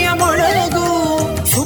ಮೊಳಗು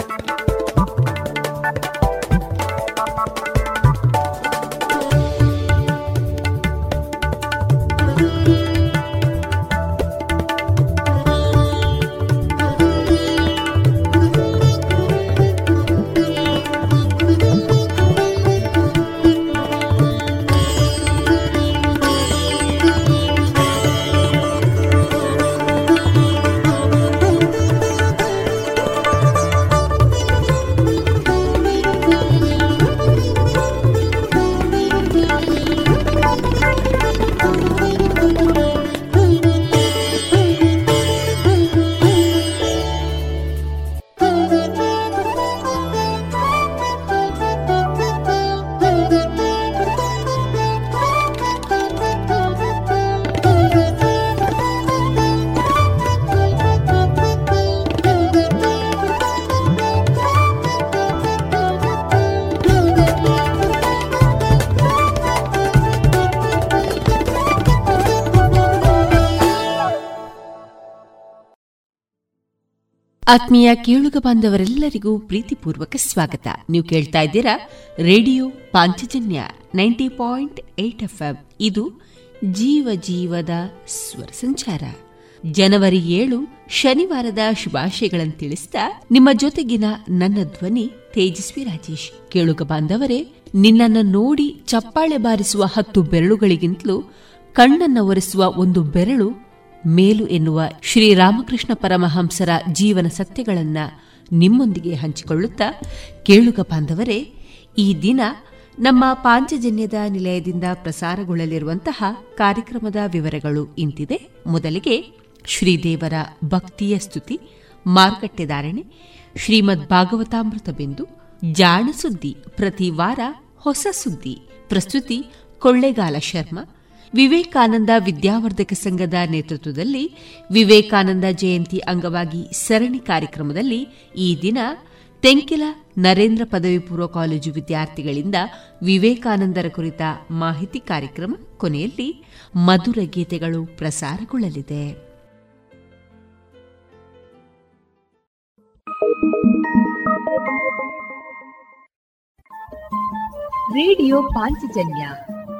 ಆತ್ಮೀಯ ಕೇಳುಗ ಬಾಂಧವರೆಲ್ಲರಿಗೂ ಪ್ರೀತಿಪೂರ್ವಕ ಸ್ವಾಗತ. ನೀವು ಕೇಳ್ತಾ ಇದ್ದೀರಾ radio Panchajanya ninety point eight F ಇದು ಜೀವ ಜೀವದ ಸ್ವರ ಸಂಚಾರ. ಜನವರಿ ಏಳು, ಶನಿವಾರದ ಶುಭಾಶಯಗಳನ್ನು ತಿಳಿಸ್ತಾ ನಿಮ್ಮ ಜೊತೆಗಿನ ನನ್ನ ಧ್ವನಿ ತೇಜಸ್ವಿ ರಾಜೇಶ್. ಕೇಳುಗ ಬಾಂಧವರೇ, ನಿನ್ನನ್ನು ನೋಡಿ ಚಪ್ಪಾಳೆ ಬಾರಿಸುವ ಹತ್ತು ಬೆರಳುಗಳಿಗಿಂತಲೂ ಕಣ್ಣನ್ನು ಒರೆಸುವ ಒಂದು ಬೆರಳು ಮೇಲು ಎನ್ನುವ ಶ್ರೀರಾಮಕೃಷ್ಣ ಪರಮಹಂಸರ ಜೀವನ ಸತ್ಯಗಳನ್ನು ನಿಮ್ಮೊಂದಿಗೆ ಹಂಚಿಕೊಳ್ಳುತ್ತಾ ಕೇಳುಗ ಬಾಂಧವರೇ, ಈ ದಿನ ನಮ್ಮ ಪಾಂಚಜನ್ಯದ ನಿಲಯದಿಂದ ಪ್ರಸಾರಗೊಳ್ಳಲಿರುವಂತಹ ಕಾರ್ಯಕ್ರಮದ ವಿವರಗಳು ಇಂತಿದೆ. ಮೊದಲಿಗೆ ಶ್ರೀದೇವರ ಭಕ್ತಿಯ ಸ್ತುತಿ ಮಾರುಕಟ್ಟೆದಾರಣೆ ಶ್ರೀಮದ್ ಭಾಗವತಾಮೃತ ಬಿಂದು, ಜಾಣ ಸುದ್ದಿ ಪ್ರತಿ ವಾರ ಹೊಸ ಸುದ್ದಿ, ಪ್ರಸ್ತುತಿ ಕೊಳ್ಳೇಗಾಲ ಶರ್ಮಾ ವಿವೇಕಾನಂದ ವಿದ್ಯಾವರ್ಧಕ ಸಂಘದ ನೇತೃತ್ವದಲ್ಲಿ ವಿವೇಕಾನಂದ ಜಯಂತಿ ಅಂಗವಾಗಿ ಸರಣಿ ಕಾರ್ಯಕ್ರಮದಲ್ಲಿ ಈ ದಿನ ತೆಂಕಿಲ ನರೇಂದ್ರ ಪದವಿ ಪೂರ್ವ ಕಾಲೇಜು ವಿದ್ಯಾರ್ಥಿಗಳಿಂದ ವಿವೇಕಾನಂದರ ಕುರಿತ ಮಾಹಿತಿ ಕಾರ್ಯಕ್ರಮ ಕೊನೆಯಲ್ಲಿ ಮಧುರ ಗೀತೆಗಳು ಪ್ರಸಾರಗೊಳ್ಳಲಿದೆ. ರೇಡಿಯೋ ಪಾಂಚಜನ್ಯ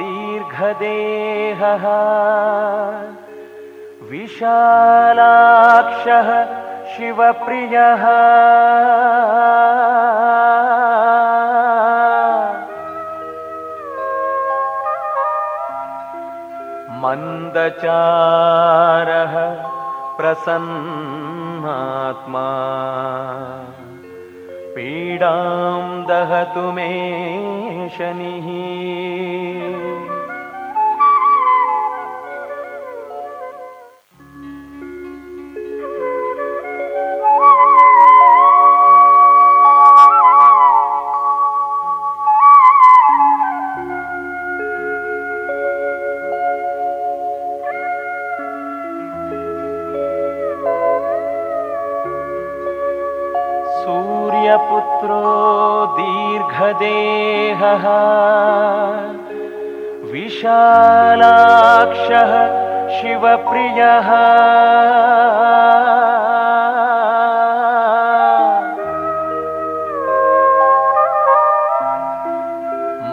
दीर्घदेहः। विशालाक्षः शिवप्रियः। मन्दचारः प्रसन्नात्मा पीडां दहतु मे शनिः देहः विशालाक्षः शिवप्रियः।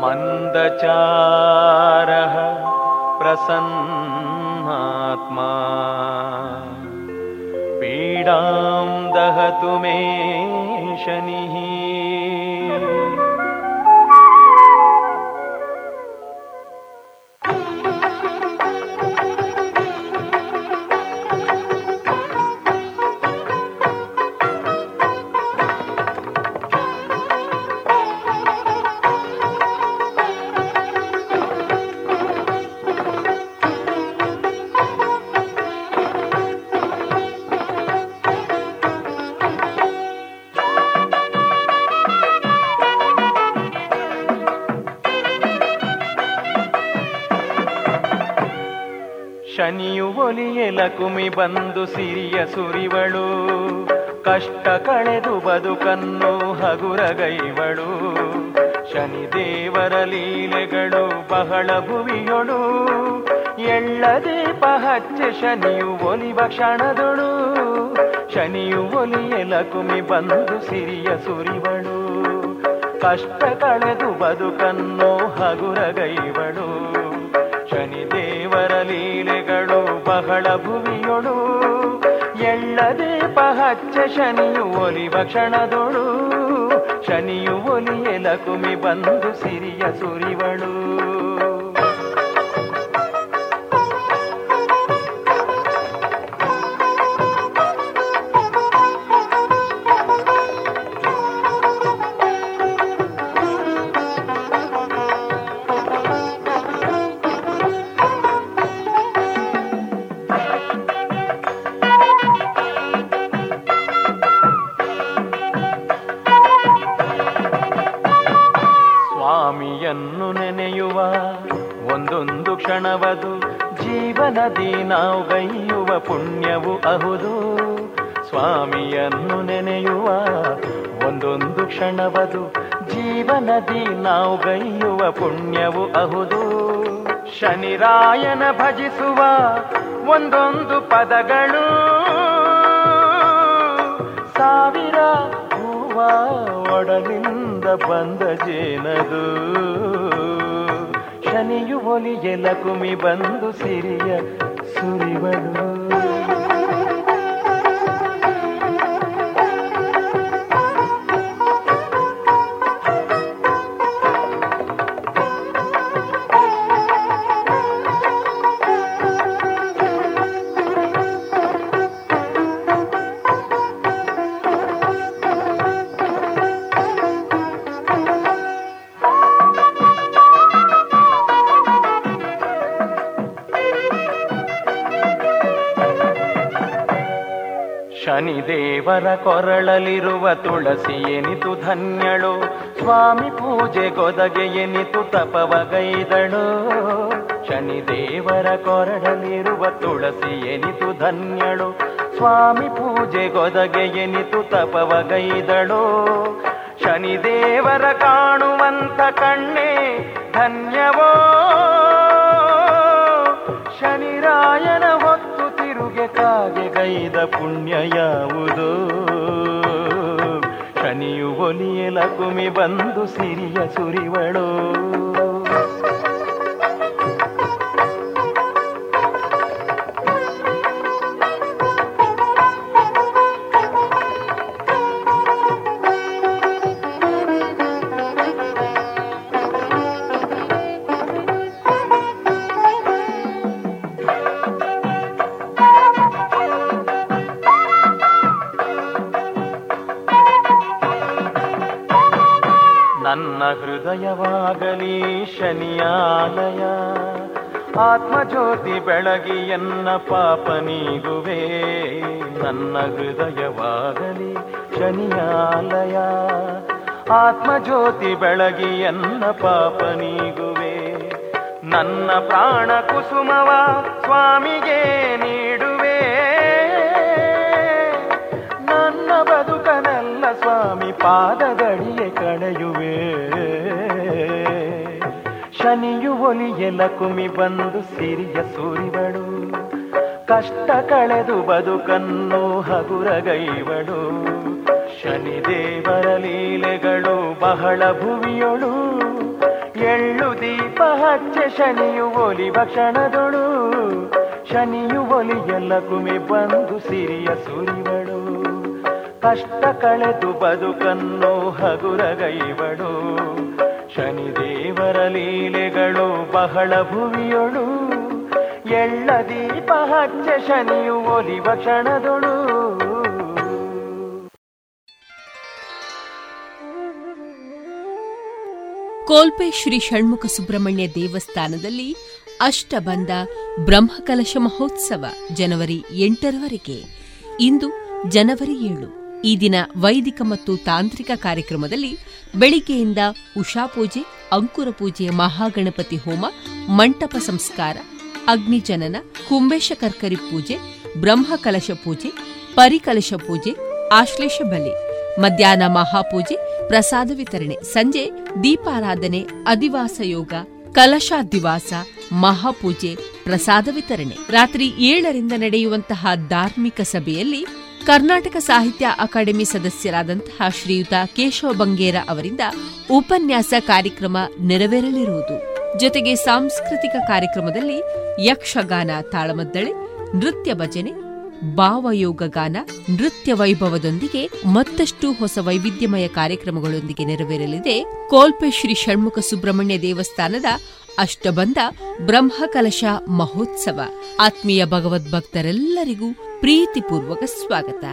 मन्दचारः प्रसन्नात्मा। पीडां दहतु मे शनिः ಕುಮಿ ಬಂದು ಸಿರಿಯ ಸುರಿವಳು. ಕಷ್ಟ ಕಳೆದು ಬದುಕನ್ನು ಹಗುರಗೈವಳು. ಶನಿದೇವರ ಲೀಲೆಗಳು ಬಹಳ ಭುವಿಯೊಳು. ಎಳ್ಳದೀಪ ಹಚ್ಚೆ ಶನಿಯು ಒಲಿವ ಕ್ಷಣದೊಳು. ಶನಿಯು ಒಲಿಯಲ ಕುಮಿ ಬಂದು ಸಿರಿಯ ಸುರಿವಳು. ಕಷ್ಟ ಕಳೆದು ಬದುಕನ್ನು ಹಗುರಗೈವಳು. ಬಹಳ ಭುವಿಯೊಳು ಎಳ್ಳದೀಪ ಹಚ್ಚ ಶನಿಯು ಒಲಿವ ಕ್ಷಣದೊಳು ಶನಿಯು ಒಲಿಯ ಲಕುಮಿ ಬಂದು ಸಿರಿಯ ಸುರಿವಳು. ಶನಿರಾಯನ ಭಜಿಸುವ ಒಂದೊಂದು ಪದಗಳು. ಸಾವಿರ ಹೂವ ಒಡಲಿಂದ ಬಂದ ಜೇನದು. ಶನಿಯು ಒಲಿಯ ಲಕುಮಿ ಬಂದು ಸಿರಿಯ ಶನಿದೇವರ ಕೊರಳಲಿರುವ ತುಳಸಿ ಎನಿತು ಧನ್ಯಳು. ಸ್ವಾಮಿ ಪೂಜೆ ಗೊದಗೆ ಎನಿತು ತಪವಗೈದಳು. ಶನಿದೇವರ ಕೊರಳಲಿರುವ ತುಳಸಿ ಎನಿತು ಧನ್ಯಳು. ಸ್ವಾಮಿ ಪೂಜೆ ಗೊದಗೆ ಎನಿತು ತಪವಗೈದಳು. ಶನಿದೇವರ ಕಾಣುವಂತ ಕಣ್ಣೆ ಧನ್ಯವೋ. ಶನಿರಾಯನ ಹೊತ್ತು ಗೈದ ಪುಣ್ಯ ಯಾವುದು? ಶನಿಯು ಒಲಿಯಲ ಕುಮಿ ಬಂದು ಸಿರಿಯ ಸುರಿವಳು. ಹೃದಯವಾಗಲಿ ಶನಿಯಾಲಯ. ಆತ್ಮಜ್ಯೋತಿ ಬೆಳಗಿ ಎನ್ನ ಪಾಪ ನೀಗುವೆ ನನ್ನ ಹೃದಯವಾಗಲಿ ಶನಿಯಾಲಯ. ಆತ್ಮಜ್ಯೋತಿ ಬೆಳಗಿ ಎನ್ನ ಪಾಪ ನೀಗುವೆ ನನ್ನ ಪ್ರಾಣ ಕುಸುಮವ ಸ್ವಾಮಿಗೆ ನೀಡುವೆ. ನನ್ನ ಬದುಕನಲ್ಲ ಸ್ವಾಮಿ ಪಾದದಡಿಯೇ ಶನಿಯು ಒಲಿಯಲ ಕುಮಿ ಬಂದು ಸಿರಿಯ ಸುರಿವಳು. ಕಷ್ಟ ಕಳೆದು ಬದುಕನ್ನು ಹಗುರಗೈವಳು. ಶನಿದೇವರ ಲೀಲೆಗಳು ಬಹಳ ಭುವಿಯೊಳು. ಎಳ್ಳು ದೀಪ ಹಚ್ಚೆ ಶನಿಯು ಒಲಿ ಭಕ್ಷಣದೊಳು ಶನಿಯು ಒಲಿಯಲ್ಲ ಕುಮಿ ಬಂದು ಸಿರಿಯ ಸುರಿವಳು. ಕಷ್ಟ ಕಳೆದು ಬದುಕನ್ನು ಹಗುರಗೈವಳು. ಶನಿದೇವರ ಲೀಲೆಗಳು ಬಹಳ ಭುವಿಯೊಳು. ಎಳ್ಳ ದೀಪ ಹಚ್ಚ ಶನಿಯು ಒಲಿವ ಕ್ಷಣದೊಳು. ಕೋಲ್ಪೆ ಶ್ರೀ ಷಣ್ಮುಖ ಸುಬ್ರಹ್ಮಣ್ಯ ದೇವಸ್ಥಾನದಲ್ಲಿ ಅಷ್ಟಬಂಧ ಬ್ರಹ್ಮಕಲಶ ಮಹೋತ್ಸವ ಜನವರಿ ಎಂಟರವರೆಗೆ. ಇಂದು ಜನವರಿ ಏಳು. ಈ ದಿನ ವೈದಿಕ ಮತ್ತು ತಾಂತ್ರಿಕ ಕಾರ್ಯಕ್ರಮದಲ್ಲಿ ಬೆಳಿಗ್ಗೆಯಿಂದ ಉಷಾ ಪೂಜೆ, ಅಂಕುರ ಪೂಜೆ, ಮಹಾಗಣಪತಿ ಹೋಮ, ಮಂಟಪ ಸಂಸ್ಕಾರ, ಅಗ್ನಿಜನನ ಕುಂಬೇಶ ಕರ್ಕರಿ ಪೂಜೆ ಬ್ರಹ್ಮಕಲಶ ಪೂಜೆ, ಪರಿಕಲಶ ಪೂಜೆ, ಆಶ್ಲೇಷ ಬಲಿ, ಮಧ್ಯಾಹ್ನ ಮಹಾಪೂಜೆ, ಪ್ರಸಾದ ವಿತರಣೆ, ಸಂಜೆ ದೀಪಾರಾಧನೆ, ಅಧಿವಾಸ ಯೋಗ ಕಲಶಾದಿವಾಸ ಮಹಾಪೂಜೆ, ಪ್ರಸಾದ ವಿತರಣೆ. ರಾತ್ರಿ ಏಳರಿಂದ ನಡೆಯುವಂತಹ ಧಾರ್ಮಿಕ ಸಭೆಯಲ್ಲಿ ಕರ್ನಾಟಕ ಸಾಹಿತ್ಯ ಅಕಾಡೆಮಿ ಸದಸ್ಯರಾದಂತಹ ಶ್ರೀಯುತ ಕೇಶವ ಬಂಗೇರ ಅವರಿಂದ ಉಪನ್ಯಾಸ ಕಾರ್ಯಕ್ರಮ ನೆರವೇರಲಿರುವುದು. ಜೊತೆಗೆ ಸಾಂಸ್ಕೃತಿಕ ಕಾರ್ಯಕ್ರಮದಲ್ಲಿ ಯಕ್ಷಗಾನ ತಾಳಮದ್ದಳೆ, ನೃತ್ಯ ಭಜನೆ, ಭಾವಯೋಗ ಗಾನ, ನೃತ್ಯ ವೈಭವದೊಂದಿಗೆ ಮತ್ತಷ್ಟು ಹೊಸ ವೈವಿಧ್ಯಮಯ ಕಾರ್ಯಕ್ರಮಗಳೊಂದಿಗೆ ನೆರವೇರಲಿದೆ ಕೋಲ್ಪೆ ಶ್ರೀ ಷಣ್ಮುಖ ಸುಬ್ರಹ್ಮಣ್ಯ ದೇವಸ್ಥಾನದ ಅಷ್ಟಬಂಧ ಬ್ರಹ್ಮಕಲಶ ಮಹೋತ್ಸವ. ಆತ್ಮೀಯ ಭಗವದ್ಭಕ್ತರೆಲ್ಲರಿಗೂ ಪ್ರೀತಿಪೂರ್ವಕ ಸ್ವಾಗತ.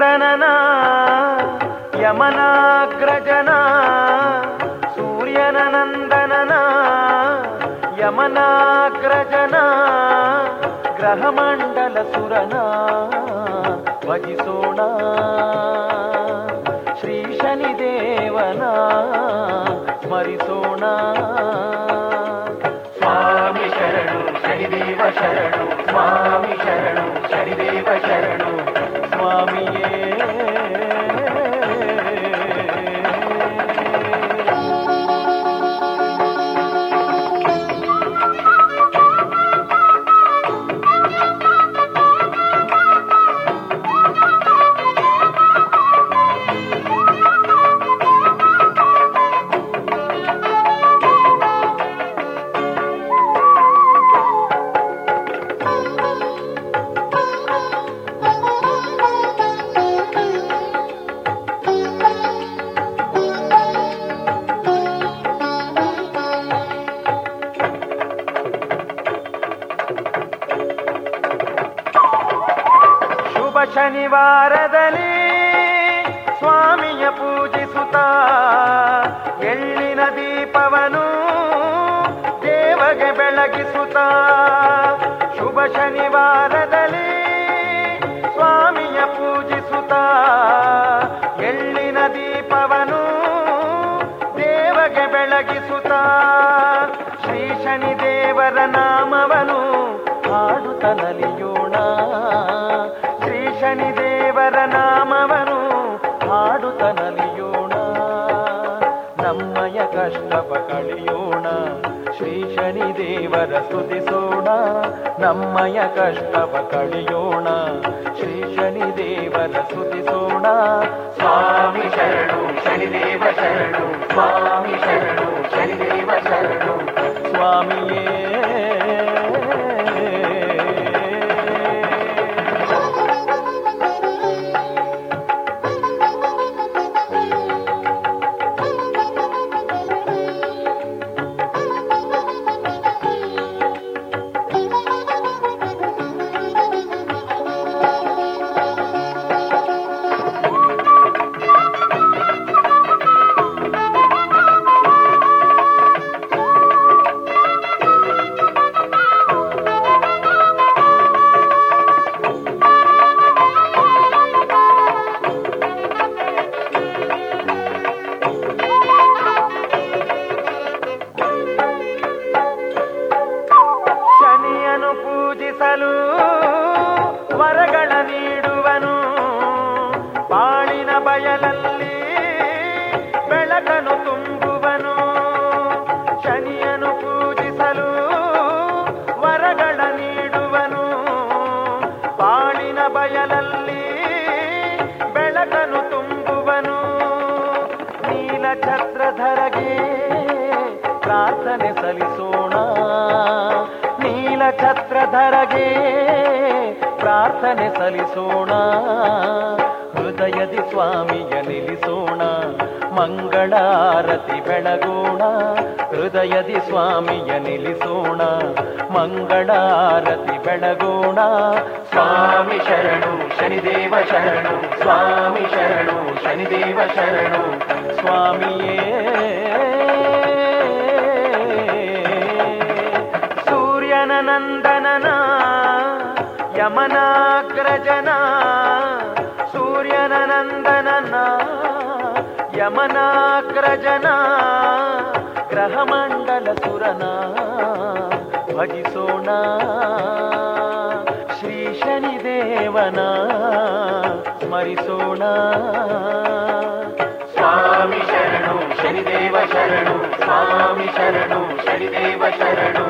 ನಂದನನ ಯಮನಾಗ್ರಜನ, ಸೂರ್ಯನ ನಂದನನ, ಯಮನಾಗ್ರಜನ, ಗ್ರಹಮಂಡಲ ಸುರನ, ಭಜಿಸೋಣ. ಶ್ರೀ ಶನಿದೇವನ, ಸ್ಮರಿಸೋಣ. ಸ್ವಾಮಿ ಶರಣು, ಶನಿದೇವ ಶರಣು, ಸ್ವಾಮಿ ಶರಣು, ಶನಿದೇವ ಶರಣು, ಸ್ವಾಮಿ ದೇವರ ನಮ್ಮಯ ಕಷ್ಟವ ಕಳಿಯೋಣ. యమనాగ్రజనా గ్రహమండల సురనా భజిసోనా శ్రీ శనిదేవనా స్మరిసోనా. స్వామి శరణు శనిదేవ శరణు స్వామి శరణు శనిదేవ శరణు.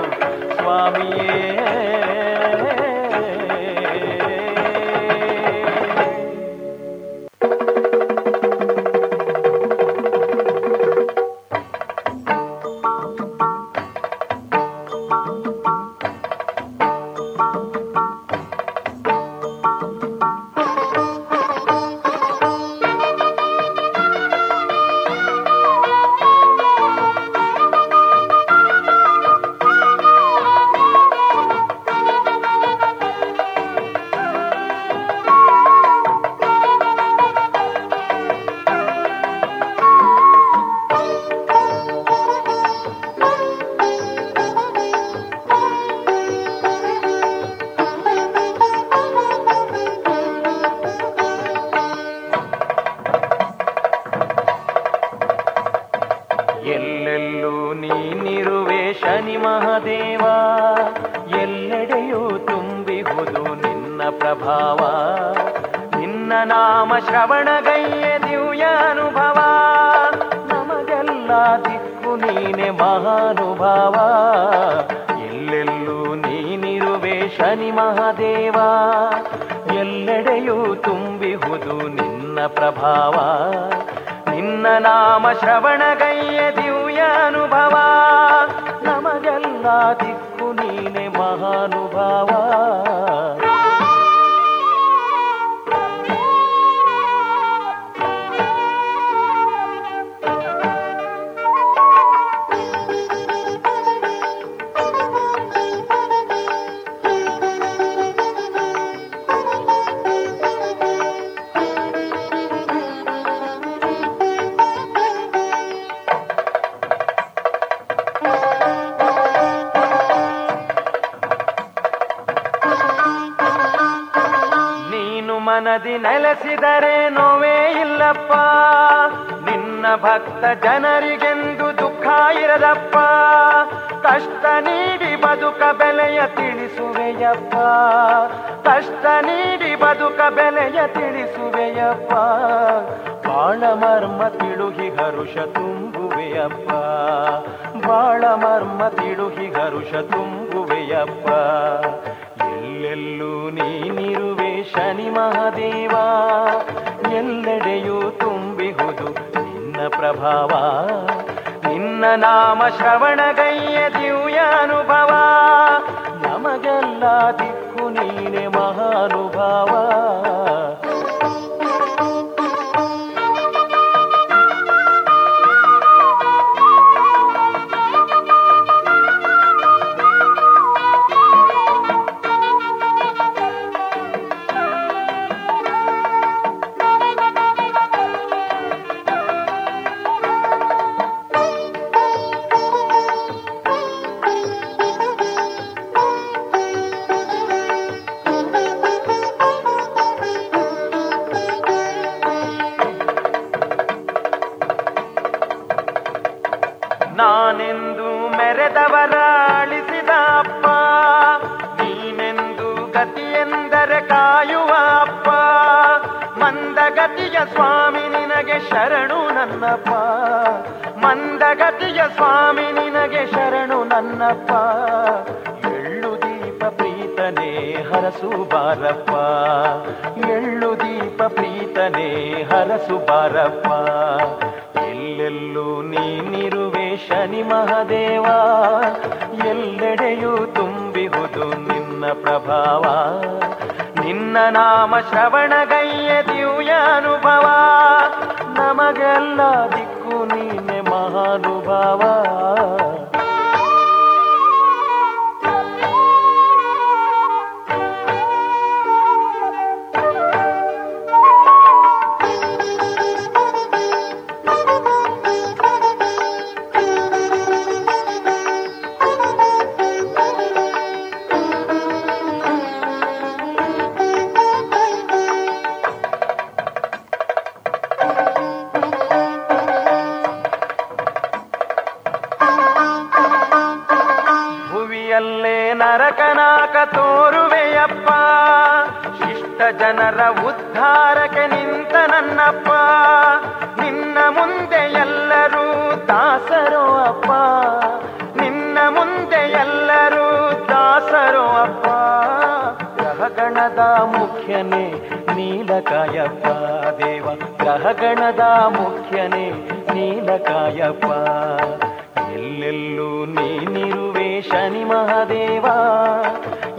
స్వామియే. ಹರುಷ ತುಂಬುವೆಯಪ್ಪ. ಬಾಳ ಮರ್ಮ ತಿಳುಹಿ ಹರುಷ ತುಂಬುವೆಯಪ್ಪ. ಎಲ್ಲೆಲ್ಲೂ ನೀನಿರುವೆ ಶನಿ ಮಹಾದೇವ. ಎಲ್ಲೆಡೆಯೂ ತುಂಬಿಹುದು ನಿನ್ನ ಪ್ರಭಾವ. ನಿನ್ನ ನಾಮ ಶ್ರವಣಗೈಯ ಹರಸು ಬಾರಪ್ಪ. ಎಳ್ಳು ದೀಪ ಪ್ರೀತನೆ ಹರಸು ಬಾರಪ್ಪ. ಎಲ್ಲೆಲ್ಲೂ ನೀನಿರುವೆ ಶನಿ ಮಹಾದೇವ. ಎಲ್ಲೆಡೆಯೂ ತುಂಬಿಹುದು ನಿನ್ನ ಪ್ರಭಾವ. ನಿನ್ನ ನಾಮ ಶ್ರವಣಗೈಯ ದಿವ್ಯ ಅನುಭವ. ನಮಗೆಲ್ಲ ದಿಕ್ಕು ನೀನೆ ಮಹಾನುಭಾವ. ಗ್ರಹಗಣದ ಮುಖ್ಯನೇ ನೀಲಕಾಯಪ್ಪ. ಎಲ್ಲೆಲ್ಲೂ ನೀನಿರುವೆ ಶನಿ ಮಹಾದೇವ.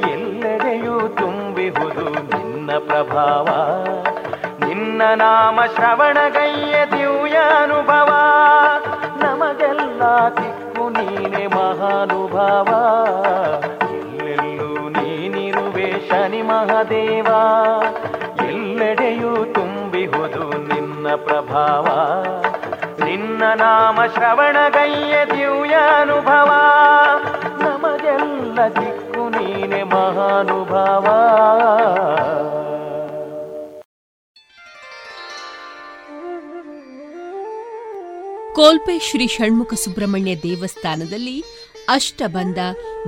ಎಲ್ಲೆಡೆಯೂ ತುಂಬಿಹುದು ನಿನ್ನ ಪ್ರಭಾವ. ನಿನ್ನ ನಾಮ ಶ್ರವಣಗೈಯ ದಿವ್ಯ ಅನುಭವ. ನಮಗೆಲ್ಲ ದಿಕ್ಕು ನೀನೆ ಮಹಾನುಭಾವ. ಎಲ್ಲೆಲ್ಲೂ ನೀನಿರುವೆ ಶನಿ ಮಹಾದೇವ. ಪ್ರಭಾವ. ನಿನ್ನ ನಾಮ ಶ್ರವಣಗೈಯ ದಿವ್ಯ ಅನುಭವ ನಮಗೆಲ್ಲ ದಿಕ್ಕು ನೀನೆ ಮಹಾನುಭಾವ. ಕೋಲ್ಪೆ ಶ್ರೀ ಷಣ್ಮುಖ ಸುಬ್ರಹ್ಮಣ್ಯ ದೇವಸ್ಥಾನದಲ್ಲಿ ಅಷ್ಟಬಂಧ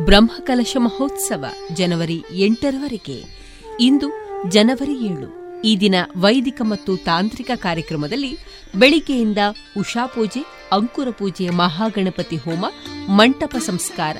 ಬ್ರಹ್ಮಕಲಶ ಮಹೋತ್ಸವ ಜನವರಿ ಎಂಟರವರೆಗೆ. ಇಂದು ಜನವರಿ ಏಳು. ಈ ದಿನ ವೈದಿಕ ಮತ್ತು ತಾಂತ್ರಿಕ ಕಾರ್ಯಕ್ರಮದಲ್ಲಿ ಬೆಳಿಗ್ಗೆಯಿಂದ ಉಷಾ ಪೂಜೆ, ಅಂಕುರ ಪೂಜೆ ಮಹಾಗಣಪತಿ ಹೋಮ, ಮಂಟಪ ಸಂಸ್ಕಾರ,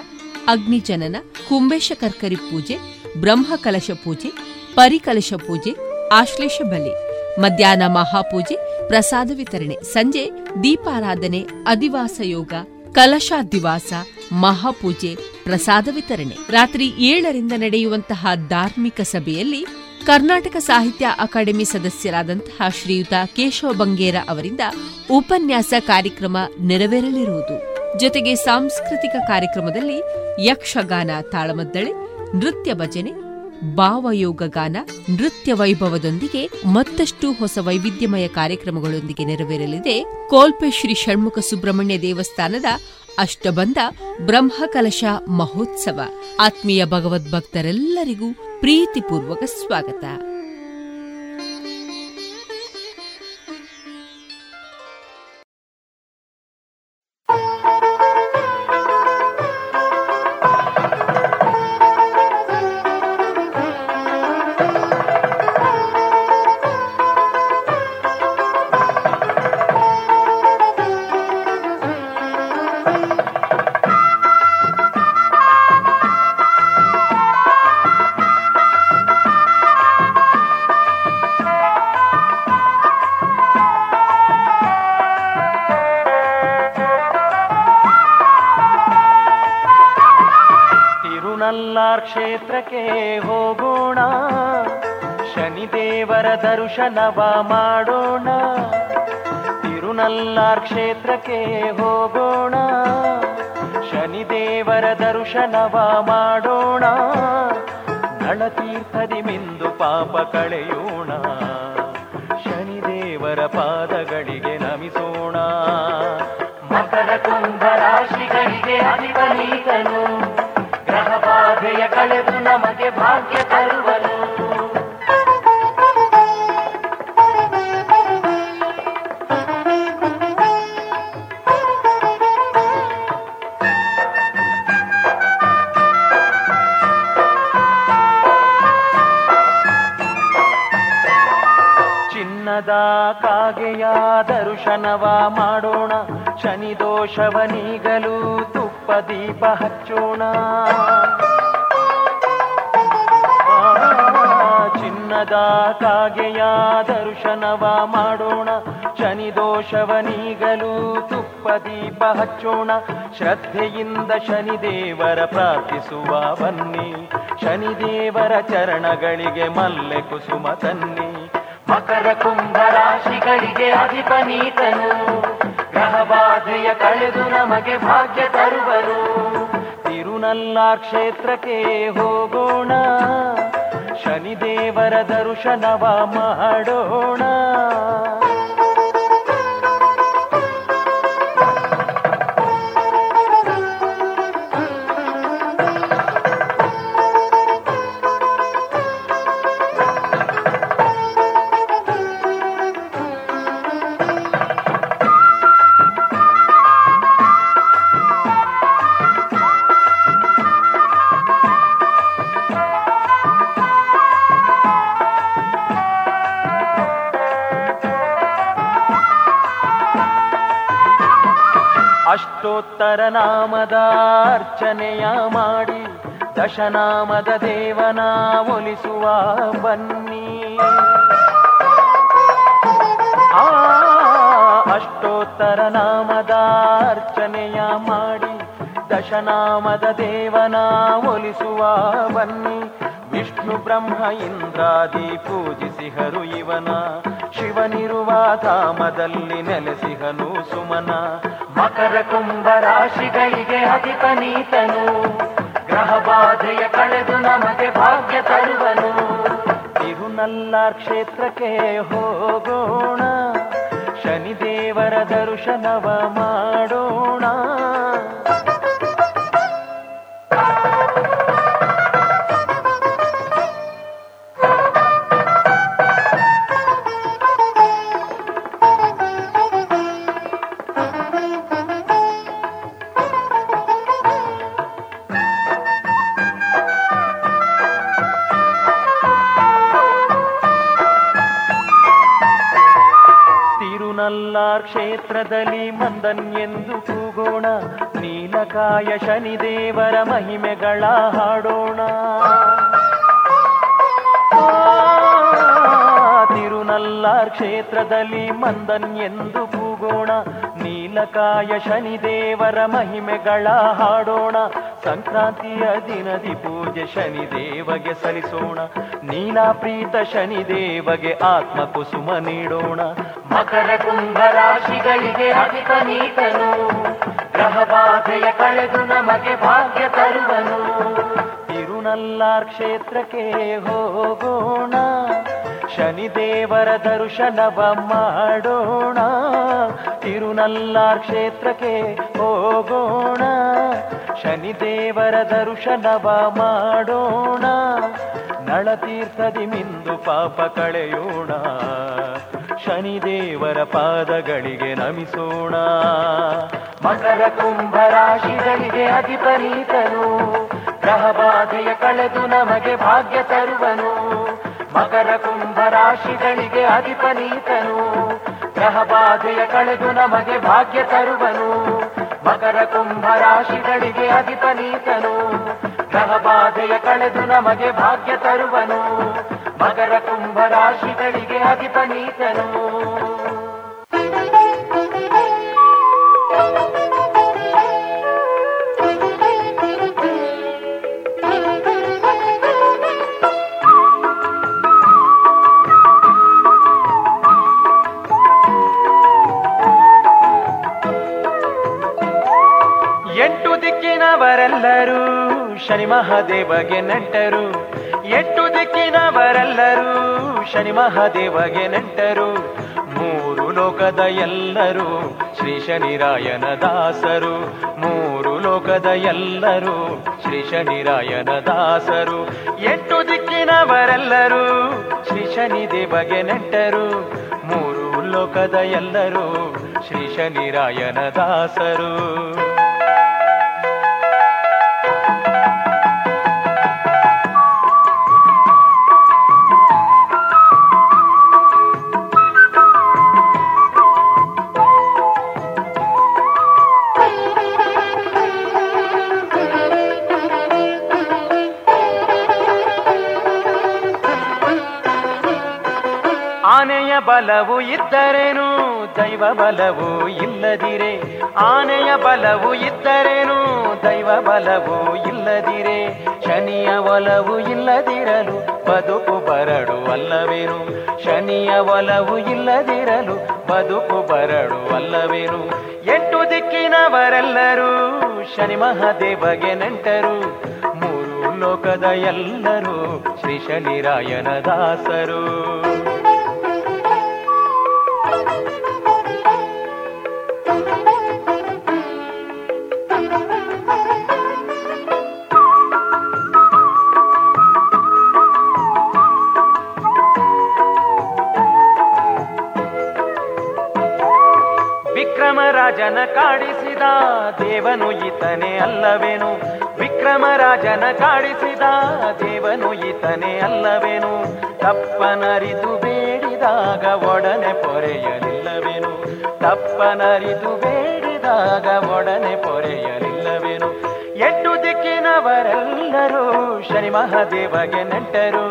ಅಗ್ನಿಜನನ ಕುಂಬೇಶ ಕರ್ಕರಿ ಪೂಜೆ ಬ್ರಹ್ಮಕಲಶ ಪೂಜೆ, ಪರಿಕಲಶ ಪೂಜೆ, ಆಶ್ಲೇಷ ಬಲಿ, ಮಧ್ಯಾಹ್ನ ಮಹಾಪೂಜೆ, ಪ್ರಸಾದ ವಿತರಣೆ, ಸಂಜೆ ದೀಪಾರಾಧನೆ ಅಧಿವಾಸ ಯೋಗ, ಕಲಶಾದಿವಾಸ, ಮಹಾಪೂಜೆ, ಪ್ರಸಾದ ವಿತರಣೆ. ರಾತ್ರಿ ಏಳರಿಂದ ನಡೆಯುವಂತಹ ಧಾರ್ಮಿಕ ಸಭೆಯಲ್ಲಿ ಕರ್ನಾಟಕ ಸಾಹಿತ್ಯ ಅಕಾಡೆಮಿ ಸದಸ್ಯರಾದಂತಹ ಶ್ರೀಯುತ ಕೇಶವ ಬಂಗೇರ ಅವರಿಂದ ಉಪನ್ಯಾಸ ಕಾರ್ಯಕ್ರಮ ನೆರವೇರಲಿರುವುದು. ಜೊತೆಗೆ ಸಾಂಸ್ಕೃತಿಕ ಕಾರ್ಯಕ್ರಮದಲ್ಲಿ ಯಕ್ಷಗಾನ ತಾಳಮದ್ದಳೆ, ನೃತ್ಯ ಭಜನೆ, ಭಾವಯೋಗ ಗಾನ, ನೃತ್ಯ ವೈಭವದೊಂದಿಗೆ ಮತ್ತಷ್ಟು ಹೊಸ ವೈವಿಧ್ಯಮಯ ಕಾರ್ಯಕ್ರಮಗಳೊಂದಿಗೆ ನೆರವೇರಲಿದೆ ಕೋಲ್ಪೆ ಶ್ರೀ ಷಣ್ಮುಖ ಸುಬ್ರಹ್ಮಣ್ಯ ದೇವಸ್ಥಾನದ ಅಷ್ಟಬಂಧ ಬ್ರಹ್ಮಕಲಶ ಮಹೋತ್ಸವ. ಆತ್ಮೀಯ ಭಗವದ್ಭಕ್ತರೆಲ್ಲರಿಗೂ ಪ್ರೀತಿಪೂರ್ವಕ ಸ್ವಾಗತ. ಕ್ಷೇತ್ರಕ್ಕೆ ಹೋಗೋಣ. ಶನಿದೇವರ ದರ್ಶನವ ಮಾಡೋಣ. ತಿರುನಲ್ಲಾರ್ ಕ್ಷೇತ್ರಕ್ಕೆ ಹೋಗೋಣ. ಶನಿದೇವರ ದರ್ಶನವ ಮಾಡೋಣ. ನಳತೀರ್ಥದಿ ಮಿಂದು ಪಾಪ ಕಳೆಯೋಣ. ಶನಿದೇವರ ಪಾದಗಳಿಗೆ ನಮಿಸೋಣ. ಮಕರ ಕುಂಭ ರಾಶಿಗಳಿಗೆ ಅಧಿಪನೀತನು ಬಾಧೆಯ ಕಳೆದು ನಮಗೆ ಭಾಗ್ಯ ತರುವನು ಚಿನ್ನದ ಕಾಗೆಯ ದರ್ಶನವ ಮಾಡೋಣ. ಶನಿ ದೋಷವ ನೀಗಲು ತುಪ್ಪ ದೀಪ ಹಚ್ಚೋಣ. ಚಿನ್ನದ ಕಾಗೆಯ ದರ್ಶನವ ಮಾಡೋಣ. ಶನಿ ದೋಷವ ನೀಗಲು ತುಪ್ಪ ದೀಪ ಹಚ್ಚೋಣ. ಶ್ರದ್ಧೆಯಿಂದ ಶನಿದೇವರ ಪ್ರಾರ್ಥಿಸುವ ಬನ್ನಿ. ಶನಿದೇವರ ಚರಣಗಳಿಗೆ ಮಲ್ಲೆ ಕುಸುಮ ತನ್ನಿ. ಮಕರ ಕುಂಭ ರಾಶಿಗಳಿಗೆ ಅಧಿಪನೀತನು ಗ್ರಹಬಾಧೆಯ ಕಳೆದು ನಮಗೆ ಭಾಗ್ಯ ತರುವರು. ತಿರುನಲ್ಲ ಕ್ಷೇತ್ರಕ್ಕೆ ಹೋಗೋಣ. ಶನಿದೇವರ ದರ್ಶನವ ಮಾಡೋಣ. ಅಷ್ಟೋತ್ತರ ನಾಮದ ಅರ್ಚನೆಯ ಮಾಡಿ ದಶನಾಮದ ದೇವನ ಒಲಿಸುವ ಬನ್ನಿ. ಆ ಅಷ್ಟೋತ್ತರ ನಾಮದಾರ್ಚನೆಯ ಮಾಡಿ ದಶನಾಮದ ದೇವನ ಒಲಿಸುವ ಬನ್ನಿ. ವಿಷ್ಣು, ಬ್ರಹ್ಮ, ಇಂದ್ರಾದಿ ಪೂಜಿಸಿಹರು ಇವನ. ಶಿವನಿರುವ ಧಾಮದಲ್ಲಿ ನೆಲೆಸಿಹನು ಸುಮನ. ಮಕರ ಕುಂಭ ರಾಶಿಗಳಿಗೆ ಅಧಿಪನೀತನು ಗ್ರಹ ಬಾಧೆಯ ಕಳೆದು ನಮಗೆ ಭಾಗ್ಯ ತರುವನು. ತಿರುನಲ್ಲಾರ್ ಕ್ಷೇತ್ರಕ್ಕೆ ಹೋಗೋಣ. ಶನಿದೇವರ ದರ್ಶನವ ಮಾಡೋಣ. ಕ್ಷೇತ್ರದಲ್ಲಿ ಮಂದನ್ಯೆಂದು ಕೂಗೋಣ. ನೀಲಕಾಯ ಶನಿದೇವರ ಮಹಿಮೆಗಳ ಹಾಡೋಣ. ತಿರುನಲ್ಲಾರ್ ಕ್ಷೇತ್ರದಲ್ಲಿ ಮಂದನ್ಯೆಂದು ಕೂಗೋಣ. ನೀಲಕಾಯ ಶನಿದೇವರ ಮಹಿಮೆಗಳ ಹಾಡೋಣ. ಸಂಕ್ರಾಂತಿಯ ದಿನದಿ ಪೂಜೆ ಶನಿ ದೇವಗೆ ಸಲ್ಲಿಸೋಣ. ನೀಲಾಪ್ರೀತ ಶನಿದೇವಗೆ ಆತ್ಮ ಕುಸುಮ ನೀಡೋಣ. ಮಕರ ಕುಂಭ ರಾಶಿಗಳಿಗೆ ಅಧಿಪನೀತನು ಗ್ರಹ ಬಾಧೆಯ ಕಳೆದು ನಮಗೆ ಭಾಗ್ಯ ತರುವನು. ತಿರುನಲ್ಲಾರ್ ಕ್ಷೇತ್ರಕ್ಕೆ ಹೋಗೋಣ. ಶನಿದೇವರ ದರ್ಶನವ ಮಾಡೋಣ. ತಿರುನಲ್ಲಾರ್ ಕ್ಷೇತ್ರಕ್ಕೆ ಹೋಗೋಣ. ಶನಿದೇವರ ದರ್ಶನವ ಮಾಡೋಣ. ನಳತೀರ್ಥದಿ ಮಿಂದು ಪಾಪ ಕಳೆಯೋಣ. ಶನಿದೇವರ ಪಾದಗಳಿಗೆ ನಮಿಸೋಣ. ಮಕರ ಕುಂಭ ರಾಶಿಗಳಿಗೆ ಅಧಿಪನೀತನು ಗ್ರಹ ಬಾಧೆಯ ಕಳೆದು ನಮಗೆ ಭಾಗ್ಯ ತರುವನು. ಮಕರ ಕುಂಭ ರಾಶಿಗಳಿಗೆ ಅಧಿಪನೀತನು. ಗ್ರಹಬಾಧೆಯ ಕಳೆದು ನಮಗೆ ಭಾಗ್ಯ ತರುವನು. ಮಕರ ಕುಂಭ ರಾಶಿಗಳಿಗೆ ಅಧಿಪನೀತನು. ಗ್ರಹಬಾಧೆಯ ಕಳೆದು ನಮಗೆ ಭಾಗ್ಯ ತರುವನು. ಮಕರ ಕುಂಭ ರಾಶಿಗಳಿಗೆ ಅಧಿಪನೀತನು. ದಿಕ್ಕಿನವರೆಲ್ಲರೂ ಶನಿ ಮಹಾದೇವಗೆ ನಂಟರು. ಎಂಟು ದಿಕ್ಕಿನವರೆಲ್ಲರೂ ಶನಿ ಮಹಾದೇವಗೆ ನಂಟರು. ಮೂರು ಲೋಕದ ಎಲ್ಲರೂ ಶ್ರೀ ಶನಿರಾಯನ ದಾಸರು. ಮೂರು ಲೋಕದ ಎಲ್ಲರೂ ಶ್ರೀ ಶನಿರಾಯನ ದಾಸರು. ಎಂಟು ದಿಕ್ಕಿನವರೆಲ್ಲರೂ ಶ್ರೀ ಶನಿ ದೇವಗೆ ನೆಂಟರು. ಮೂರು ಲೋಕದ ಎಲ್ಲರೂ ಶ್ರೀ ಶನಿರಾಯನ ದಾಸರು. ಬಲವು ಇದ್ದರೇನು? ದೈವ ಬಲವು ಇಲ್ಲದಿರೆ. ಆನೆಯ ಬಲವು ಇದ್ದರೇನು? ದೈವ ಬಲವು ಇಲ್ಲದಿರೆ. ಶನಿಯ ಒಲವು ಇಲ್ಲದಿರಲು ಬದುಕು ಬರಡು ಅಲ್ಲವೇನು? ಶನಿಯ ಒಲವು ಇಲ್ಲದಿರಲು ಬದುಕು ಬರಡು ಅಲ್ಲವೇನು? ಎಂಟು ದಿಕ್ಕಿನವರೆಲ್ಲರೂ ಶನಿ ಮಹಾದೇವಗೆ ನೆಂಟರು. ಮೂರು ಲೋಕದ ಎಲ್ಲರೂ ಶ್ರೀ ಶನಿರಾಯನ ದಾಸರು. ವಿಕ್ರಮರಾಜನ ಕಾಡಿಸಿದ, ದೇವನು ಈತನೇ ಅಲ್ಲವೇನು? ವಿಕ್ರಮರಾಜನ ಕಾಡಿಸಿದ, ದೇವನು ಈತನೇ ಅಲ್ಲವೇನು? ತಪ್ಪನರಿದು ಬೇಡಿದಾಗ ಒಡನೆ ಪೊರೆಯಲಿಲ್ಲವೇನು? ತಪ್ಪನರಿದು ಬೇಡಿದಾಗ ಒಡನೆ ಪೊರೆಯಲಿಲ್ಲವೇನು? ಎಂಟು ದಿಕ್ಕಿನವರೆಲ್ಲರೂ ಶನಿ ಮಹಾದೇವಗೆ ನೆಂಟರು.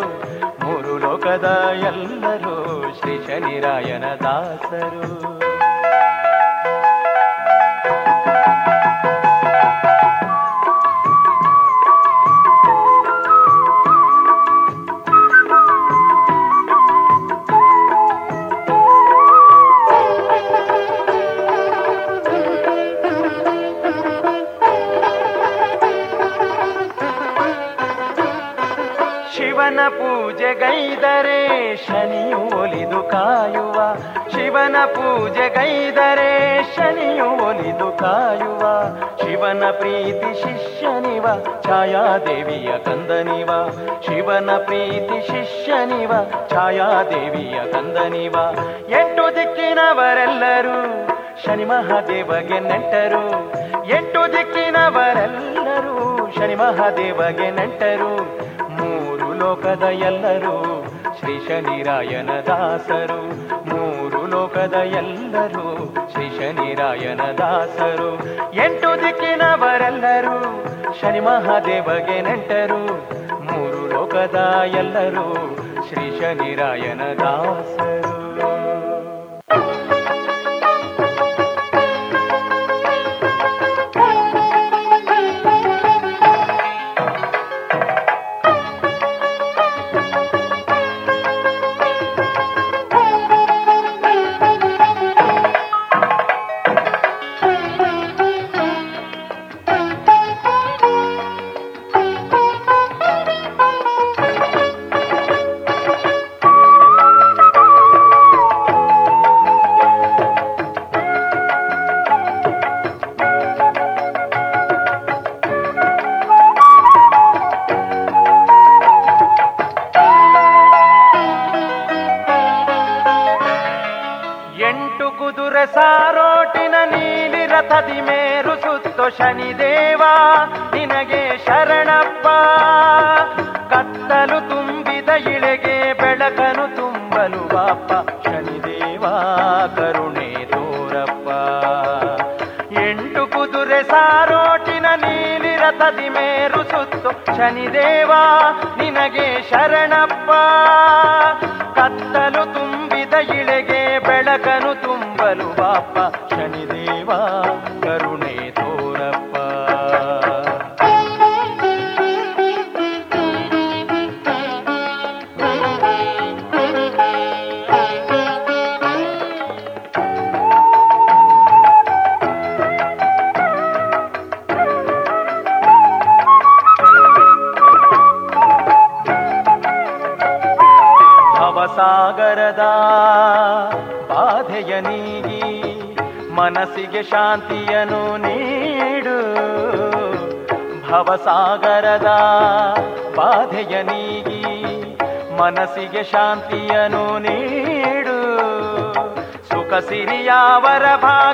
ಮೂರು ಲೋಕದ ಎಲ್ಲರೂ ಶ್ರೀ ಶನಿರಾಯನ ದಾಸರು. ಪೂಜೆಗೈದರೆ ಶನಿ ಒಲಿದು ಕಾಯುವ. ಶಿವನ ಪೂಜೆಗೈದರೆ ಶನಿಯು ಒಲಿದು ಕಾಯುವ. ಶಿವನ ಪ್ರೀತಿ ಶಿಷ್ಯನಿವ, ಛಾಯಾದೇವಿಯ ಕಂದನಿವ. ಶಿವನ ಪ್ರೀತಿ ಶಿಷ್ಯನಿವ, ಛಾಯಾದೇವಿಯ ಕಂದನಿವ. ಎಂಟು ದಿಕ್ಕಿನವರೆಲ್ಲರೂ ಶನಿ ಮಹಾದೇವಗೆ ನೆಂಟರು. ಎಂಟು ದಿಕ್ಕಿನವರೆಲ್ಲರೂ ಶನಿ ಮಹಾದೇವಗೆ ನೆಂಟರು. ಲೋಕದ ಎಲ್ಲರೂ, ಶ್ರೀ ಶನಿರಾಯನ ದಾಸರು. ಮೂರು ಲೋಕದ ಎಲ್ಲರೂ, ಶ್ರೀ ಶನಿರಾಯನ ದಾಸರು. ಎಂಟು ದಿಕ್ಕಿನವರೆಲ್ಲರೂ, ಶನಿ ಮಹಾದೇವಗೆ ನೆಂಟರು. ಮೂರು ಲೋಕದ ಎಲ್ಲರೂ, ಶ್ರೀ ಶನಿರಾಯನ ದಾಸರು. ಶಾಂತಿಯನು ನೀಡು. ಭವಸಾಗರದ ಬಾಧೆಯ ನೀಗಿ ಮನಸ್ಸಿಗೆ ಶಾಂತಿಯನು ನೀಡು. ಸುಖ ಸಿರಿಯಾವರ ಭಾ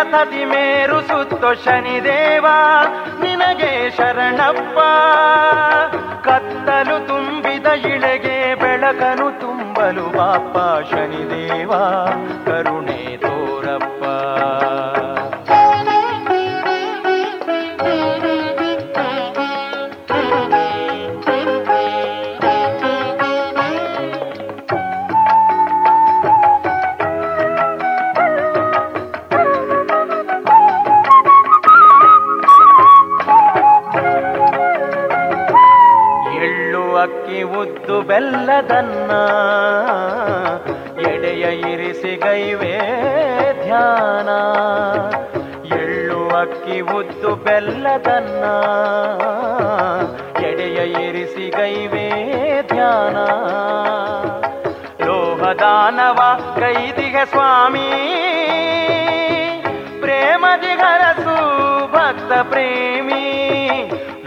ಕಥದಿ ಮೇರು ಶನಿ ದೇವಾ ನಿನಗೆ ಶರಣಪ್ಪ. ಕತ್ತಲು ತುಂಬಿದ ಇಳೆಗೆ ಬೆಳಕನು ತುಂಬಲು ಬಾಪ್ಪ ಶನಿ ದೇವಾ. ಬೆಲ್ಲದನ್ನ ಎಡೆಯ ಇರಿಸಿ ಗೈವೇ ಧ್ಯಾನ. ಎಳ್ಳು ಅಕ್ಕಿ ಉದ್ದು ಬೆಲ್ಲದನ್ನ ಎಡೆಯ ಇರಿಸಿ ಗೈವೇ ಧ್ಯಾನ. ಲೋಹದಾನವ ಕೈದಿಗ ಸ್ವಾಮಿ ಪ್ರೇಮದಿ ಹರಸು ಭಕ್ತ ಪ್ರೇಮಿ.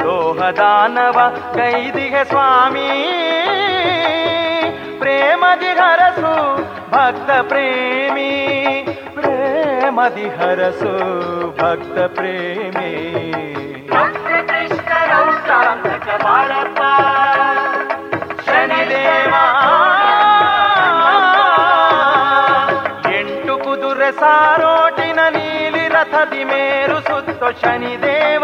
ಲೋಹದಾನವ ಕೈದಿಗ ಸ್ವಾಮಿ ಹರಸು ಭಕ್ತ ಪ್ರೇಮಿ. ಪ್ರೇಮದಿ ಹರಸು ಭಕ್ತ ಪ್ರೇಮಿ. ಶನಿದೇವ. ಎಂಟು ಕುದುರೆ ಸಾರೋಟಿನ ನೀಲಿ ರಥದಿ ಮೇರು ಸುತ್ತು Shani Dev.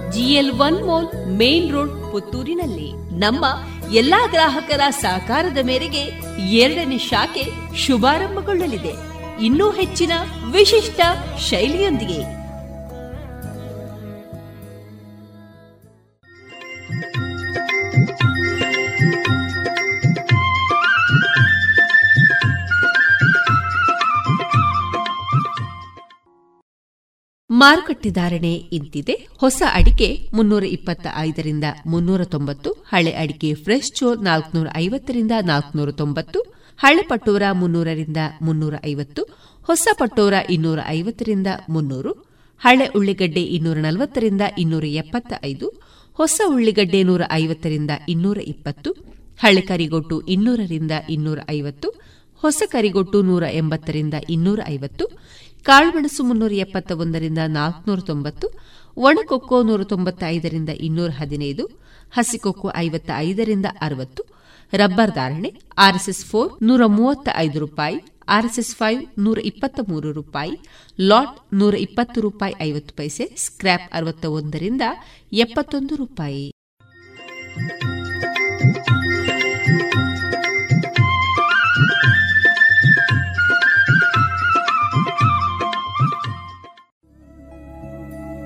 GL one mall main road ಪುತ್ತೂರಿನಲ್ಲಿ. ನಮ್ಮ ಎಲ್ಲಾ ಗ್ರಾಹಕರ ಸಹಕಾರದ ಮೇರೆಗೆ ಎರಡನೇ ಶಾಖೆ ಶುಭಾರಂಭಗೊಳ್ಳಲಿದೆ. ಇನ್ನೂ ಹೆಚ್ಚಿನ ವಿಶಿಷ್ಟ ಶೈಲಿಯೊಂದಿಗೆ ಮಾರುಕಟ್ಟೆ ಧಾರಣೆ ಇಂತಿದೆ. ಹೊಸ ಅಡಿಕೆ ಮುನ್ನೂರ ಇಪ್ಪತ್ತ ಐದರಿಂದ ಮುನ್ನೂರ ತೊಂಬತ್ತು ಹಳೆ ಅಡಿಕೆ ಫ್ರೆಶ್ ಚೋರ್ ನಾಲ್ಕನೂರ ಐವತ್ತರಿಂದ ನಾಲ್ಕನೂರ ತೊಂಬತ್ತು ಹಳೆ ಪಟೋರ ಮುನ್ನೂರರಿಂದ ಮುನ್ನೂರ ಐವತ್ತು ಹೊಸ ಪಟೋರ ಇನ್ನೂರ ಐವತ್ತರಿಂದ ಮುನ್ನೂರು, ಹಳೆ ಉಳ್ಳಿಗಡ್ಡೆ ಇನ್ನೂರ ನಲವತ್ತರಿಂದ ಇನ್ನೂರ ಎಪ್ಪತ್ತ ಐದು ಹೊಸ ಉಳ್ಳಿಗಡ್ಡೆ ನೂರ ಐವತ್ತರಿಂದ ಇನ್ನೂರ ಇಪ್ಪತ್ತು ಹಳೆ ಕರಿಗೊಟ್ಟು ಇನ್ನೂರರಿಂದ ಇನ್ನೂರ ಐವತ್ತು ಹೊಸ ಕರಿಗೊಟ್ಟು ನೂರ ಎಂಬತ್ತರಿಂದ ಇನ್ನೂರ ಐವತ್ತು ಕಾಳುಮೆಣಸು ಮುನ್ನೂರ ಎಪ್ಪತ್ತ ಒಂದರಿಂದ ನಾಲ್ಕುನೂರ ತೊಂಬತ್ತು ಒಣಕೊಕ್ಕೋ ನೂರ ತೊಂಬತ್ತೈದರಿಂದ ಇನ್ನೂರ ಹದಿನೈದು ಹಸಿಕೊಕ್ಕೋ ಐವತ್ತ ಐದರಿಂದ ಅರವತ್ತು, ರಬ್ಬರ್ ಧಾರಣೆ ಆರ್ಎಸ್ಎಸ್ ಫೋರ್ ನೂರ ಮೂವತ್ತ ಐದು ರೂಪಾಯಿ, ಆರ್ಎಸ್ಎಸ್ ಫೈವ್ ನೂರ ಇಪ್ಪತ್ತ ಮೂರು ರೂಪಾಯಿ, ಲಾಟ್ ನೂರ ಇಪ್ಪತ್ತು ರೂಪಾಯಿ ಐವತ್ತು ಪೈಸೆ, ಸ್ಕ್ರ್ಯಾಪ್ ಅರವತ್ತ ಒಂದರಿಂದ ಎಪ್ಪತ್ತೊಂದು ರೂಪಾಯಿ.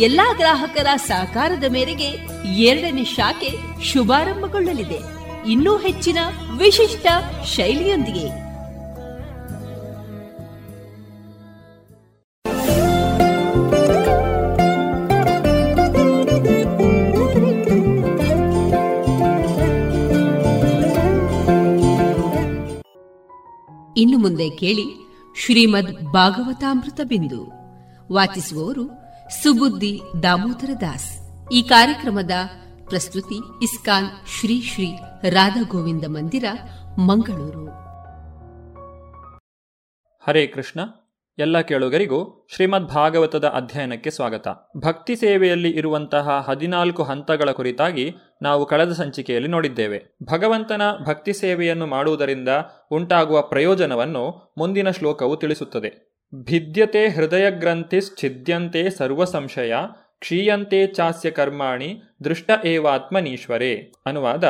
ಎಲ್ಲಾ ಗ್ರಾಹಕರ ಸಹಕಾರದ ಮೇರೆಗೆ ಎರಡನೇ ಶಾಖೆ ಶುಭಾರಂಭಗೊಳ್ಳಲಿದೆ. ಇನ್ನೂ ಹೆಚ್ಚಿನ ವಿಶಿಷ್ಟ ಶೈಲಿಯೊಂದಿಗೆ. ಇನ್ನು ಮುಂದೆ ಕೇಳಿ ಶ್ರೀಮದ್ ಭಾಗವತಾಮೃತ ಬಿಂದು. ವಾಚಿಸುವವರು ಸುಬುದ್ದಿ ದಾಮೋದರ ದಾಸ್. ಈ ಕಾರ್ಯಕ್ರಮದ ಪ್ರಸ್ತುತಿ ಇಸ್ಕಾನ್ ಶ್ರೀ ಶ್ರೀ ರಾಧಾ ಗೋವಿಂದ ಮಂದಿರ, ಮಂಗಳೂರು. ಹರೇ ಕೃಷ್ಣ. ಎಲ್ಲ ಕೇಳುಗರಿಗೂ ಶ್ರೀಮದ್ ಭಾಗವತದ ಅಧ್ಯಯನಕ್ಕೆ ಸ್ವಾಗತ. ಭಕ್ತಿ ಸೇವೆಯಲ್ಲಿ ಇರುವಂತಹ ಹದಿನಾಲ್ಕು ಹಂತಗಳ ಕುರಿತಾಗಿ ನಾವು ಕಳೆದ ಸಂಚಿಕೆಯಲ್ಲಿ ನೋಡಿದ್ದೇವೆ. ಭಗವಂತನ ಭಕ್ತಿ ಸೇವೆಯನ್ನು ಮಾಡುವುದರಿಂದ ಉಂಟಾಗುವ ಪ್ರಯೋಜನವನ್ನು ಮುಂದಿನ ಶ್ಲೋಕವು ತಿಳಿಸುತ್ತದೆ. ಭಿದ್ಯತೆ ಹೃದಯ ಸರ್ವಸಂಶಯ ಸರ್ವ ಸಂಶಯ ಕ್ಷೀಯಂತೆ ಚಾಸ್ಯ ಕರ್ಮಾಣಿ, ದೃಷ್ಟ ಏವಾತ್ಮನೀಶ್ವರೇ. ಅನುವಾದ,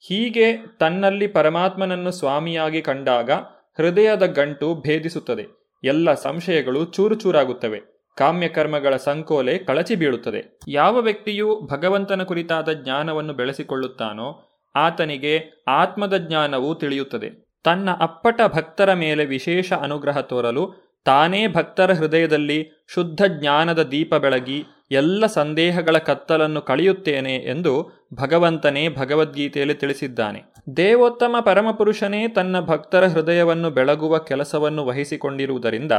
ಹೀಗೆ ತನ್ನಲ್ಲಿ ಪರಮಾತ್ಮನನ್ನು ಸ್ವಾಮಿಯಾಗಿ ಕಂಡಾಗ ಹೃದಯದ ಗಂಟು ಭೇದಿಸುತ್ತದೆ. ಎಲ್ಲ ಸಂಶಯಗಳು ಚೂರು ಚೂರಾಗುತ್ತವೆ. ಕಾಮ್ಯಕರ್ಮಗಳ ಸಂಕೋಲೆ ಕಳಚಿ ಬೀಳುತ್ತದೆ. ಯಾವ ವ್ಯಕ್ತಿಯು ಭಗವಂತನ ಕುರಿತಾದ ಜ್ಞಾನವನ್ನು ಬೆಳೆಸಿಕೊಳ್ಳುತ್ತಾನೋ, ಆತನಿಗೆ ಆತ್ಮದ ಜ್ಞಾನವು ತಿಳಿಯುತ್ತದೆ. ತನ್ನ ಅಪ್ಪಟ ಭಕ್ತರ ಮೇಲೆ ವಿಶೇಷ ಅನುಗ್ರಹ ತೋರಲು ತಾನೇ ಭಕ್ತರ ಹೃದಯದಲ್ಲಿ ಶುದ್ಧ ಜ್ಞಾನದ ದೀಪ ಬೆಳಗಿ ಎಲ್ಲ ಸಂದೇಹಗಳ ಕತ್ತಲನ್ನು ಕಳೆಯುತ್ತೇನೆ ಎಂದು ಭಗವಂತನೇ ಭಗವದ್ಗೀತೆಯಲ್ಲಿ ತಿಳಿಸಿದ್ದಾನೆ. ದೇವೋತ್ತಮ ಪರಮಪುರುಷನೇ ತನ್ನ ಭಕ್ತರ ಹೃದಯವನ್ನು ಬೆಳಗುವ ಕೆಲಸವನ್ನು ವಹಿಸಿಕೊಂಡಿರುವುದರಿಂದ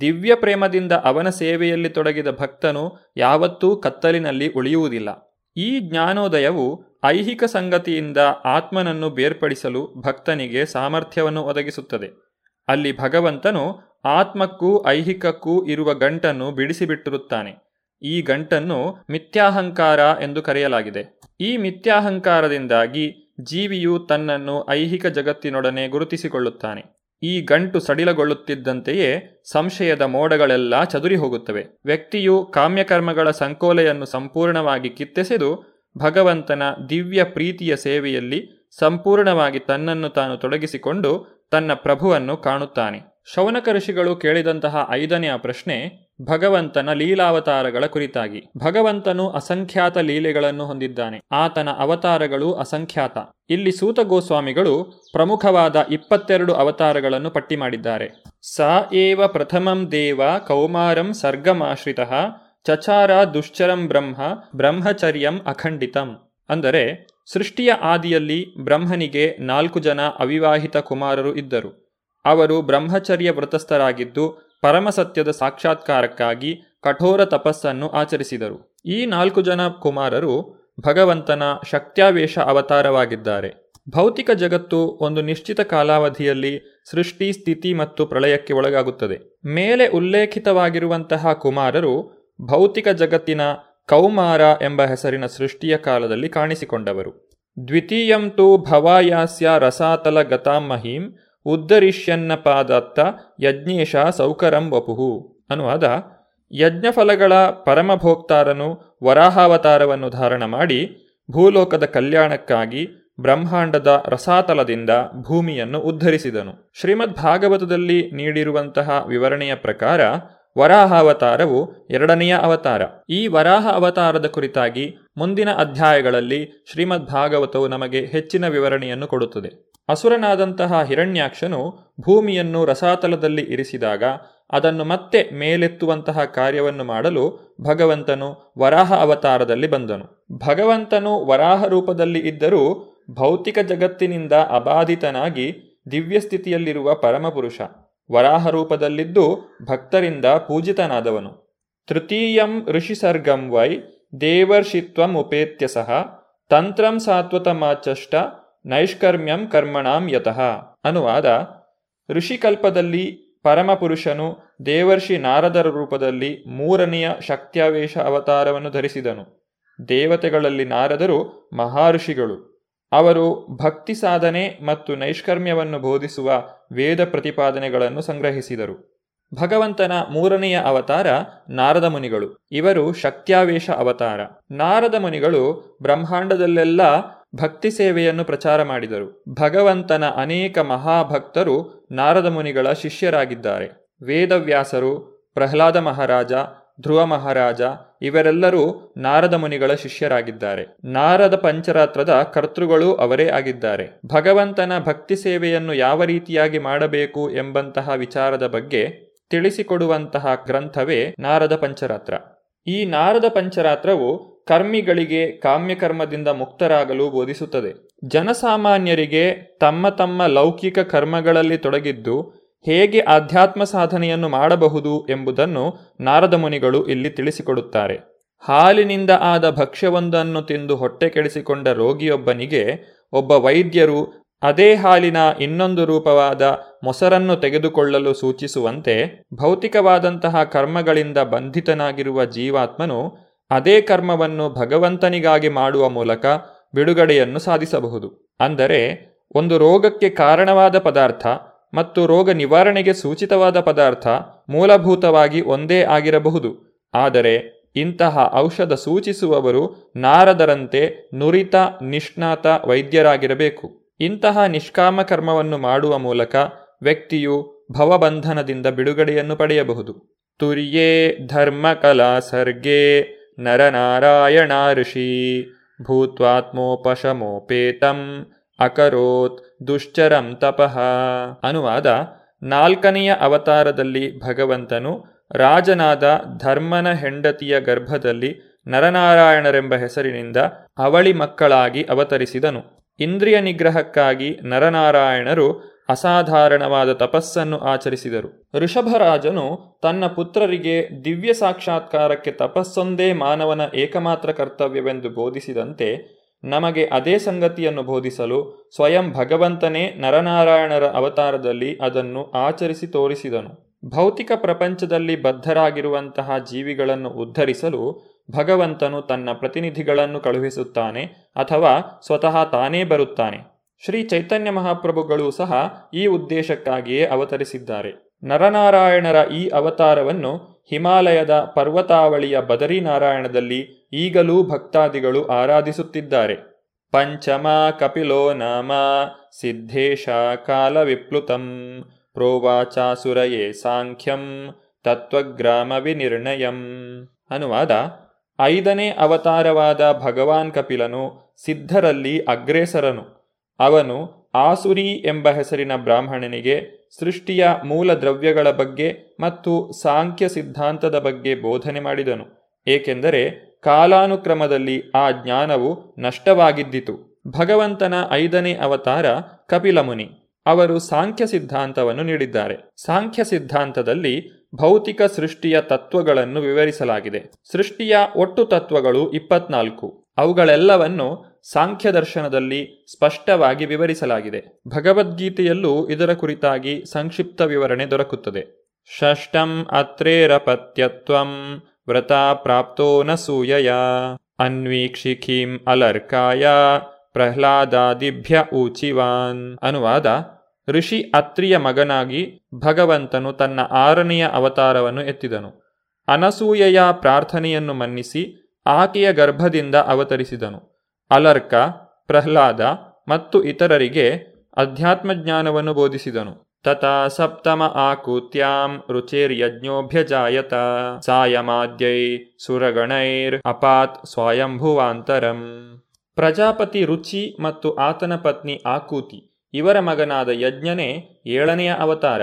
ದಿವ್ಯ ಪ್ರೇಮದಿಂದ ಅವನ ಸೇವೆಯಲ್ಲಿ ತೊಡಗಿದ ಭಕ್ತನು ಯಾವತ್ತೂ ಕತ್ತಲಿನಲ್ಲಿ ಉಳಿಯುವುದಿಲ್ಲ. ಈ ಜ್ಞಾನೋದಯವು ಐಹಿಕ ಸಂಗತಿಯಿಂದ ಆತ್ಮನನ್ನು ಬೇರ್ಪಡಿಸಲು ಭಕ್ತನಿಗೆ ಸಾಮರ್ಥ್ಯವನ್ನು ಒದಗಿಸುತ್ತದೆ. ಅಲ್ಲಿ ಭಗವಂತನು ಆತ್ಮಕ್ಕೂ ಐಹಿಕಕ್ಕೂ ಇರುವ ಗಂಟನ್ನು ಬಿಡಿಸಿಬಿಟ್ಟಿರುತ್ತಾನೆ. ಈ ಗಂಟನ್ನು ಮಿಥ್ಯಾಹಂಕಾರ ಎಂದು ಕರೆಯಲಾಗಿದೆ. ಈ ಮಿಥ್ಯಾಹಂಕಾರದಿಂದಾಗಿ ಜೀವಿಯು ತನ್ನನ್ನು ಐಹಿಕ ಜಗತ್ತಿನೊಡನೆ ಗುರುತಿಸಿಕೊಳ್ಳುತ್ತಾನೆ. ಈ ಗಂಟು ಸಡಿಲಗೊಳ್ಳುತ್ತಿದ್ದಂತೆಯೇ ಸಂಶಯದ ಮೋಡಗಳೆಲ್ಲ ಚದುರಿ ಹೋಗುತ್ತವೆ ವ್ಯಕ್ತಿಯು ಕಾಮ್ಯಕರ್ಮಗಳ ಸಂಕೋಲೆಯನ್ನು ಸಂಪೂರ್ಣವಾಗಿ ಕಿತ್ತೆಸೆದು ಭಗವಂತನ ದಿವ್ಯ ಪ್ರೀತಿಯ ಸೇವೆಯಲ್ಲಿ ಸಂಪೂರ್ಣವಾಗಿ ತನ್ನನ್ನು ತಾನು ತೊಡಗಿಸಿಕೊಂಡು ತನ್ನ ಪ್ರಭುವನ್ನು ಕಾಣುತ್ತಾನೆ. ಶೌನಕ ಋಷಿಗಳು ಕೇಳಿದಂತಹ ಐದನೆಯ ಪ್ರಶ್ನೆ, ಭಗವಂತನ ಲೀಲಾವತಾರಗಳ ಕುರಿತಾಗಿ. ಭಗವಂತನು ಅಸಂಖ್ಯಾತ ಲೀಲೆಗಳನ್ನು ಹೊಂದಿದ್ದಾನೆ. ಆತನ ಅವತಾರಗಳು ಅಸಂಖ್ಯಾತ. ಇಲ್ಲಿ ಸೂತ ಗೋಸ್ವಾಮಿಗಳು ಪ್ರಮುಖವಾದ ಇಪ್ಪತ್ತೆರಡು ಅವತಾರಗಳನ್ನು ಪಟ್ಟಿ ಮಾಡಿದ್ದಾರೆ. ಸ ಏವ ಪ್ರಥಮಂ ದೇವ ಕೌಮಾರಂ ಸರ್ಗಮಾಶ್ರಿತ ಚಚಾರ ದುಶ್ಚರಂ ಬ್ರಹ್ಮ ಬ್ರಹ್ಮಚರ್ಯಂ ಅಖಂಡಿತಂ. ಅಂದರೆ ಸೃಷ್ಟಿಯ ಆದಿಯಲ್ಲಿ ಬ್ರಹ್ಮನಿಗೆ ನಾಲ್ಕು ಜನ ಅವಿವಾಹಿತ ಕುಮಾರರು ಇದ್ದರು. ಅವರು ಬ್ರಹ್ಮಚರ್ಯ ವ್ರತಸ್ಥರಾಗಿದ್ದು ಪರಮಸತ್ಯದ ಸಾಕ್ಷಾತ್ಕಾರಕ್ಕಾಗಿ ಕಠೋರ ತಪಸ್ಸನ್ನು ಆಚರಿಸಿದರು. ಈ ನಾಲ್ಕು ಜನ ಕುಮಾರರು ಭಗವಂತನ ಶಕ್ತ್ಯಾವೇಶ ಅವತಾರವಾಗಿದ್ದಾರೆ. ಭೌತಿಕ ಜಗತ್ತು ಒಂದು ನಿಶ್ಚಿತ ಕಾಲಾವಧಿಯಲ್ಲಿ ಸೃಷ್ಟಿ, ಸ್ಥಿತಿ ಮತ್ತು ಪ್ರಳಯಕ್ಕೆ ಒಳಗಾಗುತ್ತದೆ. ಮೇಲೆ ಉಲ್ಲೇಖಿತವಾಗಿರುವಂತಹ ಕುಮಾರರು ಭೌತಿಕ ಜಗತ್ತಿನ ಕೌಮಾರ ಎಂಬ ಹೆಸರಿನ ಸೃಷ್ಟಿಯ ಕಾಲದಲ್ಲಿ ಕಾಣಿಸಿಕೊಂಡವರು. ದ್ವಿತೀಯಂತೂ ಭವಾಯಾಸ್ಯ ರಸಾತಲ ಗತಾಂ ಮಹೀಂ ಉದ್ದರಿಷ್ಯನ್ನ ಪಾದತ್ತ ಯಜ್ಞೇಶ ಸೌಕರಂ ವಪುಹು. ಅನುವಾದ, ಯಜ್ಞಫಲಗಳ ಪರಮಭೋಕ್ತಾರನು ವರಾಹಾವತಾರವನ್ನು ಧಾರಣ ಮಾಡಿ ಭೂಲೋಕದ ಕಲ್ಯಾಣಕ್ಕಾಗಿ ಬ್ರಹ್ಮಾಂಡದ ರಸಾತಲದಿಂದ ಭೂಮಿಯನ್ನು ಉದ್ಧರಿಸಿದನು. ಶ್ರೀಮದ್ ಭಾಗವತದಲ್ಲಿ ನೀಡಿರುವಂತಹ ವಿವರಣೆಯ ಪ್ರಕಾರ ವರಾಹ ಅವತಾರವು ಎರಡನೆಯ ಅವತಾರ. ಈ ವರಾಹ ಅವತಾರದ ಕುರಿತಾಗಿ ಮುಂದಿನ ಅಧ್ಯಾಯಗಳಲ್ಲಿ ಶ್ರೀಮದ್ ಭಾಗವತವು ನಮಗೆ ಹೆಚ್ಚಿನ ವಿವರಣೆಯನ್ನು ಕೊಡುತ್ತದೆ. ಅಸುರನಾದಂತಹ ಹಿರಣ್ಯಾಕ್ಷನು ಭೂಮಿಯನ್ನು ರಸಾತಲದಲ್ಲಿ ಇರಿಸಿದಾಗ ಅದನ್ನು ಮತ್ತೆ ಮೇಲೆತ್ತುವಂತಹ ಕಾರ್ಯವನ್ನು ಮಾಡಲು ಭಗವಂತನು ವರಾಹ ಅವತಾರದಲ್ಲಿ ಬಂದನು. ಭಗವಂತನು ವರಾಹ ರೂಪದಲ್ಲಿ ಇದ್ದರೂ ಭೌತಿಕ ಜಗತ್ತಿನಿಂದ ಅಬಾಧಿತನಾಗಿ ದಿವ್ಯ ಸ್ಥಿತಿಯಲ್ಲಿರುವ ಪರಮಪುರುಷ, ವರಾಹ ರೂಪದಲ್ಲಿದ್ದು ಭಕ್ತರಿಂದ ಪೂಜಿತನಾದವನು. ತೃತೀಯಂ ಋಷಿಸರ್ಗಂ ವೈ ದೇವರ್ಷಿತ್ವಂ ಉಪೇತ್ಯ ಸಹ ತಂತ್ರಂ ಸಾತ್ವತಮಾಚಷ್ಟ ನೈಷ್ಕರ್ಮ್ಯಂ ಕರ್ಮಣಾಂ ಯತಃ ಅನುವಾದ, ಋಷಿಕಲ್ಪದಲ್ಲಿ ಪರಮಪುರುಷನು ದೇವರ್ಷಿ ನಾರದರ ರೂಪದಲ್ಲಿ ಮೂರನೆಯ ಶಕ್ತ್ಯಾವೇಶ ಅವತಾರವನ್ನು ಧರಿಸಿದನು. ದೇವತೆಗಳಲ್ಲಿ ನಾರದರು ಮಹಾಋಷಿಗಳು ಅವರು ಭಕ್ತಿ ಸಾಧನೆ ಮತ್ತು ನೈಷ್ಕರ್ಮ್ಯವನ್ನು ಬೋಧಿಸುವ ವೇದ ಪ್ರತಿಪಾದನೆಗಳನ್ನು ಸಂಗ್ರಹಿಸಿದರು. ಭಗವಂತನ ಮೂರನೆಯ ಅವತಾರ ನಾರದ ಮುನಿಗಳು. ಇವರು ಶಕ್ತ್ಯಾವೇಶ ಅವತಾರ. ನಾರದ ಮುನಿಗಳು ಬ್ರಹ್ಮಾಂಡದಲ್ಲೆಲ್ಲ ಭಕ್ತಿ ಸೇವೆಯನ್ನು ಪ್ರಚಾರ ಮಾಡಿದರು. ಭಗವಂತನ ಅನೇಕ ಮಹಾಭಕ್ತರು ನಾರದ ಮುನಿಗಳ ಶಿಷ್ಯರಾಗಿದ್ದಾರೆ. ವೇದವ್ಯಾಸರು, ಪ್ರಹ್ಲಾದ ಮಹಾರಾಜ, ಧ್ರುವ ಮಹಾರಾಜ ಇವರೆಲ್ಲರೂ ನಾರದ ಮುನಿಗಳ ಶಿಷ್ಯರಾಗಿದ್ದಾರೆ. ನಾರದ ಪಂಚರಾತ್ರದ ಕರ್ತೃಗಳು ಅವರೇ ಆಗಿದ್ದಾರೆ. ಭಗವಂತನ ಭಕ್ತಿ ಸೇವೆಯನ್ನು ಯಾವ ರೀತಿಯಾಗಿ ಮಾಡಬೇಕು ಎಂಬಂತಹ ವಿಚಾರದ ಬಗ್ಗೆ ತಿಳಿಸಿಕೊಡುವಂತಹ ಗ್ರಂಥವೇ ನಾರದ ಪಂಚರಾತ್ರ. ಈ ನಾರದ ಪಂಚರಾತ್ರವು ಕರ್ಮಿಗಳಿಗೆ ಕಾಮ್ಯಕರ್ಮದಿಂದ ಮುಕ್ತರಾಗಲು ಬೋಧಿಸುತ್ತದೆ. ಜನಸಾಮಾನ್ಯರಿಗೆ ತಮ್ಮ ತಮ್ಮ ಲೌಕಿಕ ಕರ್ಮಗಳಲ್ಲಿ ತೊಡಗಿದ್ದು ಹೇಗೆ ಆಧ್ಯಾತ್ಮ ಸಾಧನೆಯನ್ನು ಮಾಡಬಹುದು ಎಂಬುದನ್ನು ನಾರದ ಮುನಿಗಳು ಇಲ್ಲಿ ತಿಳಿಸಿಕೊಡುತ್ತಾರೆ. ಹಾಲಿನಿಂದ ಆದ ಭಕ್ಷ್ಯವೊಂದನ್ನು ತಿಂದು ಹೊಟ್ಟೆ ಕೆಡಿಸಿಕೊಂಡ ರೋಗಿಯೊಬ್ಬನಿಗೆ ಒಬ್ಬ ವೈದ್ಯರು ಅದೇ ಹಾಲಿನ ಇನ್ನೊಂದು ರೂಪವಾದ ಮೊಸರನ್ನು ತೆಗೆದುಕೊಳ್ಳಲು ಸೂಚಿಸುವಂತೆ ಭೌತಿಕವಾದಂತಹ ಕರ್ಮಗಳಿಂದ ಬಂಧಿತನಾಗಿರುವ ಜೀವಾತ್ಮನು ಅದೇ ಕರ್ಮವನ್ನು ಭಗವಂತನಿಗಾಗಿ ಮಾಡುವ ಮೂಲಕ ಬಿಡುಗಡೆಯನ್ನು ಸಾಧಿಸಬಹುದು. ಅಂದರೆ, ಒಂದು ರೋಗಕ್ಕೆ ಕಾರಣವಾದ ಪದಾರ್ಥ ಮತ್ತು ರೋಗ ನಿವಾರಣೆಗೆ ಸೂಚಿತವಾದ ಪದಾರ್ಥ ಮೂಲಭೂತವಾಗಿ ಒಂದೇ ಆಗಿರಬಹುದು. ಆದರೆ, ಇಂತಹ ಔಷಧ ಸೂಚಿಸುವವರು ನಾರದರಂತೆ ನುರಿತ, ನಿಷ್ಣಾತ ವೈದ್ಯರಾಗಿರಬೇಕು. ಇಂತಹ ನಿಷ್ಕಾಮ ಕರ್ಮವನ್ನು ಮಾಡುವ ಮೂಲಕ ವ್ಯಕ್ತಿಯು ಭವಬಂಧನದಿಂದ ಬಿಡುಗಡೆಯನ್ನು ಪಡೆಯಬಹುದು. ತುರ್ಯೇ ಧರ್ಮಕಲಾ ಸರ್ಗೇ ನರನಾರಾಯಣ ಋಷಿ ಭೂತ್ವಾತ್ಮೋಪಶಮೋಪೇತಂ ಅಕರೋತ್ ದುಶ್ಚರಂ ತಪಃ ಅನುವಾದ ನಾಲ್ಕನೆಯ ಅವತಾರದಲ್ಲಿ ಭಗವಂತನು ರಾಜನಾದ ಧರ್ಮನ ಹೆಂಡತಿಯ ಗರ್ಭದಲ್ಲಿ ನರನಾರಾಯಣರೆಂಬ ಹೆಸರಿನಿಂದ ಅವಳಿ ಮಕ್ಕಳಾಗಿ ಅವತರಿಸಿದನು. ಇಂದ್ರಿಯ ನಿಗ್ರಹಕ್ಕಾಗಿ ನರನಾರಾಯಣರು ಅಸಾಧಾರಣವಾದ ತಪಸ್ಸನ್ನು ಆಚರಿಸಿದರು. ಋಷಭರಾಜನು ತನ್ನ ಪುತ್ರರಿಗೆ ದಿವ್ಯ ಸಾಕ್ಷಾತ್ಕಾರಕ್ಕೆ ತಪಸ್ಸೊಂದೇ ಮಾನವನ ಏಕಮಾತ್ರ ಕರ್ತವ್ಯವೆಂದು ಬೋಧಿಸಿದಂತೆ ನಮಗೆ ಅದೇ ಸಂಗತಿಯನ್ನು ಬೋಧಿಸಲು ಸ್ವಯಂ ಭಗವಂತನೇ ನರನಾರಾಯಣರ ಅವತಾರದಲ್ಲಿ ಅದನ್ನು ಆಚರಿಸಿ ತೋರಿಸಿದನು. ಭೌತಿಕ ಪ್ರಪಂಚದಲ್ಲಿ ಬದ್ಧರಾಗಿರುವಂತಹ ಜೀವಿಗಳನ್ನು ಉದ್ಧರಿಸಲು ಭಗವಂತನು ತನ್ನ ಪ್ರತಿನಿಧಿಗಳನ್ನು ಕಳುಹಿಸುತ್ತಾನೆ ಅಥವಾ ಸ್ವತಃ ತಾನೇ ಬರುತ್ತಾನೆ. ಶ್ರೀ ಚೈತನ್ಯ ಮಹಾಪ್ರಭುಗಳು ಸಹ ಈ ಉದ್ದೇಶಕ್ಕಾಗಿಯೇ ಅವತರಿಸಿದ್ದಾರೆ. ನರನಾರಾಯಣರ ಈ ಅವತಾರವನ್ನು ಹಿಮಾಲಯದ ಪರ್ವತಾವಳಿಯ ಬದರಿನಾರಾಯಣದಲ್ಲಿ ಈಗಲೂ ಭಕ್ತಾದಿಗಳು ಆರಾಧಿಸುತ್ತಿದ್ದಾರೆ. ಪಂಚಮ, ಕಪಿಲೋ, ನಾಮ ಸಿದ್ಧೇಶ ಕಾಲವಿಪ್ಲುತಂ, ಪ್ರೋವಾಚಾಸುರಯೇ ಸಾಂಖ್ಯಂ, ತತ್ವಗ್ರಾಮ ವಿನಿರ್ಣಯಂ. ಅನುವಾದ, ಐದನೇ ಅವತಾರವಾದ ಭಗವಾನ್ ಕಪಿಲನು ಸಿದ್ಧರಲ್ಲಿ ಅಗ್ರೇಸರನು. ಅವನು ಆಸುರಿ ಎಂಬ ಹೆಸರಿನ ಬ್ರಾಹ್ಮಣನಿಗೆ ಸೃಷ್ಟಿಯ ಮೂಲ ದ್ರವ್ಯಗಳ ಬಗ್ಗೆ ಮತ್ತು ಸಾಂಖ್ಯ ಸಿದ್ಧಾಂತದ ಬಗ್ಗೆ ಬೋಧನೆ ಮಾಡಿದನು. ಏಕೆಂದರೆ ಕಾಲಾನುಕ್ರಮದಲ್ಲಿ ಆ ಜ್ಞಾನವು ನಷ್ಟವಾಗಿದ್ದಿತು. ಭಗವಂತನ ಐದನೇ ಅವತಾರ ಕಪಿಲಮುನಿ. ಅವರು ಸಾಂಖ್ಯ ಸಿದ್ಧಾಂತವನ್ನು ನೀಡಿದ್ದಾರೆ. ಸಾಂಖ್ಯ ಸಿದ್ಧಾಂತದಲ್ಲಿ ಭೌತಿಕ ಸೃಷ್ಟಿಯ ತತ್ವಗಳನ್ನು ವಿವರಿಸಲಾಗಿದೆ. ಸೃಷ್ಟಿಯ ಒಟ್ಟು ತತ್ವಗಳು ಇಪ್ಪತ್ನಾಲ್ಕು. ಅವುಗಳೆಲ್ಲವನ್ನು ಸಾಂಖ್ಯ ದರ್ಶನದಲ್ಲಿ ಸ್ಪಷ್ಟವಾಗಿ ವಿವರಿಸಲಾಗಿದೆ. ಭಗವದ್ಗೀತೆಯಲ್ಲೂ ಇದರ ಕುರಿತಾಗಿ ಸಂಕ್ಷಿಪ್ತ ವಿವರಣೆ ದೊರಕುತ್ತದೆ. ಷಷ್ಟಂ ಅತ್ರೇರಪತ್ಯತ್ವಂ ವ್ರತ ಪ್ರಾಪ್ತೋ ನ ಸೂಯಯ ಅನ್ವೀಕ್ಷಿಖೀಂ ಅಲರ್ಕಾಯ ಪ್ರಹ್ಲಾದಾದಿಭ್ಯ ಊಚಿವಾನ್ ಅನುವಾದ ಋಷಿ ಅತ್ರಿಯ ಮಗನಾಗಿ ಭಗವಂತನು ತನ್ನ ಆರನೆಯ ಅವತಾರವನ್ನು ಎತ್ತಿದನು. ಅನಸೂಯೆಯ ಪ್ರಾರ್ಥನೆಯನ್ನು ಮನ್ನಿಸಿ ಆಕೆಯ ಗರ್ಭದಿಂದ ಅವತರಿಸಿದನು. ಅಲರ್ಕ, ಪ್ರಹ್ಲಾದ ಮತ್ತು ಇತರರಿಗೆ ಅಧ್ಯಾತ್ಮಜ್ಞಾನವನ್ನು ಬೋಧಿಸಿದನು. ತಥಾ ಸಪ್ತಮ ಆಕೂತ್ಯಾಂ ರುಚೇರ್ಯಜ್ಞೋಭ್ಯಜಾಯತ ಸಾಯಮಾದ್ಯೈ ಸುರಗಣೈರ್ ಅಪಾತ್ ಸ್ವಯಂಭುವಾಂತರಂ. ಪ್ರಜಾಪತಿ ರುಚಿ ಮತ್ತು ಆತನ ಪತ್ನಿ ಆಕೂತಿ, ಇವರ ಮಗನಾದ ಯಜ್ಞನೇ ಏಳನೆಯ ಅವತಾರ.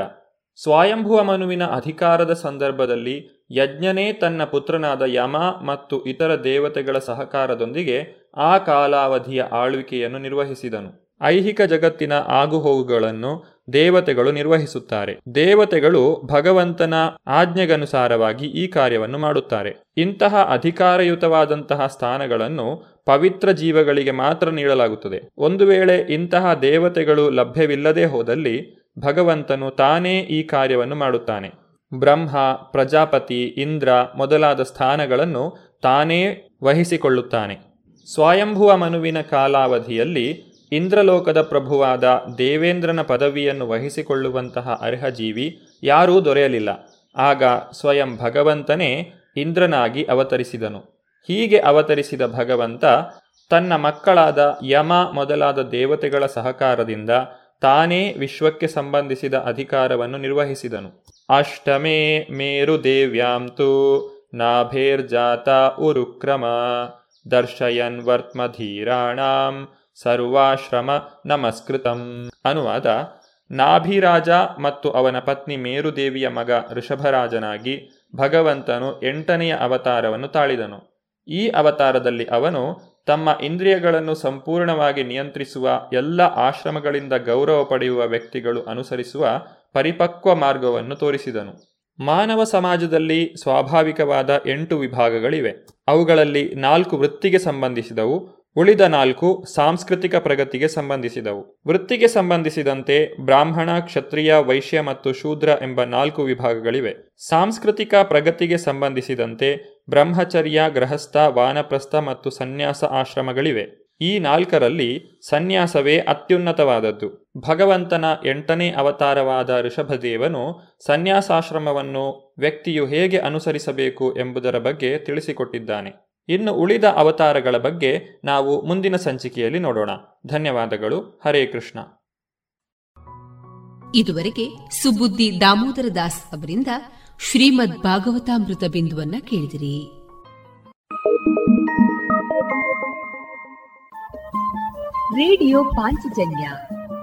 ಸ್ವಯಂಭುವ ಮನುವಿನ ಅಧಿಕಾರದ ಸಂದರ್ಭದಲ್ಲಿ ಯಜ್ಞನೇ ತನ್ನ ಪುತ್ರನಾದ ಯಮ ಮತ್ತು ಇತರ ದೇವತೆಗಳ ಸಹಕಾರದೊಂದಿಗೆ ಆ ಕಾಲಾವಧಿಯ ಆಳ್ವಿಕೆಯನ್ನು ನಿರ್ವಹಿಸಿದನು. ಐಹಿಕ ಜಗತ್ತಿನ ಆಗುಹೋಗುಗಳನ್ನು ದೇವತೆಗಳು ನಿರ್ವಹಿಸುತ್ತಾರೆ. ದೇವತೆಗಳು ಭಗವಂತನ ಆಜ್ಞೆಗನುಸಾರವಾಗಿ ಈ ಕಾರ್ಯವನ್ನು ಮಾಡುತ್ತಾರೆ. ಇಂತಹ ಅಧಿಕಾರಯುತವಾದಂತಹ ಸ್ಥಾನಗಳನ್ನು ಪವಿತ್ರ ಜೀವಗಳಿಗೆ ಮಾತ್ರ ನೀಡಲಾಗುತ್ತದೆ. ಒಂದು ವೇಳೆ ಇಂತಹ ದೇವತೆಗಳು ಲಭ್ಯವಿಲ್ಲದೆ ಹೋದಲ್ಲಿ ಭಗವಂತನು ತಾನೇ ಈ ಕಾರ್ಯವನ್ನು ಮಾಡುತ್ತಾನೆ. ಬ್ರಹ್ಮ, ಪ್ರಜಾಪತಿ, ಇಂದ್ರ ಮೊದಲಾದ ಸ್ಥಾನಗಳನ್ನು ತಾನೇ ವಹಿಸಿಕೊಳ್ಳುತ್ತಾನೆ. ಸ್ವಯಂಭುವ ಮನುವಿನ ಕಾಲಾವಧಿಯಲ್ಲಿ ಇಂದ್ರಲೋಕದ ಪ್ರಭುವಾದ ದೇವೇಂದ್ರನ ಪದವಿಯನ್ನು ವಹಿಸಿಕೊಳ್ಳುವಂತಹ ಅರ್ಹ ಜೀವಿ ಯಾರೂ ದೊರೆಯಲಿಲ್ಲ. ಆಗ ಸ್ವಯಂ ಭಗವಂತನೇ ಇಂದ್ರನಾಗಿ ಅವತರಿಸಿದನು. ಹೀಗೆ ಅವತರಿಸಿದ ಭಗವಂತ ತನ್ನ ಮಕ್ಕಳಾದ ಯಮ ಮೊದಲಾದ ದೇವತೆಗಳ ಸಹಕಾರದಿಂದ ತಾನೇ ವಿಶ್ವಕ್ಕೆ ಸಂಬಂಧಿಸಿದ ಅಧಿಕಾರವನ್ನು ನಿರ್ವಹಿಸಿದನು. ಅಷ್ಟಮೇ ಮೇರು ದೇವ್ಯಾಂತು ನಾಭೇರ್ಜಾತ ಉರುಕ್ರಮ. ದರ್ಶಯನ್ ವರ್ತ್ಮಧೀರಾಣಾಂ ಸರ್ವಾಶ್ರಮ ನಮಸ್ಕೃತಂ ಅನುವಾದ ನಾಭಿರಾಜ ಮತ್ತು ಅವನ ಪತ್ನಿ ಮೇರುದೇವಿಯ ಮಗ ಋಷಭರಾಜನಾಗಿ ಭಗವಂತನು ಎಂಟನೆಯ ಅವತಾರವನ್ನು ತಾಳಿದನು. ಈ ಅವತಾರದಲ್ಲಿ ಅವನು ತಮ್ಮ ಇಂದ್ರಿಯಗಳನ್ನು ಸಂಪೂರ್ಣವಾಗಿ ನಿಯಂತ್ರಿಸುವ ಎಲ್ಲ ಆಶ್ರಮಗಳಿಂದ ಗೌರವ ಪಡೆಯುವ ವ್ಯಕ್ತಿಗಳು ಅನುಸರಿಸುವ ಪರಿಪಕ್ವ ಮಾರ್ಗವನ್ನು ತೋರಿಸಿದನು. ಮಾನವ ಸಮಾಜದಲ್ಲಿ ಸ್ವಾಭಾವಿಕವಾದ ಎಂಟು ವಿಭಾಗಗಳಿವೆ. ಅವುಗಳಲ್ಲಿ ನಾಲ್ಕು ವೃತ್ತಿಗೆ ಸಂಬಂಧಿಸಿದವು, ಉಳಿದ ನಾಲ್ಕು ಸಾಂಸ್ಕೃತಿಕ ಪ್ರಗತಿಗೆ ಸಂಬಂಧಿಸಿದವು. ವೃತ್ತಿಗೆ ಸಂಬಂಧಿಸಿದಂತೆ ಬ್ರಾಹ್ಮಣ, ಕ್ಷತ್ರಿಯ, ವೈಶ್ಯ ಮತ್ತು ಶೂದ್ರ ಎಂಬ ನಾಲ್ಕು ವಿಭಾಗಗಳಿವೆ. ಸಾಂಸ್ಕೃತಿಕ ಪ್ರಗತಿಗೆ ಸಂಬಂಧಿಸಿದಂತೆ ಬ್ರಹ್ಮಚರ್ಯ, ಗೃಹಸ್ಥ, ವಾನಪ್ರಸ್ಥ ಮತ್ತು ಸನ್ಯಾಸ ಆಶ್ರಮಗಳಿವೆ. ಈ ನಾಲ್ಕರಲ್ಲಿ ಸನ್ಯಾಸವೇ ಅತ್ಯುನ್ನತವಾದದ್ದು. ಭಗವಂತನ ಎಂಟನೇ ಅವತಾರವಾದ ಋಷಭದೇವನು ಸನ್ಯಾಸಾಶ್ರಮವನ್ನು ವ್ಯಕ್ತಿಯು ಹೇಗೆ ಅನುಸರಿಸಬೇಕು ಎಂಬುದರ ಬಗ್ಗೆ ತಿಳಿಸಿಕೊಟ್ಟಿದ್ದಾನೆ. ಇನ್ನು ಉಳಿದ ಅವತಾರಗಳ ಬಗ್ಗೆ ನಾವು ಮುಂದಿನ ಸಂಚಿಕೆಯಲ್ಲಿ ನೋಡೋಣ. ಧನ್ಯವಾದಗಳು. ಹರೇ ಕೃಷ್ಣ. ಇದುವರೆಗೆ ಸುಬುದ್ದಿ ದಾಮೋದರ ದಾಸ್ ಅವರಿಂದ ಶ್ರೀಮದ್ ಭಾಗವತಾಮೃತ ಬಿಂದುವನ್ನ ಕೇಳಿದಿರಿ. ರೇಡಿಯೋ ಪಾಂಚಜನ್ಯ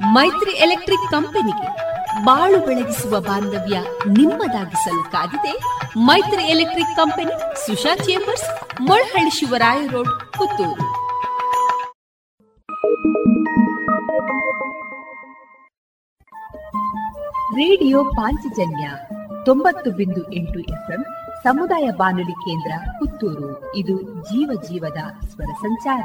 ಮೈತ್ರಿ ಎಲೆಕ್ಟ್ರಿಕ್ ಕಂಪನಿಗೆ ಬಾಳು ಬೆಳಗಿಸುವ ಬಾಂಧವ್ಯ ನಿಮ್ಮದಾಗಿಸಲು ಕಾದಿದೆ Maitri electric company, Susha chambers, Molahalli Shivaraya road, Puttur. Radio Panchajanya ತೊಂಬತ್ತು ಬಿಂದು ಎಂಟು ಎಫ್ಎಂ ಸಮುದಾಯ ಬಾನುಲಿ ಕೇಂದ್ರ ಪುತ್ತೂರು. ಇದು ಜೀವ ಜೀವದ ಸ್ವರ ಸಂಚಾರ.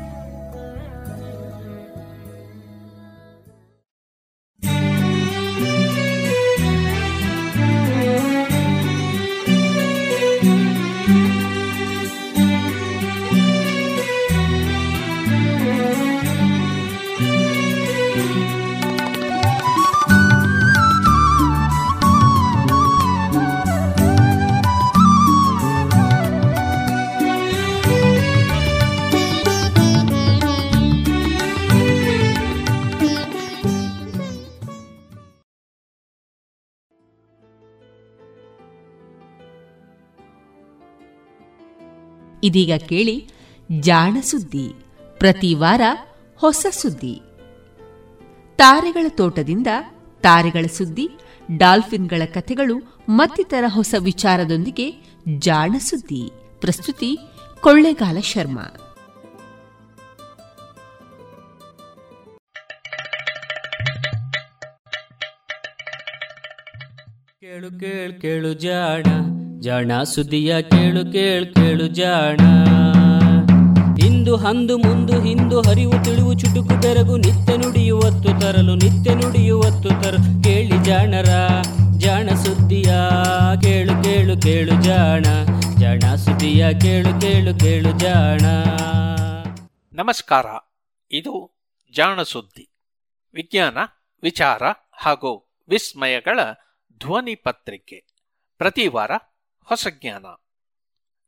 ಇದೀಗ ಕೇಳಿ ಜಾಣ ಸುದ್ದಿ. ಪ್ರತಿ ವಾರ ಹೊಸ ಸುದ್ದಿ. ತಾರೆಗಳ ತೋಟದಿಂದ ತಾರೆಗಳ ಸುದ್ದಿ, ಡಾಲ್ಫಿನ್ಗಳ ಕಥೆಗಳು ಮತ್ತಿತರ ಹೊಸ ವಿಚಾರದೊಂದಿಗೆ ಜಾಣ ಸುದ್ದಿ. ಪ್ರಸ್ತುತಿ ಕೊಳ್ಳೆಗಾಲ ಶರ್ಮಾ. ಕೇಳು ಕೇಳು ಕೇಳು ಜಾಣ. ಜಾಣ ಸುದಿಯ ಕೇಳು ಕೇಳು ಕೇಳು ಜಾಣ. ಇಂದು ಹಂದು ಮುಂದು ಹಿಂದು ಹರಿವು ತಿಳಿವು, ಚುಟುಕು ತೆರಗು ನಿತ್ಯ ನುಡಿಯುವತ್ತು ತರಲು, ನಿತ್ಯ ನುಡಿಯುವತ್ತು ತರಲು. ಕೇಳಿ ಜಾಣರ, ಜಾಣ, ಸುದ್ದಿಯ ಕೇಳು ಕೇಳು ಕೇಳು ಜಾಣ. ಜಾಣ ಸುದಿಯ ಕೇಳು ಕೇಳು ಕೇಳು ಜಾಣ. ನಮಸ್ಕಾರ. ಇದು ಜಾಣ ಸುದ್ದಿ. ವಿಜ್ಞಾನ, ವಿಚಾರ ಹಾಗೂ ವಿಸ್ಮಯಗಳ ಧ್ವನಿ ಪತ್ರಿಕೆ. ಪ್ರತಿ ವಾರ ಹೊಸ ಜ್ಞಾನ.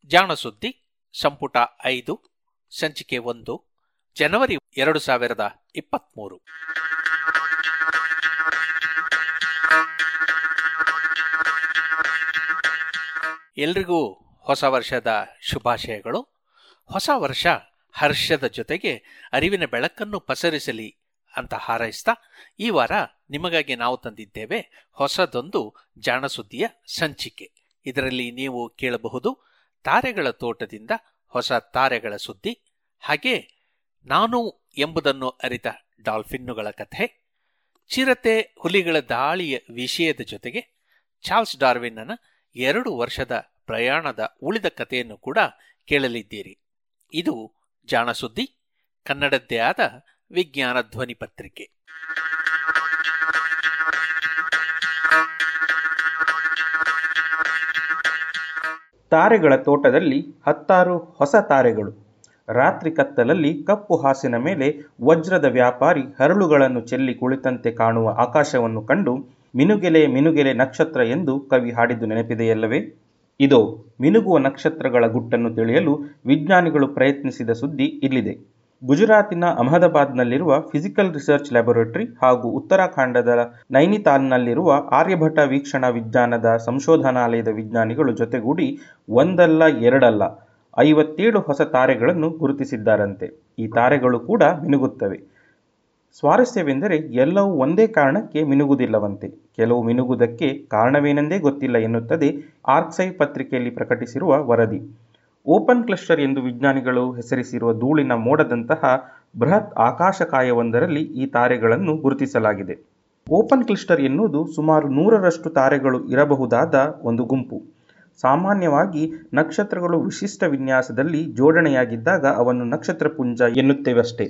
ಜಾಣಸುದ್ದಿ ಸಂಪುಟ ಐದು, ಸಂಚಿಕೆ ಒಂದು, ಜನವರಿ ಎರಡು ಸಾವಿರದ ಇಪ್ಪತ್ಮೂರು. ಎಲ್ರಿಗೂ ಹೊಸ ವರ್ಷದ ಶುಭಾಶಯಗಳು. ಹೊಸ ವರ್ಷ ಹರ್ಷದ ಜೊತೆಗೆ ಅರಿವಿನ ಬೆಳಕನ್ನು ಪಸರಿಸಲಿ ಅಂತ ಹಾರೈಸ್ತಾ ಈ ವಾರ ನಿಮಗಾಗಿ ನಾವು ತಂದಿದ್ದೇವೆ ಹೊಸದೊಂದು ಜಾಣಸುದ್ದಿಯ ಸಂಚಿಕೆ. ಇದರಲ್ಲಿ ನೀವು ಕೇಳಬಹುದು ತಾರೆಗಳ ತೋಟದಿಂದ ಹೊಸ ತಾರೆಗಳ ಸುದ್ದಿ. ಹಾಗೆ ನಾನು ಎಂಬುದನ್ನು ಅರಿತ ಡಾಲ್ಫಿನ್ನುಗಳ ಕಥೆ. ಚಿರತೆ ಹುಲಿಗಳ ದಾಳಿಯ ವಿಷಯದ ಜೊತೆಗೆ ಚಾರ್ಲ್ಸ್ ಡಾರ್ವಿನ್ನನ ಎರಡು ವರ್ಷದ ಪ್ರಯಾಣದ ಉಳಿದ ಕಥೆಯನ್ನು ಕೂಡ ಕೇಳಲಿದ್ದೀರಿ. ಇದು ಜಾಣಸುದ್ದಿ, ಕನ್ನಡದ್ದೇ ಆದ ವಿಜ್ಞಾನ ಧ್ವನಿ ಪತ್ರಿಕೆ ತಾರೆಗಳ ತೋಟದಲ್ಲಿ ಹತ್ತಾರು ಹೊಸ ತಾರೆಗಳು. ರಾತ್ರಿ ಕತ್ತಲಲ್ಲಿ ಕಪ್ಪು ಹಾಸಿನ ಮೇಲೆ ವಜ್ರದ ವ್ಯಾಪಾರಿ ಹರಳುಗಳನ್ನು ಚೆಲ್ಲಿ ಕುಳಿತಂತೆ ಕಾಣುವ ಆಕಾಶವನ್ನು ಕಂಡು, ಮಿನುಗೆಲೆ ಮಿನುಗೆಲೆ ನಕ್ಷತ್ರ ಎಂದು ಕವಿ ಹಾಡಿದ್ದು ನೆನಪಿದೆಯಲ್ಲವೇ? ಇದೋ, ಮಿನುಗುವ ನಕ್ಷತ್ರಗಳ ಗುಟ್ಟನ್ನು ತಿಳಿಯಲು ವಿಜ್ಞಾನಿಗಳು ಪ್ರಯತ್ನಿಸಿದ ಸುದ್ದಿ ಇಲ್ಲಿದೆ. ಗುಜರಾತಿನ ಅಹಮದಾಬಾದ್ನಲ್ಲಿರುವ ಫಿಸಿಕಲ್ ರಿಸರ್ಚ್ ಲ್ಯಾಬೊರೇಟರಿ ಹಾಗೂ ಉತ್ತರಾಖಂಡದ ನೈನಿತಾಲ್ನಲ್ಲಿರುವ ಆರ್ಯಭಟ ವೀಕ್ಷಣಾ ವಿಜ್ಞಾನದ ಸಂಶೋಧನಾಲಯದ ವಿಜ್ಞಾನಿಗಳು ಜೊತೆಗೂಡಿ ಒಂದಲ್ಲ, ಎರಡಲ್ಲ, ಐವತ್ತೇಳು ಹೊಸ ತಾರೆಗಳನ್ನು ಗುರುತಿಸಿದ್ದಾರಂತೆ. ಈ ತಾರೆಗಳು ಕೂಡ ಮಿನುಗುತ್ತವೆ. ಸ್ವಾರಸ್ಯವೆಂದರೆ ಎಲ್ಲವೂ ಒಂದೇ ಕಾರಣಕ್ಕೆ ಮಿನುಗುವುದಿಲ್ಲವಂತೆ. ಕೆಲವು ಮಿನುಗುವುದಕ್ಕೆ ಕಾರಣವೇನೆಂದೇ ಗೊತ್ತಿಲ್ಲ ಎನ್ನುತ್ತದೆ ಆರ್ಕ್ಸೈ ಪತ್ರಿಕೆಯಲ್ಲಿ ಪ್ರಕಟಿಸಿರುವ ವರದಿ. ಓಪನ್ ಕ್ಲಸ್ಟರ್ ಎಂದು ವಿಜ್ಞಾನಿಗಳು ಹೆಸರಿಸಿರುವ ಧೂಳಿನ ಮೋಡದಂತಹ ಬೃಹತ್ ಆಕಾಶಕಾಯವೊಂದರಲ್ಲಿ ಈ ತಾರೆಗಳನ್ನು ಗುರುತಿಸಲಾಗಿದೆ. ಓಪನ್ ಕ್ಲಸ್ಟರ್ ಎನ್ನುವುದು ಸುಮಾರು ನೂರರಷ್ಟು ತಾರೆಗಳು ಇರಬಹುದಾದ ಒಂದು ಗುಂಪು. ಸಾಮಾನ್ಯವಾಗಿ ನಕ್ಷತ್ರಗಳು ವಿಶಿಷ್ಟ ವಿನ್ಯಾಸದಲ್ಲಿ ಜೋಡಣೆಯಾಗಿದ್ದಾಗ ಅವನ್ನು ನಕ್ಷತ್ರಪುಂಜ ಎನ್ನುತ್ತೇವಷ್ಟೇ.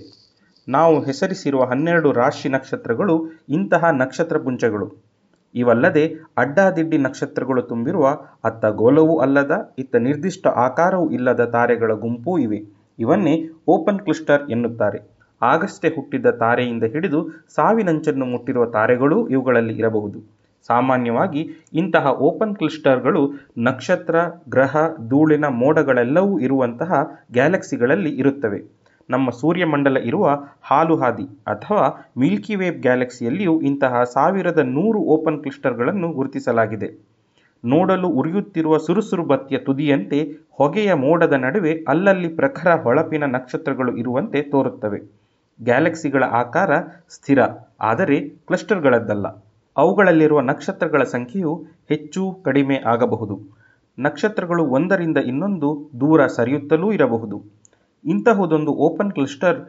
ನಾವು ಹೆಸರಿಸಿರುವ ಹನ್ನೆರಡು ರಾಶಿ ನಕ್ಷತ್ರಗಳು ಇಂತಹ ನಕ್ಷತ್ರಪುಂಜಗಳು. ಇವಲ್ಲದೆ ಅಡ್ಡಾದಿಡ್ಡಿ ನಕ್ಷತ್ರಗಳು ತುಂಬಿರುವ ಅತ್ತ ಗೋಲವೂ ಅಲ್ಲದ ಇತ್ತ ನಿರ್ದಿಷ್ಟ ಆಕಾರವೂ ಇಲ್ಲದ ತಾರೆಗಳ ಗುಂಪೂ ಇವೆ. ಇವನ್ನೇ ಓಪನ್ ಕ್ಲಿಸ್ಟರ್ ಎನ್ನುತ್ತಾರೆ. ಆಗಷ್ಟೇ ಹುಟ್ಟಿದ ತಾರೆಯಿಂದ ಹಿಡಿದು ಸಾವಿನಂಚನ್ನು ಮುಟ್ಟಿರುವ ತಾರೆಗಳೂ ಇವುಗಳಲ್ಲಿ ಇರಬಹುದು. ಸಾಮಾನ್ಯವಾಗಿ ಇಂತಹ ಓಪನ್ ಕ್ಲಿಸ್ಟರ್ಗಳು ನಕ್ಷತ್ರ, ಗ್ರಹ, ಧೂಳಿನ ಮೋಡಗಳೆಲ್ಲವೂ ಇರುವಂತಹ ಗ್ಯಾಲಕ್ಸಿಗಳಲ್ಲಿ ಇರುತ್ತವೆ. ನಮ್ಮ ಸೂರ್ಯಮಂಡಲ ಇರುವ ಹಾಲುಹಾದಿ ಅಥವಾ ಮಿಲ್ಕಿ ವೇವ್ ಗ್ಯಾಲಕ್ಸಿಯಲ್ಲಿಯೂ ಇಂತಹ ಸಾವಿರದ ನೂರು ಓಪನ್ ಕ್ಲಸ್ಟರ್ಗಳನ್ನು ಗುರುತಿಸಲಾಗಿದೆ. ನೋಡಲು ಉರಿಯುತ್ತಿರುವ ಸುರುಸುರು ಬತ್ತಿಯ ತುದಿಯಂತೆ ಹೊಗೆಯ ಮೋಡದ ನಡುವೆ ಅಲ್ಲಲ್ಲಿ ಪ್ರಖರ ಹೊಳಪಿನ ನಕ್ಷತ್ರಗಳು ಇರುವಂತೆ ತೋರುತ್ತವೆ. ಗ್ಯಾಲಕ್ಸಿಗಳ ಆಕಾರ ಸ್ಥಿರ, ಆದರೆ ಕ್ಲಸ್ಟರ್ಗಳದ್ದಲ್ಲ. ಅವುಗಳಲ್ಲಿರುವ ನಕ್ಷತ್ರಗಳ ಸಂಖ್ಯೆಯು ಹೆಚ್ಚು ಕಡಿಮೆ ಆಗಬಹುದು. ನಕ್ಷತ್ರಗಳು ಒಂದರಿಂದ ಇನ್ನೊಂದು ದೂರ ಸರಿಯುತ್ತಲೂ ಇರಬಹುದು. ಇಂತಹುದೊಂದು open cluster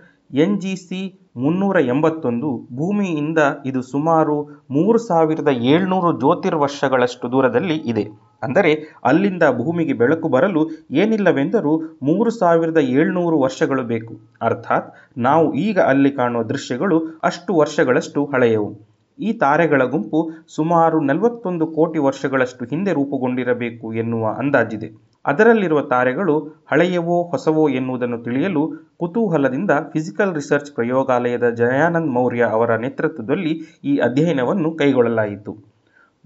N G C ಮುನ್ನೂರ ಎಂಬತ್ತೊಂದು. ಭೂಮಿಯಿಂದ ಇದು ಸುಮಾರು ಮೂರು ಸಾವಿರದ ಏಳ್ನೂರು ಜ್ಯೋತಿರ್ವರ್ಷಗಳಷ್ಟು ದೂರದಲ್ಲಿ ಇದೆ. ಅಂದರೆ ಅಲ್ಲಿಂದ ಭೂಮಿಗೆ ಬೆಳಕು ಬರಲು ಏನಿಲ್ಲವೆಂದರೂ ಮೂರು ಸಾವಿರದ ಏಳ್ನೂರು ವರ್ಷಗಳು ಬೇಕು. ಅರ್ಥಾತ್ ನಾವು ಈಗ ಅಲ್ಲಿ ಕಾಣುವ ದೃಶ್ಯಗಳು ಅಷ್ಟು ವರ್ಷಗಳಷ್ಟು ಹಳೆಯವು. ಈ ತಾರೆಗಳ ಗುಂಪು ಸುಮಾರು ನಲವತ್ತೊಂದು ಕೋಟಿ ವರ್ಷಗಳಷ್ಟು ಹಿಂದೆ ರೂಪುಗೊಂಡಿರಬೇಕು ಎನ್ನುವ ಅಂದಾಜಿದೆ. ಅದರಲ್ಲಿರುವ ತಾರೆಗಳು ಹಳೆಯವೋ ಹೊಸವೋ ಎನ್ನುವುದನ್ನು ತಿಳಿಯಲು ಕುತೂಹಲದಿಂದ ಫಿಸಿಕಲ್ ರಿಸರ್ಚ್ ಪ್ರಯೋಗಾಲಯದ ಜಯಾನಂದ್ ಮೌರ್ಯ ಅವರ ನೇತೃತ್ವದಲ್ಲಿ ಈ ಅಧ್ಯಯನವನ್ನು ಕೈಗೊಳ್ಳಲಾಯಿತು.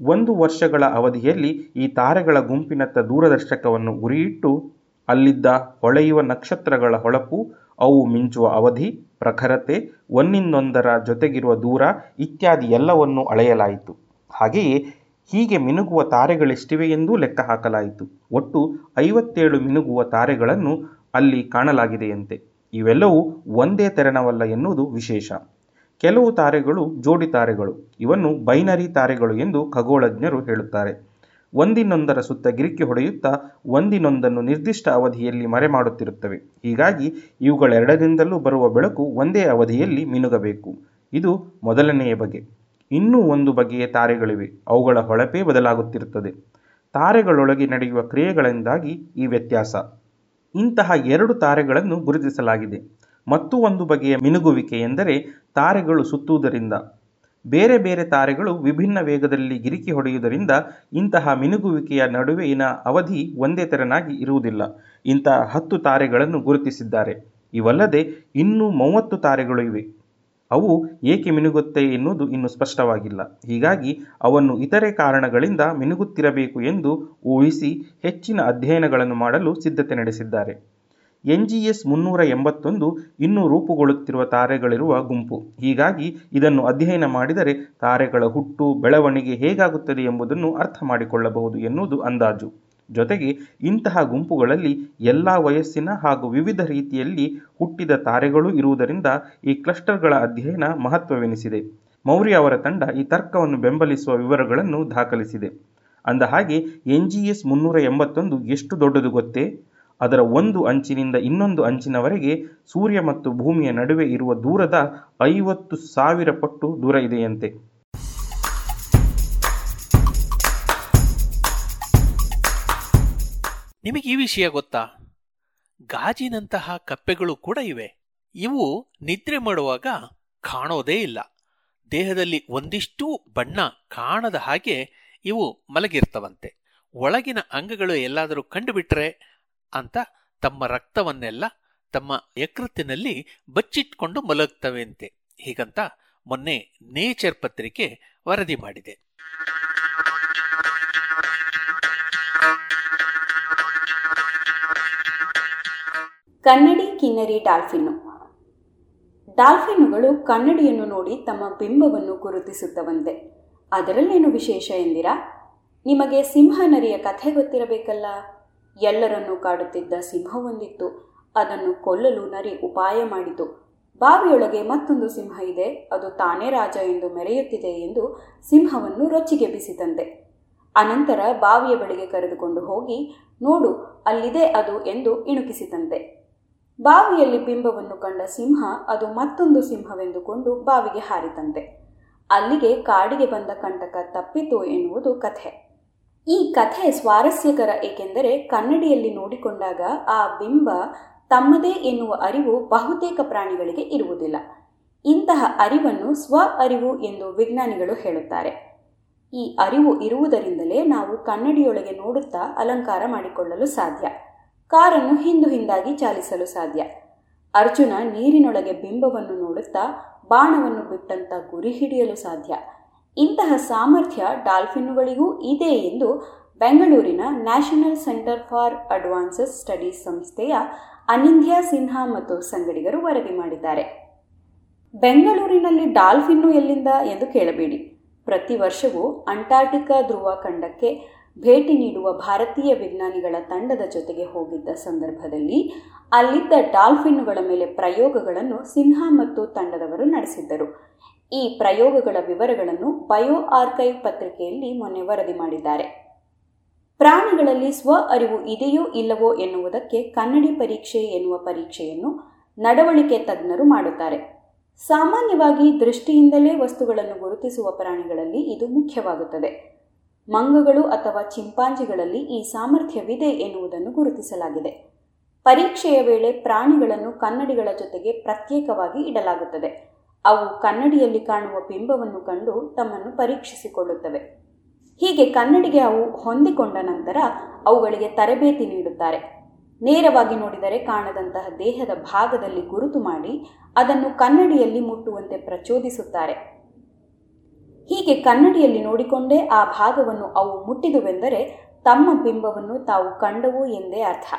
ಒಂದು ವರ್ಷಗಳ ಅವಧಿಯಲ್ಲಿ ಈ ತಾರೆಗಳ ಗುಂಪಿನತ್ತ ದೂರದರ್ಶಕವನ್ನು ಗುರಿಯಿಟ್ಟು ಅಲ್ಲಿದ್ದ ಹೊಳೆಯುವ ನಕ್ಷತ್ರಗಳ ಹೊಳಪು, ಅವು ಮಿಂಚುವ ಅವಧಿ, ಪ್ರಖರತೆ ಒಂದಿನ್ನೊಂದರ ಜೊತೆಗಿರುವ ದೂರ ಇತ್ಯಾದಿ ಎಲ್ಲವನ್ನೂ ಅಳೆಯಲಾಯಿತು. ಹಾಗೆಯೇ ಹೀಗೆ ಮಿನುಗುವ ತಾರೆಗಳೆಷ್ಟಿವೆ ಎಂದೂ ಲೆಕ್ಕ ಹಾಕಲಾಯಿತು. ಒಟ್ಟು ಐವತ್ತೇಳು ಮಿನುಗುವ ತಾರೆಗಳನ್ನು ಅಲ್ಲಿ ಕಾಣಲಾಗಿದೆಯಂತೆ. ಇವೆಲ್ಲವೂ ಒಂದೇ ತೆರನವಲ್ಲ ಎನ್ನುವುದು ವಿಶೇಷ. ಕೆಲವು ತಾರೆಗಳು ಜೋಡಿ ತಾರೆಗಳು, ಇವನ್ನು ಬೈನರಿ ತಾರೆಗಳು ಎಂದು ಖಗೋಳಜ್ಞರು ಹೇಳುತ್ತಾರೆ. ಒಂದಿನೊಂದರ ಸುತ್ತ ಗಿರಿಕಿ ಹೊಡೆಯುತ್ತಾ ಒಂದಿನೊಂದನ್ನು ನಿರ್ದಿಷ್ಟ ಅವಧಿಯಲ್ಲಿ ಮರೆ ಮಾಡುತ್ತಿರುತ್ತವೆ ಹೀಗಾಗಿ ಇವುಗಳೆರಡರಿಂದಲೂ ಬರುವ ಬೆಳಕು ಒಂದೇ ಅವಧಿಯಲ್ಲಿ ಮಿನುಗಬೇಕು. ಇದು ಮೊದಲನೆಯ ಬಗೆ. ಇನ್ನೂ ಒಂದು ಬಗೆಯ ತಾರೆಗಳಿವೆ. ಅವುಗಳ ಹೊಳಪೇ ಬದಲಾಗುತ್ತಿರುತ್ತದೆ. ತಾರೆಗಳೊಳಗೆ ನಡೆಯುವ ಕ್ರಿಯೆಗಳಿಂದಾಗಿ ಈ ವ್ಯತ್ಯಾಸ. ಇಂತಹ ಎರಡು ತಾರೆಗಳನ್ನು ಗುರುತಿಸಲಾಗಿದೆ. ಮತ್ತು ಒಂದು ಬಗೆಯ ಮಿನುಗುವಿಕೆ ಎಂದರೆ ತಾರೆಗಳು ಸುತ್ತುವುದರಿಂದ. ಬೇರೆ ಬೇರೆ ತಾರೆಗಳು ವಿಭಿನ್ನ ವೇಗದಲ್ಲಿ ಗಿರಿಕಿ ಹೊಡೆಯುವುದರಿಂದ ಇಂತಹ ಮಿನುಗುವಿಕೆಯ ನಡುವಿನ ಅವಧಿ ಒಂದೇ ತೆರನಾಗಿ ಇರುವುದಿಲ್ಲ. ಇಂತಹ ಹತ್ತು ತಾರೆಗಳನ್ನು ಗುರುತಿಸಿದ್ದಾರೆ. ಇವಲ್ಲದೆ ಇನ್ನೂ ಮೂವತ್ತು ತಾರೆಗಳು ಇವೆ. ಅವು ಏಕೆ ಮಿನುಗುತ್ತೆ ಎನ್ನುವುದು ಇನ್ನು ಸ್ಪಷ್ಟವಾಗಿಲ್ಲ. ಹೀಗಾಗಿ ಅವನ್ನು ಇತರೆ ಕಾರಣಗಳಿಂದ ಮಿನುಗುತ್ತಿರಬೇಕು ಎಂದು ಊಹಿಸಿ ಹೆಚ್ಚಿನ ಅಧ್ಯಯನಗಳನ್ನು ಮಾಡಲು ಸಿದ್ಧತೆ ನಡೆಸಿದ್ದಾರೆ. ಎನ್ ಜಿ ಎಸ್ ಮುನ್ನೂರ ಎಂಬತ್ತೊಂದು ಇನ್ನೂ ರೂಪುಗೊಳ್ಳುತ್ತಿರುವ ತಾರೆಗಳಿರುವ ಗುಂಪು. ಹೀಗಾಗಿ ಇದನ್ನು ಅಧ್ಯಯನ ಮಾಡಿದರೆ ತಾರೆಗಳ ಹುಟ್ಟು, ಬೆಳವಣಿಗೆ ಹೇಗಾಗುತ್ತದೆ ಎಂಬುದನ್ನು ಅರ್ಥ ಮಾಡಿಕೊಳ್ಳಬಹುದು ಎನ್ನುವುದು ಅಂದಾಜು. ಜೊತೆಗೆ ಇಂತಹ ಗುಂಪುಗಳಲ್ಲಿ ಎಲ್ಲ ವಯಸ್ಸಿನ ಹಾಗೂ ವಿವಿಧ ರೀತಿಯಲ್ಲಿ ಹುಟ್ಟಿದ ತಾರೆಗಳು ಇರುವುದರಿಂದ ಈ ಕ್ಲಸ್ಟರ್ಗಳ ಅಧ್ಯಯನ ಮಹತ್ವವೆನಿಸಿದೆ. ಮೌರ್ಯ ಅವರ ತಂಡ ಈ ತರ್ಕವನ್ನು ಬೆಂಬಲಿಸುವ ವಿವರಗಳನ್ನು ದಾಖಲಿಸಿದೆ. ಅಂದ ಹಾಗೆ ಎನ್ ಜಿ ಎಸ್ ಮುನ್ನೂರ ಎಂಬತ್ತೊಂದು ಎಷ್ಟು ದೊಡ್ಡದು ಗೊತ್ತೇ? ಅದರ ಒಂದು ಅಂಚಿನಿಂದ ಇನ್ನೊಂದು ಅಂಚಿನವರೆಗೆ ಸೂರ್ಯ ಮತ್ತು ಭೂಮಿಯ ನಡುವೆ ಇರುವ ದೂರದ ಐವತ್ತು ಸಾವಿರ ಪಟ್ಟು ದೂರ ಇದೆಯಂತೆ. ನಿಮಗೆ ಈ ವಿಷಯ ಗೊತ್ತಾ? ಗಾಜಿನಂತಹ ಕಪ್ಪೆಗಳು ಕೂಡ ಇವೆ. ಇವು ನಿದ್ರೆ ಮಾಡುವಾಗ ಕಾಣೋದೇ ಇಲ್ಲ. ದೇಹದಲ್ಲಿ ಒಂದಿಷ್ಟೂ ಬಣ್ಣ ಕಾಣದ ಹಾಗೆ ಇವು ಮಲಗಿರ್ತವಂತೆ. ಒಳಗಿನ ಅಂಗಗಳು ಎಲ್ಲಾದರೂ ಕಂಡುಬಿಟ್ರೆ ಅಂತ ತಮ್ಮ ರಕ್ತವನ್ನೆಲ್ಲ ತಮ್ಮ ಯಕೃತ್ತಿನಲ್ಲಿ ಬಚ್ಚಿಟ್ಕೊಂಡು ಮಲಗ್ತವೆಂತೆ. ಹೀಗಂತ ಮೊನ್ನೆ ನೇಚರ್ ಪತ್ರಿಕೆ ವರದಿ ಮಾಡಿದೆ. ಕನ್ನಡಿ ಕಿನ್ನರಿ ಡಾಲ್ಫಿನ್ನು. ಡಾಲ್ಫಿನ್ನುಗಳು ಕನ್ನಡಿಯನ್ನು ನೋಡಿ ತಮ್ಮ ಬಿಂಬವನ್ನು ಗುರುತಿಸುತ್ತವಂತೆ. ಅದರಲ್ಲೇನು ವಿಶೇಷ ಎಂದಿರಾ? ನಿಮಗೆ ಸಿಂಹ ನರಿಯ ಕಥೆ ಗೊತ್ತಿರಬೇಕಲ್ಲ? ಎಲ್ಲರನ್ನೂ ಕಾಡುತ್ತಿದ್ದ ಸಿಂಹವೊಂದಿತ್ತು ಅದನ್ನು ಕೊಲ್ಲಲು ನರಿ ಉಪಾಯ ಮಾಡಿತು. ಬಾವಿಯೊಳಗೆ ಮತ್ತೊಂದು ಸಿಂಹ ಇದೆ. ಅದು ತಾನೇ ರಾಜ ಎಂದು ಮೆರೆಯುತ್ತಿದೆ ಎಂದು ಸಿಂಹವನ್ನು ರೊಚ್ಚಿಗೆಬ್ಬಿಸಿತಂತೆ. ಅನಂತರ ಬಾವಿಯ ಬಳಿಗೆ ಕರೆದುಕೊಂಡು ಹೋಗಿ, ನೋಡು, ಅಲ್ಲಿದೆ ಅದು ಎಂದು ಇಣುಕಿಸಿತಂತೆ. ಬಾವಿಯಲ್ಲಿ ಬಿಂಬವನ್ನು ಕಂಡ ಸಿಂಹ ಅದು ಮತ್ತೊಂದು ಸಿಂಹವೆಂದುಕೊಂಡು ಬಾವಿಗೆ ಹಾರಿತಂತೆ. ಅಲ್ಲಿಗೆ ಕಾಡಿಗೆ ಬಂದ ಕಂಟಕ ತಪ್ಪಿತು ಎನ್ನುವುದು ಕಥೆ. ಈ ಕಥೆ ಸ್ವಾರಸ್ಯಕರ ಏಕೆಂದರೆ ಕನ್ನಡಿಯಲ್ಲಿ ನೋಡಿಕೊಂಡಾಗ ಆ ಬಿಂಬ ತಮ್ಮದೇ ಎನ್ನುವ ಅರಿವು ಬಹುತೇಕ ಪ್ರಾಣಿಗಳಿಗೆ ಇರುವುದಿಲ್ಲ. ಇಂತಹ ಅರಿವನ್ನು ಸ್ವ ಅರಿವು ಎಂದು ವಿಜ್ಞಾನಿಗಳು ಹೇಳುತ್ತಾರೆ. ಈ ಅರಿವು ಇರುವುದರಿಂದಲೇ ನಾವು ಕನ್ನಡಿಯೊಳಗೆ ನೋಡುತ್ತಾ ಅಲಂಕಾರ ಮಾಡಿಕೊಳ್ಳಲು ಸಾಧ್ಯ. ಕಾರನ್ನು ಹಿಂದು ಹಿಂದಾಗಿ ಚಾಲಿಸಲು ಸಾಧ್ಯ. ಅರ್ಜುನ ನೀರಿನೊಳಗೆ ಬಿಂಬವನ್ನು ನೋಡುತ್ತಾ ಬಾಣವನ್ನು ಬಿಟ್ಟಂತ ಗುರಿ ಹಿಡಿಯಲು ಸಾಧ್ಯ. ಇಂತಹ ಸಾಮರ್ಥ್ಯ ಡಾಲ್ಫಿನ್ನುಗಳಿಗೂ ಇದೆ ಎಂದು ಬೆಂಗಳೂರಿನ national centre for advances studies ಸಂಸ್ಥೆಯ ಅನಿಂದ್ಯಾ ಸಿನ್ಹಾ ಮತ್ತು ಸಂಗಡಿಗರು ವರದಿ ಮಾಡಿದ್ದಾರೆ. ಬೆಂಗಳೂರಿನಲ್ಲಿ ಡಾಲ್ಫಿನ್ನು ಎಲ್ಲಿಂದ ಎಂದು ಕೇಳಬೇಡಿ. ಪ್ರತಿ ವರ್ಷವೂ ಅಂಟಾರ್ಟಿಕಾ ಧ್ರುವ ಖಂಡಕ್ಕೆ ಭೇಟಿ ನೀಡುವ ಭಾರತೀಯ ವಿಜ್ಞಾನಿಗಳ ತಂಡದ ಜೊತೆಗೆ ಹೋಗಿದ್ದ ಸಂದರ್ಭದಲ್ಲಿ ಅಲ್ಲಿದ್ದ ಡಾಲ್ಫಿನ್ನುಗಳ ಮೇಲೆ ಪ್ರಯೋಗಗಳನ್ನು ಸಿನ್ಹಾ ಮತ್ತು ತಂಡದವರು ನಡೆಸಿದ್ದರು. ಈ ಪ್ರಯೋಗಗಳ ವಿವರಗಳನ್ನು ಬಯೋ ಆರ್ಕೈವ್ ಪತ್ರಿಕೆಯಲ್ಲಿ ಮೊನ್ನೆ ವರದಿ ಮಾಡಿದ್ದಾರೆ. ಪ್ರಾಣಿಗಳಲ್ಲಿ ಸ್ವ ಅರಿವು ಇದೆಯೋ ಇಲ್ಲವೋ ಎನ್ನುವುದಕ್ಕೆ ಕನ್ನಡಿ ಪರೀಕ್ಷೆ ಎನ್ನುವ ಪರೀಕ್ಷೆಯನ್ನು ನಡವಳಿಕೆ ತಜ್ಞರು ಮಾಡುತ್ತಾರೆ. ಸಾಮಾನ್ಯವಾಗಿ ದೃಷ್ಟಿಯಿಂದಲೇ ವಸ್ತುಗಳನ್ನು ಗುರುತಿಸುವ ಪ್ರಾಣಿಗಳಲ್ಲಿ ಇದು ಮುಖ್ಯವಾಗುತ್ತದೆ. ಮಂಗಗಳು ಅಥವಾ ಚಿಂಪಾಂಜಿಗಳಲ್ಲಿ ಈ ಸಾಮರ್ಥ್ಯವಿದೆ ಎನ್ನುವುದನ್ನು ಗುರುತಿಸಲಾಗಿದೆ. ಪರೀಕ್ಷೆಯ ವೇಳೆ ಪ್ರಾಣಿಗಳನ್ನು ಕನ್ನಡಿಗಳ ಜೊತೆಗೆ ಪ್ರತ್ಯೇಕವಾಗಿ ಇಡಲಾಗುತ್ತದೆ. ಅವು ಕನ್ನಡಿಯಲ್ಲಿ ಕಾಣುವ ಬಿಂಬವನ್ನು ಕಂಡು ತಮ್ಮನ್ನು ಪರೀಕ್ಷಿಸಿಕೊಳ್ಳುತ್ತವೆ. ಹೀಗೆ ಕನ್ನಡಿಗೆ ಅವು ಹೊಂದಿಕೊಂಡ ನಂತರ ಅವುಗಳಿಗೆ ತರಬೇತಿ ನೀಡುತ್ತಾರೆ. ನೇರವಾಗಿ ನೋಡಿದರೆ ಕಾಣದಂತಹ ದೇಹದ ಭಾಗದಲ್ಲಿ ಗುರುತು ಮಾಡಿ ಅದನ್ನು ಕನ್ನಡಿಯಲ್ಲಿ ಮುಟ್ಟುವಂತೆ ಪ್ರಚೋದಿಸುತ್ತಾರೆ. ಹೀಗೆ ಕನ್ನಡಿಯಲ್ಲಿ ನೋಡಿಕೊಂಡೇ ಆ ಭಾಗವನ್ನು ಅವು ಮುಟ್ಟಿದುವೆಂದರೆ ತಮ್ಮ ಬಿಂಬವನ್ನು ತಾವು ಕಂಡವು ಎಂದೇ ಅರ್ಥ.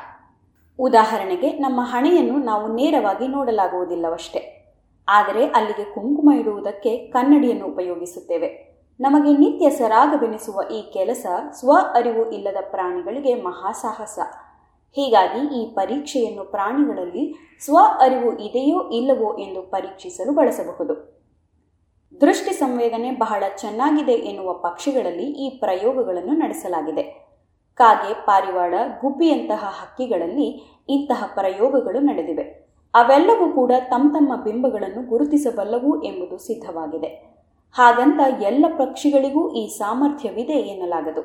ಉದಾಹರಣೆಗೆ ನಮ್ಮ ಹಣೆಯನ್ನು ನಾವು ನೇರವಾಗಿ ನೋಡಲಾಗುವುದಿಲ್ಲವಷ್ಟೇ. ಆದರೆ ಅಲ್ಲಿಗೆ ಕುಂಕುಮ ಇಡುವುದಕ್ಕೆ ಕನ್ನಡಿಯನ್ನು ಉಪಯೋಗಿಸುತ್ತೇವೆ. ನಮಗೆ ನಿತ್ಯ ಸರಾಗವೆನಿಸುವ ಈ ಕೆಲಸ ಸ್ವ ಅರಿವು ಇಲ್ಲದ ಪ್ರಾಣಿಗಳಿಗೆ ಮಹಾಸಾಹಸ ಹೀಗಾಗಿ ಈ ಪರೀಕ್ಷೆಯನ್ನು ಪ್ರಾಣಿಗಳಲ್ಲಿ ಸ್ವ ಅರಿವು ಇದೆಯೋ ಇಲ್ಲವೋ ಎಂದು ಪರೀಕ್ಷಿಸಲು ಬಳಸಬಹುದು. ದೃಷ್ಟಿ ಸಂವೇದನೆ ಬಹಳ ಚೆನ್ನಾಗಿದೆ ಎನ್ನುವ ಪಕ್ಷಿಗಳಲ್ಲಿ ಈ ಪ್ರಯೋಗಗಳನ್ನು ನಡೆಸಲಾಗಿದೆ. ಕಾಗೆ, ಪಾರಿವಾಳ, ಗುಬ್ಬಿಯಂತಹ ಹಕ್ಕಿಗಳಲ್ಲಿ ಇಂತಹ ಪ್ರಯೋಗಗಳು ನಡೆದಿವೆ. ಅವೆಲ್ಲವೂ ಕೂಡ ತಮ್ಮ ತಮ್ಮ ಬಿಂಬಗಳನ್ನು ಗುರುತಿಸಬಲ್ಲವು ಎಂಬುದು ಸಿದ್ಧವಾಗಿದೆ. ಹಾಗಂತ ಎಲ್ಲ ಪಕ್ಷಿಗಳಿಗೂ ಈ ಸಾಮರ್ಥ್ಯವಿದೆ ಎನ್ನಲಾಗದು.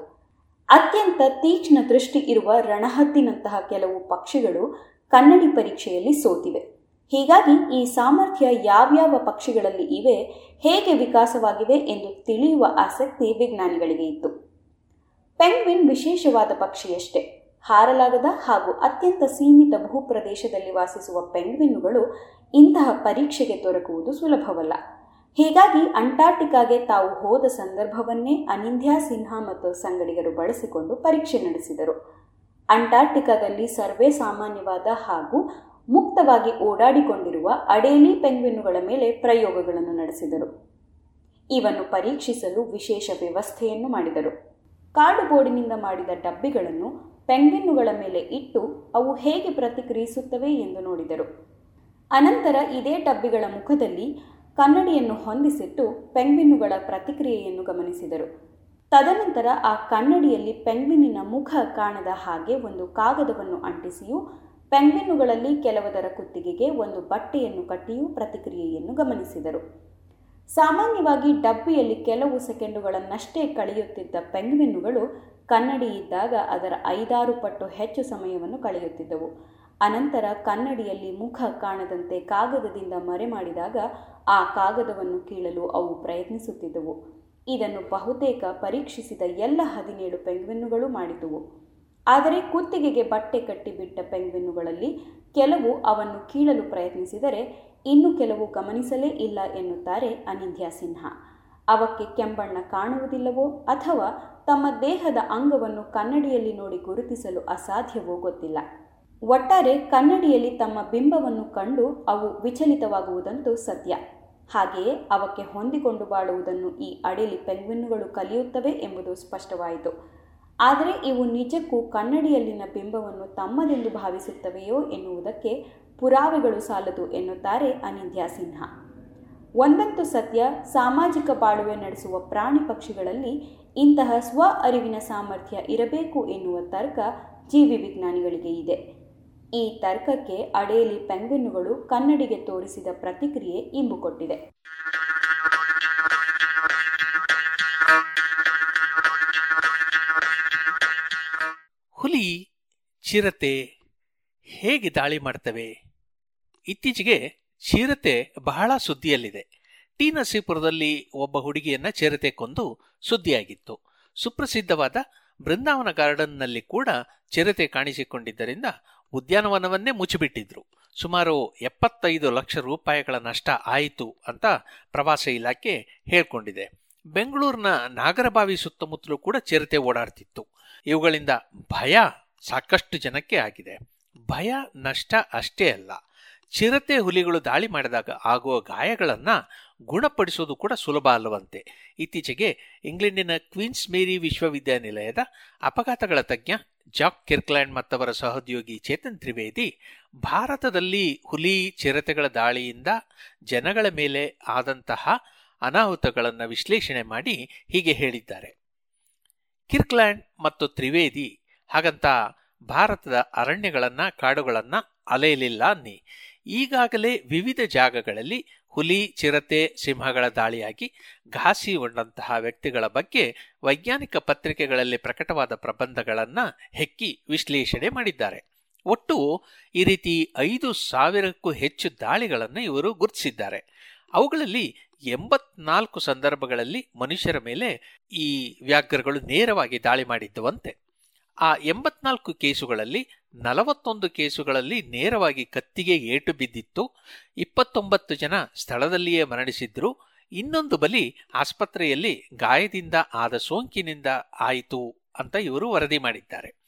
ಅತ್ಯಂತ ತೀಕ್ಷ್ಣ ದೃಷ್ಟಿ ಇರುವ ರಣಹತ್ತಿನಂತಹ ಕೆಲವು ಪಕ್ಷಿಗಳು ಕನ್ನಡಿ ಪರೀಕ್ಷೆಯಲ್ಲಿ ಸೋತಿವೆ. ಹೀಗಾಗಿ ಈ ಸಾಮರ್ಥ್ಯ ಯಾವ್ಯಾವ ಪಕ್ಷಿಗಳಲ್ಲಿ ಇವೆ, ಹೇಗೆ ವಿಕಾಸವಾಗಿವೆ ಎಂದು ತಿಳಿಯುವ ಆಸಕ್ತಿ ವಿಜ್ಞಾನಿಗಳಿಗೆ ಇತ್ತು. ಪೆಂಗ್ವಿನ್ ವಿಶೇಷವಾದ ಪಕ್ಷಿಯಷ್ಟೇ. ಹಾರಲಾಗದ ಹಾಗೂ ಅತ್ಯಂತ ಸೀಮಿತ ಭೂಪ್ರದೇಶದಲ್ಲಿ ವಾಸಿಸುವ ಪೆಂಗ್ವಿನ್ನುಗಳು ಇಂತಹ ಪರೀಕ್ಷೆಗೆ ದೊರಕುವುದು ಸುಲಭವಲ್ಲ. ಹೀಗಾಗಿ ಅಂಟಾರ್ಟಿಕಾಗೆ ತಾವು ಹೋದ ಸಂದರ್ಭವನ್ನೇ ಅನಿಂದ್ಯಾ ಸಿನ್ಹಾ ಮತ್ತು ಸಂಗಡಿಗರು ಬಳಸಿಕೊಂಡು ಪರೀಕ್ಷೆ ನಡೆಸಿದರು. ಅಂಟಾರ್ಟಿಕಾದಲ್ಲಿ ಸರ್ವೇ ಸಾಮಾನ್ಯವಾದ ಹಾಗೂ ಮುಕ್ತವಾಗಿ ಓಡಾಡಿಕೊಂಡಿರುವ ಅಡೇಲಿ ಪೆಂಗ್ವಿನ್ನುಗಳ ಮೇಲೆ ಪ್ರಯೋಗಗಳನ್ನು ನಡೆಸಿದರು. ಇವನ್ನು ಪರೀಕ್ಷಿಸಲು ವಿಶೇಷ ವ್ಯವಸ್ಥೆಯನ್ನು ಮಾಡಿದರು. ಕಾರ್ಡುಬೋರ್ಡಿನಿಂದ ಮಾಡಿದ ಡಬ್ಬಿಗಳನ್ನು ಪೆಂಗ್ವಿನ್ನುಗಳ ಮೇಲೆ ಇಟ್ಟು ಅವು ಹೇಗೆ ಪ್ರತಿಕ್ರಿಯಿಸುತ್ತವೆ ಎಂದು ನೋಡಿದರು. ಅನಂತರ ಇದೇ ಡಬ್ಬಿಗಳ ಮುಖದಲ್ಲಿ ಕನ್ನಡಿಯನ್ನು ಹೊಂದಿಸಿಟ್ಟು ಪೆಂಗ್ವಿನ್ನುಗಳ ಪ್ರತಿಕ್ರಿಯೆಯನ್ನು ಗಮನಿಸಿದರು. ತದನಂತರ ಆ ಕನ್ನಡಿಯಲ್ಲಿ ಪೆಂಗ್ವಿನ್ನಿನ ಮುಖ ಕಾಣದ ಹಾಗೆ ಒಂದು ಕಾಗದವನ್ನು ಅಂಟಿಸಿಯೂ ಪೆಂಗ್ವಿನ್ನುಗಳಲ್ಲಿ ಕೆಲವದರ ಕುತ್ತಿಗೆಗೆ ಒಂದು ಬಟ್ಟೆಯನ್ನು ಕಟ್ಟಿಯೂ ಪ್ರತಿಕ್ರಿಯೆಯನ್ನು ಗಮನಿಸಿದರು. ಸಾಮಾನ್ಯವಾಗಿ ಡಬ್ಬಿಯಲ್ಲಿ ಕೆಲವು ಸೆಕೆಂಡುಗಳನ್ನಷ್ಟೇ ಕಳೆಯುತ್ತಿದ್ದ ಪೆಂಗ್ವಿನ್ನುಗಳು ಕನ್ನಡಿ ಇದ್ದಾಗ ಅದರ ಐದಾರು ಪಟ್ಟು ಹೆಚ್ಚು ಸಮಯವನ್ನು ಕಳೆಯುತ್ತಿದ್ದವು. ಅನಂತರ ಕನ್ನಡಿಯಲ್ಲಿ ಮುಖ ಕಾಣದಂತೆ ಕಾಗದದಿಂದ ಮರೆ ಮಾಡಿದಾಗ ಆ ಕಾಗದವನ್ನು ಕೀಳಲು ಅವು ಪ್ರಯತ್ನಿಸುತ್ತಿದ್ದವು. ಇದನ್ನು ಬಹುತೇಕ ಪರೀಕ್ಷಿಸಿದ ಎಲ್ಲ ಹದಿನೇಳು ಪೆಂಗ್ವಿನ್ನುಗಳು ಮಾಡಿದುವು. ಆದರೆ ಕುತ್ತಿಗೆಗೆ ಬಟ್ಟೆ ಕಟ್ಟಿಬಿಟ್ಟ ಪೆಂಗ್ವಿನ್ನುಗಳಲ್ಲಿ ಕೆಲವು ಅವನ್ನು ಕೀಳಲು ಪ್ರಯತ್ನಿಸಿದರೆ ಇನ್ನು ಕೆಲವು ಗಮನಿಸಲೇ ಇಲ್ಲ ಎನ್ನುತ್ತಾರೆ ಅನಿಂದ್ಯಾ ಸಿನ್ಹಾ. ಅವಕ್ಕೆ ಕೆಂಬಣ್ಣ ಕಾಣುವುದಿಲ್ಲವೋ ಅಥವಾ ತಮ್ಮ ದೇಹದ ಅಂಗವನ್ನು ಕನ್ನಡಿಯಲ್ಲಿ ನೋಡಿ ಗುರುತಿಸಲು ಅಸಾಧ್ಯವೋ ಗೊತ್ತಿಲ್ಲ. ಒಟ್ಟಾರೆ ಕನ್ನಡಿಯಲ್ಲಿ ತಮ್ಮ ಬಿಂಬವನ್ನು ಕಂಡು ಅವು ವಿಚಲಿತವಾಗುವುದಂತೂ ಸತ್ಯ. ಹಾಗೆಯೇ ಅವಕ್ಕೆ ಹೊಂದಿಕೊಂಡು ಬಾಳುವುದನ್ನು ಈ ಅಡಿಲಿ ಪೆಂಗ್ವಿನ್ನುಗಳು ಕಲಿಯುತ್ತವೆ ಎಂಬುದು ಸ್ಪಷ್ಟವಾಯಿತು. ಆದರೆ ಇವು ನಿಜಕ್ಕೂ ಕನ್ನಡಿಯಲ್ಲಿನ ಬಿಂಬವನ್ನು ತಮ್ಮದೆಂದು ಭಾವಿಸುತ್ತವೆಯೋ ಎನ್ನುವುದಕ್ಕೆ ಪುರಾವೆಗಳು ಸಾಲದು ಎನ್ನುತ್ತಾರೆ ಅನಿಂದ್ಯಾ ಸಿನ್ಹಾ. ಒಂದಂತು ಸತ್ಯ, ಸಾಮಾಜಿಕ ಬಾಳುವೆ ನಡೆಸುವ ಪ್ರಾಣಿ ಪಕ್ಷಿಗಳಲ್ಲಿ ಇಂತಹ ಸ್ವ ಅರಿವಿನ ಸಾಮರ್ಥ್ಯ ಇರಬೇಕು ಎನ್ನುವ ತರ್ಕ ಜೀವಿ ವಿಜ್ಞಾನಿಗಳಿಗೆ ಇದೆ. ಈ ತರ್ಕಕ್ಕೆ ಅಡೇಲಿ ಪೆಂಗ್ವಿನ್ನುಗಳು ಕನ್ನಡಿಗೆ ತೋರಿಸಿದ ಪ್ರತಿಕ್ರಿಯೆ ಇಂಬು ಚಿರತೆ ಹೇಗೆ ದಾಳಿ ಮಾಡ್ತವೆ? ಇತ್ತೀಚೆಗೆ ಚಿರತೆ ಬಹಳ ಸುದ್ದಿಯಲ್ಲಿದೆ. ಟಿ ನರಸೀಪುರದಲ್ಲಿ ಒಬ್ಬ ಹುಡುಗಿಯನ್ನ ಚಿರತೆ ಕೊಂದು ಸುದ್ದಿಯಾಗಿತ್ತು. ಸುಪ್ರಸಿದ್ಧವಾದ ಬೃಂದಾವನ ಗಾರ್ಡನ್ನಲ್ಲಿ ಕೂಡ ಚಿರತೆ ಕಾಣಿಸಿಕೊಂಡಿದ್ದರಿಂದ ಉದ್ಯಾನವನವನ್ನೇ ಮುಚ್ಚಿಬಿಟ್ಟಿದ್ರು. ಸುಮಾರು ಎಪ್ಪತ್ತೈದು ಲಕ್ಷ ರೂಪಾಯಿಗಳ ನಷ್ಟ ಆಯಿತು ಅಂತ ಪ್ರವಾಸ ಇಲಾಖೆ ಹೇಳ್ಕೊಂಡಿದೆ. ಬೆಂಗಳೂರಿನ ನಾಗರಬಾವಿ ಸುತ್ತಮುತ್ತಲೂ ಕೂಡ ಚಿರತೆ ಓಡಾಡ್ತಿತ್ತು. ಇವುಗಳಿಂದ ಭಯ ಸಾಕಷ್ಟು ಜನಕ್ಕೆ ಆಗಿದೆ. ಭಯ, ನಷ್ಟ ಅಷ್ಟೇ ಅಲ್ಲ. ಚಿರತೆ ಹುಲಿಗಳು ದಾಳಿ ಮಾಡಿದಾಗ ಆಗುವ ಗಾಯಗಳನ್ನ ಗುಣಪಡಿಸೋದು ಕೂಡ ಸುಲಭ ಅಲ್ಲವಂತೆ. ಇತ್ತೀಚೆಗೆ ಇಂಗ್ಲೆಂಡಿನ ಕ್ವೀನ್ಸ್ ಮೇರಿ ವಿಶ್ವವಿದ್ಯಾನಿಲಯದ ಅಪಘಾತಗಳ ತಜ್ಞ ಜಾಕ್ ಕಿರ್ಕ್ಲ್ಯಾಂಡ್ ಮತ್ತವರ ಸಹೋದ್ಯೋಗಿ ಚೇತನ್ ತ್ರಿವೇದಿ, ಭಾರತದಲ್ಲಿ ಹುಲಿ, ಚಿರತೆಗಳ ದಾಳಿಯಿಂದ ಜನಗಳ ಮೇಲೆ ಆದಂತಹ ಅನಾಹುತಗಳನ್ನು ವಿಶ್ಲೇಷಣೆ ಮಾಡಿ ಹೀಗೆ ಹೇಳಿದ್ದಾರೆ. ಕಿರ್ಕ್ಲ್ಯಾಂಡ್ ಮತ್ತು ತ್ರಿವೇದಿ ಹಾಗಂತ ಭಾರತದ ಅರಣ್ಯಗಳನ್ನ, ಕಾಡುಗಳನ್ನ ಅಲೆಯಲಿಲ್ಲ ಅನ್ನಿ. ಈಗಾಗಲೇ ವಿವಿಧ ಜಾಗಗಳಲ್ಲಿ ಹುಲಿ, ಚಿರತೆ, ಸಿಂಹಗಳ ದಾಳಿಯಾಗಿ ಘಾಸಿ ಉಂಡಂತಹ ವ್ಯಕ್ತಿಗಳ ಬಗ್ಗೆ ವೈಜ್ಞಾನಿಕ ಪತ್ರಿಕೆಗಳಲ್ಲಿ ಪ್ರಕಟವಾದ ಪ್ರಬಂಧಗಳನ್ನ ಹೆಕ್ಕಿ ವಿಶ್ಲೇಷಣೆ ಮಾಡಿದ್ದಾರೆ. ಒಟ್ಟು ಈ ರೀತಿ ಐದು ಸಾವಿರಕ್ಕೂ ಹೆಚ್ಚು ದಾಳಿಗಳನ್ನು ಇವರು ಗುರುತಿಸಿದ್ದಾರೆ. ಅವುಗಳಲ್ಲಿ ಎಂಬತ್ನಾಲ್ಕು ಸಂದರ್ಭಗಳಲ್ಲಿ ಮನುಷ್ಯರ ಮೇಲೆ ಈ ವ್ಯಾಘ್ರಗಳು ನೇರವಾಗಿ ದಾಳಿ ಮಾಡಿದ್ದವಂತೆ. ಆ ಎಂಬತ್ನಾಲ್ಕು ಕೇಸುಗಳಲ್ಲಿ ನಲವತ್ತೊಂದು ಕೇಸುಗಳಲ್ಲಿ ನೇರವಾಗಿ ಕತ್ತಿಗೆ ಏಟು ಬಿದ್ದಿತ್ತು. ಇಪ್ಪತ್ತೊಂಬತ್ತು ಜನ ಸ್ಥಳದಲ್ಲಿಯೇ ಮರಣಿಸಿದ್ರು. ಇನ್ನೊಂದು ಬಲಿ ಆಸ್ಪತ್ರೆಯಲ್ಲಿ ಗಾಯದಿಂದ ಆದ ಸೋಂಕಿನಿಂದ ಆಯಿತು ಅಂತ ಇವರು ವರದಿ ಮಾಡಿದ್ದಾರೆ.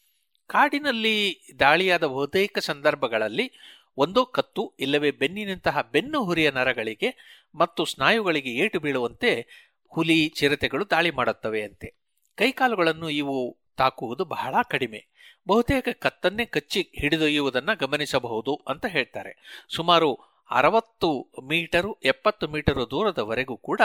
ಕಾಡಿನಲ್ಲಿ ದಾಳಿಯಾದ ಬಹುತೇಕ ಸಂದರ್ಭಗಳಲ್ಲಿ ಒಂದೋ ಕತ್ತು ಇಲ್ಲವೇ ಬೆನ್ನಿನಂತಹ ಬೆನ್ನು ಹುರಿಯ ನರಗಳಿಗೆ ಮತ್ತು ಸ್ನಾಯುಗಳಿಗೆ ಏಟು ಬೀಳುವಂತೆ ಹುಲಿ ಚಿರತೆಗಳು ದಾಳಿ ಮಾಡುತ್ತವೆ ಅಂತೆ. ಕೈಕಾಲುಗಳನ್ನು ಇವು ತಾಕುವುದು ಬಹಳ ಕಡಿಮೆ. ಬಹುತೇಕ ಕತ್ತನ್ನೇ ಕಚ್ಚಿ ಹಿಡಿದೊಯ್ಯುವುದನ್ನು ಗಮನಿಸಬಹುದು ಅಂತ ಹೇಳ್ತಾರೆ. ಸುಮಾರು ಅರವತ್ತು ಮೀಟರು, ಎಪ್ಪತ್ತು ಮೀಟರು ದೂರದವರೆಗೂ ಕೂಡ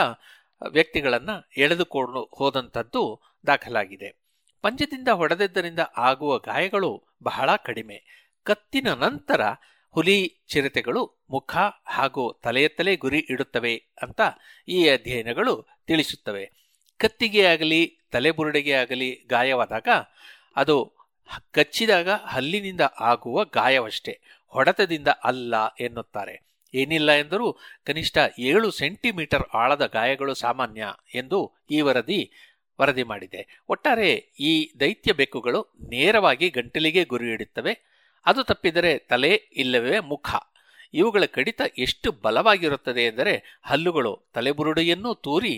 ವ್ಯಕ್ತಿಗಳನ್ನು ಎಳೆದುಕೊಂಡು ಹೋದಂಥದ್ದು ದಾಖಲಾಗಿದೆ. ಪಂಜದಿಂದ ಹೊಡೆದಿದ್ದರಿಂದ ಆಗುವ ಗಾಯಗಳು ಬಹಳ ಕಡಿಮೆ. ಕತ್ತಿನ ನಂತರ ಹುಲಿ ಚಿರತೆಗಳು ಮುಖ ಹಾಗೂ ತಲೆಯತ್ತಲೇ ಗುರಿ ಇಡುತ್ತವೆ ಅಂತ ಈ ಅಧ್ಯಯನಗಳು ತಿಳಿಸುತ್ತವೆ. ಕತ್ತಿಗೆ ಆಗಲಿ ತಲೆಬುರುಡೆಗೆ ಆಗಲಿ ಗಾಯವಾದಾಗ, ಅದು ಕಚ್ಚಿದಾಗ ಹಲ್ಲಿನಿಂದ ಆಗುವ ಗಾಯವಷ್ಟೇ, ಹೊಡೆತದಿಂದ ಅಲ್ಲ ಎನ್ನುತ್ತಾರೆ. ಏನಿಲ್ಲ ಎಂದರೂ ಕನಿಷ್ಠ ಏಳು ಸೆಂಟಿಮೀಟರ್ ಆಳದ ಗಾಯಗಳು ಸಾಮಾನ್ಯ ಎಂದು ಈ ವರದಿ ವರದಿ ಮಾಡಿದೆ. ಒಟ್ಟಾರೆ ಈ ದೈತ್ಯ ಬೆಕ್ಕುಗಳು ನೇರವಾಗಿ ಗಂಟಲಿಗೆ ಗುರಿಯಿಡುತ್ತವೆ ಅದು ತಪ್ಪಿದರೆ ತಲೆ ಇಲ್ಲವೇ ಮುಖ. ಇವುಗಳ ಕಡಿತ ಎಷ್ಟು ಬಲವಾಗಿರುತ್ತದೆ ಎಂದರೆ ಹಲ್ಲುಗಳು ತಲೆಬುರುಡೆಯನ್ನೂ ತೂರಿ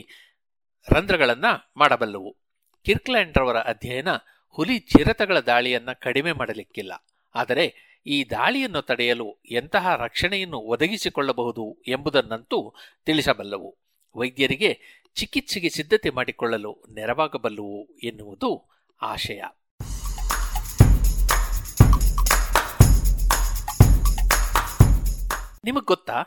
ರಂಧ್ರಗಳನ್ನ ಮಾಡಬಲ್ಲವು. ಕಿರ್ಕ್ಲ್ಯಾಂಡ್ರವರ ಅಧ್ಯಯನ ಹುಲಿ ಚಿರತೆಗಳ ದಾಳಿಯನ್ನ ಕಡಿಮೆ ಮಾಡಲಿಕ್ಕಿಲ್ಲ. ಆದರೆ ಈ ದಾಳಿಯನ್ನು ತಡೆಯಲು ಎಂತಹ ರಕ್ಷಣೆಯನ್ನು ಒದಗಿಸಿಕೊಳ್ಳಬಹುದು ಎಂಬುದನ್ನಂತೂ ತಿಳಿಸಬಲ್ಲವು. ವೈದ್ಯರಿಗೆ ಚಿಕಿತ್ಸೆಗೆ ಸಿದ್ಧತೆ ಮಾಡಿಕೊಳ್ಳಲು ನೆರವಾಗಬಲ್ಲವು ಎನ್ನುವುದು ಆಶಯ. ನಿಮಗೆ ಗೊತ್ತಾ?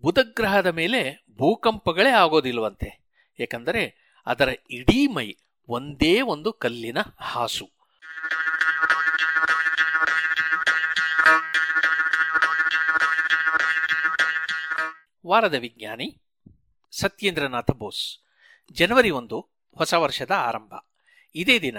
ಬುಧಗ್ರಹದ ಮೇಲೆ ಭೂಕಂಪಗಳೇ ಆಗೋದಿಲ್ವಂತೆ. ಏಕೆಂದರೆ ಅದರ ಇಡೀ ಮೈ ಒಂದೇ ಒಂದು ಕಲ್ಲಿನ ಹಾಸು. ವಾರದ ವಿಜ್ಞಾನಿ ಸತ್ಯೇಂದ್ರನಾಥ ಬೋಸ್. ಜನವರಿ ಒಂದು ಹೊಸ ವರ್ಷದ ಆರಂಭ. ಇದೇ ದಿನ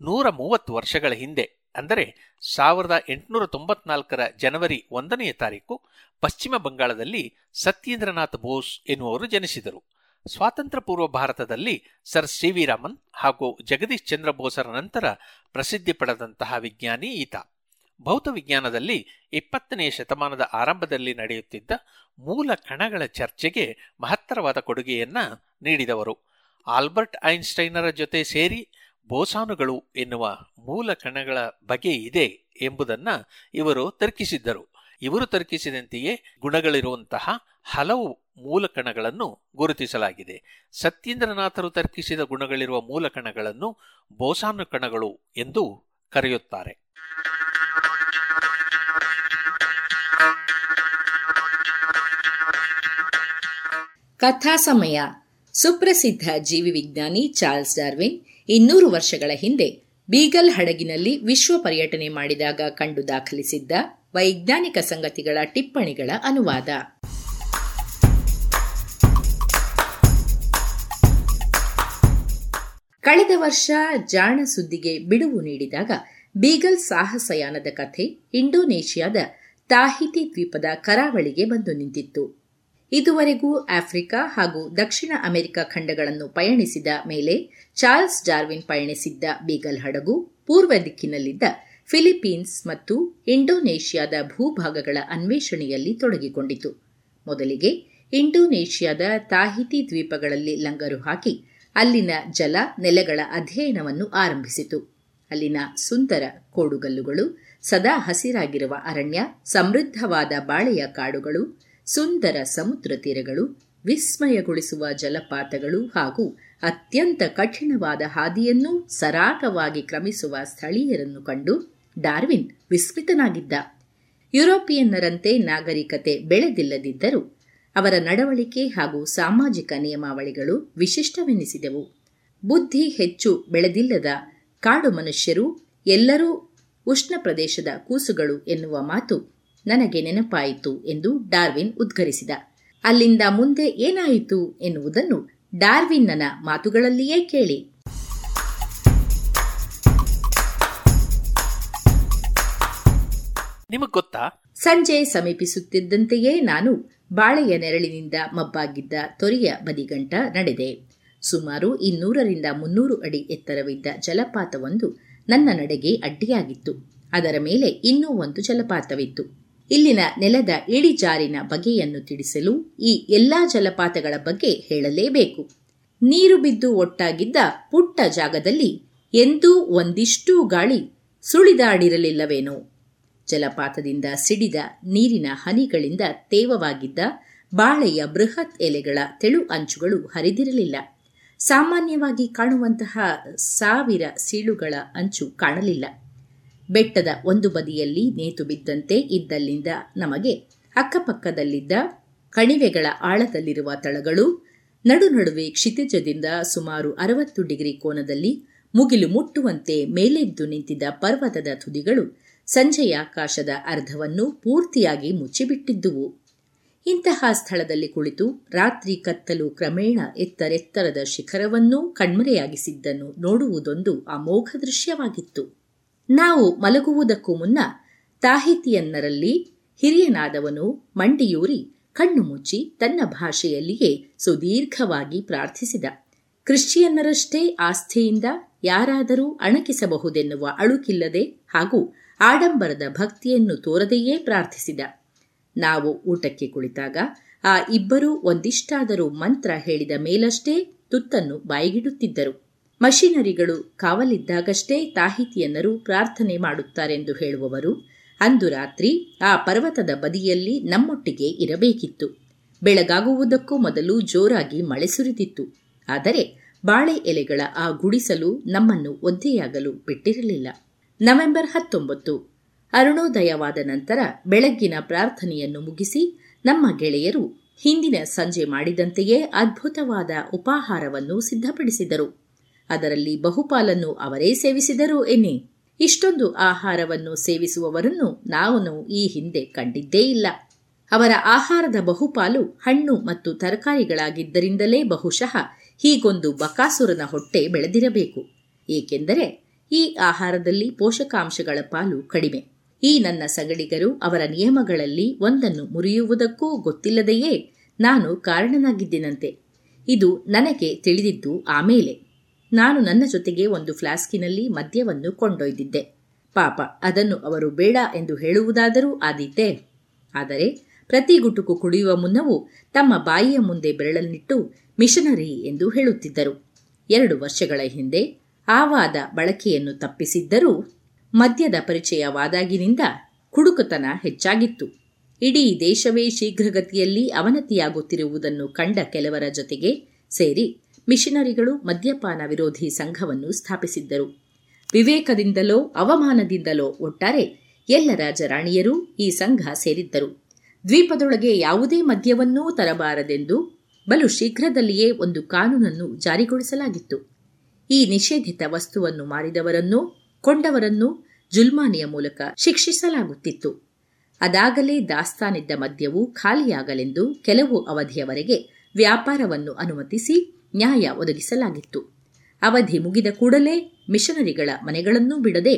ನೂರ ಮೂವತ್ತು ವರ್ಷಗಳ ಹಿಂದೆ, ಅಂದರೆ ಸಾವಿರದ ಎಂಟುನೂರ ತೊಂಬತ್ನಾಲ್ಕರ ಜನವರಿ ಒಂದನೆಯ ತಾರೀಕು, ಪಶ್ಚಿಮ ಬಂಗಾಳದಲ್ಲಿ ಸತ್ಯೇಂದ್ರನಾಥ್ ಬೋಸ್ ಎನ್ನುವರು ಜನಿಸಿದರು. ಸ್ವಾತಂತ್ರ್ಯ ಪೂರ್ವ ಭಾರತದಲ್ಲಿ ಸರ್ ಸಿ ವಿ ರಾಮನ್ ಹಾಗೂ ಜಗದೀಶ್ ಚಂದ್ರ ಬೋಸರ ನಂತರ ಪ್ರಸಿದ್ಧಿ ಪಡೆದಂತಹ ವಿಜ್ಞಾನಿ ಈತ. ಭೌತ ವಿಜ್ಞಾನದಲ್ಲಿ ಇಪ್ಪತ್ತನೇ ಶತಮಾನದ ಆರಂಭದಲ್ಲಿ ನಡೆಯುತ್ತಿದ್ದ ಮೂಲ ಕಣಗಳ ಚರ್ಚೆಗೆ ಮಹತ್ತರವಾದ ಕೊಡುಗೆಯನ್ನ ನೀಡಿದವರು. ಆಲ್ಬರ್ಟ್ ಐನ್ಸ್ಟೈನರ ಜೊತೆ ಸೇರಿ ಬೋಸಾನುಗಳು ಎನ್ನುವ ಮೂಲ ಕಣಗಳ ಬಗೆ ಇದೆ ಎಂಬುದನ್ನ ಇವರು ತರ್ಕಿಸಿದ್ದರು. ಇವರು ತರ್ಕಿಸಿದಂತೆಯೇ ಗುಣಗಳಿರುವಂತಹ ಹಲವು ಮೂಲ ಕಣಗಳನ್ನು ಗುರುತಿಸಲಾಗಿದೆ. ಸತ್ಯೇಂದ್ರನಾಥರು ತರ್ಕಿಸಿದ ಗುಣಗಳಿರುವ ಮೂಲ ಕಣಗಳನ್ನು ಬೋಸಾನು ಕಣಗಳು ಎಂದು ಕರೆಯುತ್ತಾರೆ. ಕಥಾ ಸಮಯ. ಸುಪ್ರಸಿದ್ಧ ಜೀವಿ ವಿಜ್ಞಾನಿ ಚಾರ್ಲ್ಸ್ ಡಾರ್ವಿನ್ ಇನ್ನೂರು ವರ್ಷಗಳ ಹಿಂದೆ ಬೀಗಲ್ ಹಡಗಿನಲ್ಲಿ ವಿಶ್ವ ಪರ್ಯಟನೆ ಮಾಡಿದಾಗ ಕಂಡು ದಾಖಲಿಸಿದ್ದ ವೈಜ್ಞಾನಿಕ ಸಂಗತಿಗಳ ಟಿಪ್ಪಣಿಗಳ ಅನುವಾದ. ಕಳೆದ ವರ್ಷ ಜಾಣ ಸುದ್ದಿಗೆ ಬಿಡುವು ನೀಡಿದಾಗ ಬೀಗಲ್ ಸಾಹಸಯಾನದ ಕಥೆ ಇಂಡೋನೇಷ್ಯಾದ ತಾಹಿತಿ ದ್ವೀಪದ ಕರಾವಳಿಗೆ ಬಂದು ನಿಂತಿತ್ತು. ಇದುವರೆಗೂ ಆಫ್ರಿಕಾ ಹಾಗೂ ದಕ್ಷಿಣ ಅಮೆರಿಕ ಖಂಡಗಳನ್ನು ಪಯಣಿಸಿದ ಮೇಲೆ ಚಾರ್ಲ್ಸ್ ಡಾರ್ವಿನ್ ಪಯಣಿಸಿದ್ದ ಬೀಗಲ್ ಹಡಗು ಪೂರ್ವ ದಿಕ್ಕಿನಲ್ಲಿದ್ದ ಫಿಲಿಪೀನ್ಸ್ ಮತ್ತು ಇಂಡೋನೇಷ್ಯಾದ ಭೂಭಾಗಗಳ ಅನ್ವೇಷಣೆಯಲ್ಲಿ ತೊಡಗಿಕೊಂಡಿತು. ಮೊದಲಿಗೆ ಇಂಡೋನೇಷ್ಯಾದ ತಾಹಿತಿ ದ್ವೀಪಗಳಲ್ಲಿ ಲಂಗರು ಹಾಕಿ ಅಲ್ಲಿನ ಜಲ ನೆಲೆಗಳ ಅಧ್ಯಯನವನ್ನು ಆರಂಭಿಸಿತು. ಅಲ್ಲಿನ ಸುಂದರ ಕೋಡುಗಲ್ಲುಗಳು, ಸದಾ ಹಸಿರಾಗಿರುವ ಅರಣ್ಯ, ಸಮೃದ್ಧವಾದ ಬಾಳೆಯ ಕಾಡುಗಳು, ಸುಂದರ ಸಮುದ್ರ ತೀರಗಳು, ವಿಸ್ಮಯಗೊಳಿಸುವ ಜಲಪಾತಗಳು ಹಾಗೂ ಅತ್ಯಂತ ಕಠಿಣವಾದ ಹಾದಿಯನ್ನೂ ಸರಾಗವಾಗಿ ಕ್ರಮಿಸುವ ಸ್ಥಳೀಯರನ್ನು ಕಂಡು ಡಾರ್ವಿನ್ ವಿಸ್ಮಿತನಾಗಿದ್ದ. ಯುರೋಪಿಯನ್ನರಂತೆ ನಾಗರಿಕತೆ ಬೆಳೆದಿಲ್ಲದಿದ್ದರೂ ಅವರ ನಡವಳಿಕೆ ಹಾಗೂ ಸಾಮಾಜಿಕ ನಿಯಮಾವಳಿಗಳು ವಿಶಿಷ್ಟವೆನಿಸಿದೆವು. ಬುದ್ಧಿ ಹೆಚ್ಚು ಬೆಳೆದಿಲ್ಲದ ಕಾಡು ಮನುಷ್ಯರು ಎಲ್ಲರೂ ಉಷ್ಣ ಪ್ರದೇಶದ ಕೂಸುಗಳು ಎನ್ನುವ ಮಾತು ನನಗೆ ನೆನಪಾಯಿತು ಎಂದು ಡಾರ್ವಿನ್ ಉದ್ಗರಿಸಿದ. ಅಲ್ಲಿಂದ ಮುಂದೆ ಏನಾಯಿತು ಎನ್ನುವುದನ್ನು ಡಾರ್ವಿನ್ನನ ಮಾತುಗಳಲ್ಲಿಯೇ ಕೇಳಿ. ನಿಮಗೆ ಗೊತ್ತಾ? ಸಂಜೆ ಸಮೀಪಿಸುತ್ತಿದ್ದಂತೆಯೇ ನಾನು ಬಾಳೆಯ ನೆರಳಿನಿಂದ ಮಬ್ಬಾಗಿದ್ದ ತೊರೆಯ ಬದಿಗಂಟ ನಡೆದೆ. ಸುಮಾರು ಇನ್ನೂರರಿಂದ ಮುನ್ನೂರು ಅಡಿ ಎತ್ತರವಿದ್ದ ಜಲಪಾತವೊಂದು ನನ್ನ ನಡೆಗೆ ಅಡ್ಡಿಯಾಗಿತ್ತು. ಅದರ ಮೇಲೆ ಇನ್ನೂ ಒಂದು ಜಲಪಾತವಿತ್ತು. ಇಲ್ಲಿನ ನೆಲದ ಇಳಿಜಾರಿನ ಬಗೆಯನ್ನು ತಿಳಿಸಲು ಈ ಎಲ್ಲಾ ಜಲಪಾತಗಳ ಬಗ್ಗೆ ಹೇಳಲೇಬೇಕು. ನೀರು ಬಿದ್ದು ಒಟ್ಟಾಗಿದ್ದ ಪುಟ್ಟ ಜಾಗದಲ್ಲಿ ಎಂದೂ ಒಂದಿಷ್ಟೂ ಗಾಳಿ ಸುಳಿದಾಡಿರಲಿಲ್ಲವೇನೋ? ಜಲಪಾತದಿಂದ ಸಿಡಿದ ನೀರಿನ ಹನಿಗಳಿಂದ ತೇವವಾಗಿದ್ದ ಬಾಳೆಯ ಬೃಹತ್ ಎಲೆಗಳ ತೆಳು ಅಂಚುಗಳು ಹರಿದಿರಲಿಲ್ಲ. ಸಾಮಾನ್ಯವಾಗಿ ಕಾಣುವಂತಹ ಸಾವಿರ ಸೀಳುಗಳ ಅಂಚು ಕಾಣಲಿಲ್ಲ. ಬೆಟ್ಟದ ಒಂದು ಬದಿಯಲ್ಲಿ ನೇತು ಬಿದ್ದಂತೆ ಇದ್ದಲ್ಲಿಂದ ನಮಗೆ ಅಕ್ಕಪಕ್ಕದಲ್ಲಿದ್ದ ಕಣಿವೆಗಳ ಆಳದಲ್ಲಿರುವ ತಳಗಳು, ನಡು ನಡುವೆ ಕ್ಷಿತಿಜದಿಂದ ಸುಮಾರು ಅರವತ್ತು ಡಿಗ್ರಿ ಕೋನದಲ್ಲಿ ಮುಗಿಲು ಮುಟ್ಟುವಂತೆ ಮೇಲೆದ್ದು ನಿಂತಿದ್ದ ಪರ್ವತದ ತುದಿಗಳು ಸಂಜೆಯ ಆಕಾಶದ ಅರ್ಧವನ್ನು ಪೂರ್ತಿಯಾಗಿ ಮುಚ್ಚಿಬಿಟ್ಟಿದ್ದುವು. ಇಂತಹ ಸ್ಥಳದಲ್ಲಿ ಕುಳಿತು ರಾತ್ರಿ ಕತ್ತಲು ಕ್ರಮೇಣ ಎತ್ತರೆತ್ತರದ ಶಿಖರವನ್ನೂ ಕಣ್ಮರೆಯಾಗಿಸಿದ್ದನ್ನು ನೋಡುವುದೊಂದು ಅಮೋಘ ದೃಶ್ಯವಾಗಿತ್ತು. ನಾವು ಮಲಗುವುದಕ್ಕೂ ಮುನ್ನ ತಾಹಿತಿಯನ್ನರಲ್ಲಿ ಹಿರಿಯನಾದವನು ಮಂಡಿಯೂರಿ ಕಣ್ಣು ಮುಚ್ಚಿ ತನ್ನ ಭಾಷೆಯಲ್ಲಿಯೇ ಸುದೀರ್ಘವಾಗಿ ಪ್ರಾರ್ಥಿಸಿದ. ಕ್ರಿಶ್ಚಿಯನ್ನರಷ್ಟೇ ಆಸ್ಥೆಯಿಂದ ಯಾರಾದರೂ ಅಣಕಿಸಬಹುದೆನ್ನುವ ಅಳುಕಿಲ್ಲದೆ ಹಾಗೂ ಆಡಂಬರದ ಭಕ್ತಿಯನ್ನು ತೋರದೆಯೇ ಪ್ರಾರ್ಥಿಸಿದ. ನಾವು ಊಟಕ್ಕೆ ಕುಳಿತಾಗ ಆ ಇಬ್ಬರೂ ಒಂದಿಷ್ಟಾದರೂ ಮಂತ್ರ ಹೇಳಿದ ಮೇಲಷ್ಟೇ ತುತ್ತನ್ನು ಬಾಯಿಗಿಡುತ್ತಿದ್ದರು. ಮಷಿನರಿಗಳು ಕಾವಲಿದ್ದಾಗಷ್ಟೇ ತಾಹಿತಿಯನ್ನರು ಪ್ರಾರ್ಥನೆ ಮಾಡುತ್ತಾರೆಂದು ಹೇಳುವವರು, ಅಂದು ರಾತ್ರಿ ಆ ಪರ್ವತದ ಬದಿಯಲ್ಲಿ ನಮ್ಮೊಟ್ಟಿಗೆ ಇರಬೇಕಿತ್ತು. ಬೆಳಗಾಗುವುದಕ್ಕೂ ಮೊದಲು ಜೋರಾಗಿ ಮಳೆ ಸುರಿದಿತ್ತು. ಆದರೆ ಬಾಳೆ ಎಲೆಗಳ ಆ ಗುಡಿಸಲು ನಮ್ಮನ್ನು ಒದ್ದೆಯಾಗಲು ಬಿಟ್ಟಿರಲಿಲ್ಲ. ನವೆಂಬರ್ ಹತ್ತೊಂಬತ್ತು. ಅರುಣೋದಯವಾದ ನಂತರ ಬೆಳಗ್ಗಿನ ಪ್ರಾರ್ಥನೆಯನ್ನು ಮುಗಿಸಿ ನಮ್ಮ ಗೆಳೆಯರು ಹಿಂದಿನ ಸಂಜೆ ಮಾಡಿದಂತೆಯೇ ಅದ್ಭುತವಾದ ಉಪಾಹಾರವನ್ನು ಸಿದ್ಧಪಡಿಸಿದರು. ಅದರಲ್ಲಿ ಬಹುಪಾಲನ್ನು ಅವರೇ ಸೇವಿಸಿದರು ಎನ್ನಿ. ಇಷ್ಟೊಂದು ಆಹಾರವನ್ನು ಸೇವಿಸುವವರನ್ನು ನಾವು ಈ ಹಿಂದೆ ಕಂಡಿದ್ದೇ ಇಲ್ಲ. ಅವರ ಆಹಾರದ ಬಹುಪಾಲು ಹಣ್ಣು ಮತ್ತು ತರಕಾರಿಗಳಾಗಿದ್ದರಿಂದಲೇ ಬಹುಶಃ ಹೀಗೊಂದು ಬಕಾಸುರನ ಹೊಟ್ಟೆ ಬೆಳೆದಿರಬೇಕು. ಏಕೆಂದರೆ ಈ ಆಹಾರದಲ್ಲಿ ಪೋಷಕಾಂಶಗಳ ಪಾಲು ಕಡಿಮೆ. ಈ ನನ್ನ ಸಗಡಿಗರು ಅವರ ನಿಯಮಗಳಲ್ಲಿ ಒಂದನ್ನು ಮುರಿಯುವುದಕ್ಕೂ ಗೊತ್ತಿಲ್ಲದೆಯೇ ನಾನು ಕಾರಣನಾಗಿದ್ದೇನಂತೆ? ಇದು ನನಗೆ ತಿಳಿದಿದ್ದು ಆಮೇಲೆ. ನಾನು ನನ್ನ ಜೊತೆಗೆ ಒಂದು ಫ್ಲಾಸ್ಕಿನಲ್ಲಿ ಮದ್ಯವನ್ನು ಕೊಂಡೊಯ್ದಿದ್ದೆ. ಪಾಪ, ಅದನ್ನು ಅವರು ಬೇಡ ಎಂದು ಹೇಳುವುದಾದರೂ ಆದೀತೆ. ಆದರೆ ಪ್ರತಿ ಗುಟುಕು ಕುಡಿಯುವ ಮುನ್ನವೂ ತಮ್ಮ ಬಾಯಿಯ ಮುಂದೆ ಬೆರಳನ್ನಿಟ್ಟು ಮಿಷನರಿ ಎಂದು ಹೇಳುತ್ತಿದ್ದರು. ಎರಡು ವರ್ಷಗಳ ಹಿಂದೆ ಆವಾದ ಬಳಕೆಯನ್ನು ತಪ್ಪಿಸಿದ್ದರೂ ಮದ್ಯದ ಪರಿಚಯವಾದಾಗಿನಿಂದ ಕುಡುಕುತನ ಹೆಚ್ಚಾಗಿತ್ತು. ಇಡೀ ದೇಶವೇ ಶೀಘ್ರಗತಿಯಲ್ಲಿ ಅವನತಿಯಾಗುತ್ತಿರುವುದನ್ನು ಕಂಡ ಕೆಲವರ ಜೊತೆಗೆ ಸೇರಿ ಮಿಷನರಿಗಳು ಮದ್ಯಪಾನ ವಿರೋಧಿ ಸಂಘವನ್ನು ಸ್ಥಾಪಿಸಿದ್ದರು. ವಿವೇಕದಿಂದಲೋ ಅವಮಾನದಿಂದಲೋ ಒಟ್ಟಾರೆ ಎಲ್ಲ ರಾಜರಾಣಿಯರೂ ಈ ಸಂಘ ಸೇರಿದ್ದರು. ದ್ವೀಪದೊಳಗೆ ಯಾವುದೇ ಮದ್ಯವನ್ನೂ ತರಬಾರದೆಂದು ಬಲು ಶೀಘ್ರದಲ್ಲಿಯೇ ಒಂದು ಕಾನೂನನ್ನು ಜಾರಿಗೊಳಿಸಲಾಗಿತ್ತು. ಈ ನಿಷೇಧಿತ ವಸ್ತುವನ್ನು ಮಾರಿದವರನ್ನೂ, ಕೊಂಡವರನ್ನೂ ಜುಲ್ಮಾನಿಯ ಮೂಲಕ ಶಿಕ್ಷಿಸಲಾಗುತ್ತಿತ್ತು. ಅದಾಗಲೇ ದಾಸ್ತಾನಿದ್ದ ಮದ್ಯವು ಖಾಲಿಯಾಗಲೆಂದು ಕೆಲವು ಅವಧಿಯವರೆಗೆ ವ್ಯಾಪಾರವನ್ನು ಅನುಮತಿಸಿ ನ್ಯಾಯ ಒದಗಿಸಲಾಗಿತ್ತು. ಅವಧಿ ಮುಗಿದ ಕೂಡಲೇ ಮಿಷನರಿಗಳ ಮನೆಗಳನ್ನೂ ಬಿಡದೆ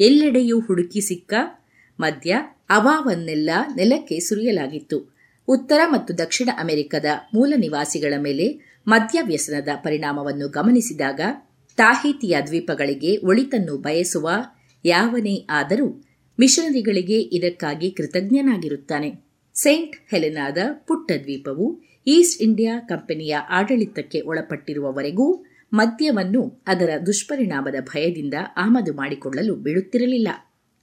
ಎಲ್ಲೆಡೆಯೂ ಹುಡುಕಿ ಸಿಕ್ಕ ಮದ್ಯ ಅವಾವನ್ನೆಲ್ಲ ನೆಲಕ್ಕೆ ಸುರಿಯಲಾಗಿತ್ತು. ಉತ್ತರ ಮತ್ತು ದಕ್ಷಿಣ ಅಮೆರಿಕದ ಮೂಲ ನಿವಾಸಿಗಳ ಮೇಲೆ ಮದ್ಯವ್ಯಸನದ ಪರಿಣಾಮವನ್ನು ಗಮನಿಸಿದಾಗ ತಾಹಿತಿಯ ದ್ವೀಪಗಳಿಗೆ ಒಳಿತನ್ನು ಬಯಸುವ ಯಾವನೇ ಆದರೂ ಮಿಷನರಿಗಳಿಗೆ ಇದಕ್ಕಾಗಿ ಕೃತಜ್ಞನಾಗಿರುತ್ತಾನೆ. ಸೇಂಟ್ ಹೆಲೆನಾದ ಪುಟ್ಟ ದ್ವೀಪವು ಈಸ್ಟ್ ಇಂಡಿಯಾ ಕಂಪನಿಯ ಆಡಳಿತಕ್ಕೆ ಒಳಪಟ್ಟಿರುವವರೆಗೂ ಮದ್ಯವನ್ನು ಅದರ ದುಷ್ಪರಿಣಾಮದ ಭಯದಿಂದ ಆಮದು ಮಾಡಿಕೊಳ್ಳಲು ಬಿಡುತ್ತಿರಲಿಲ್ಲ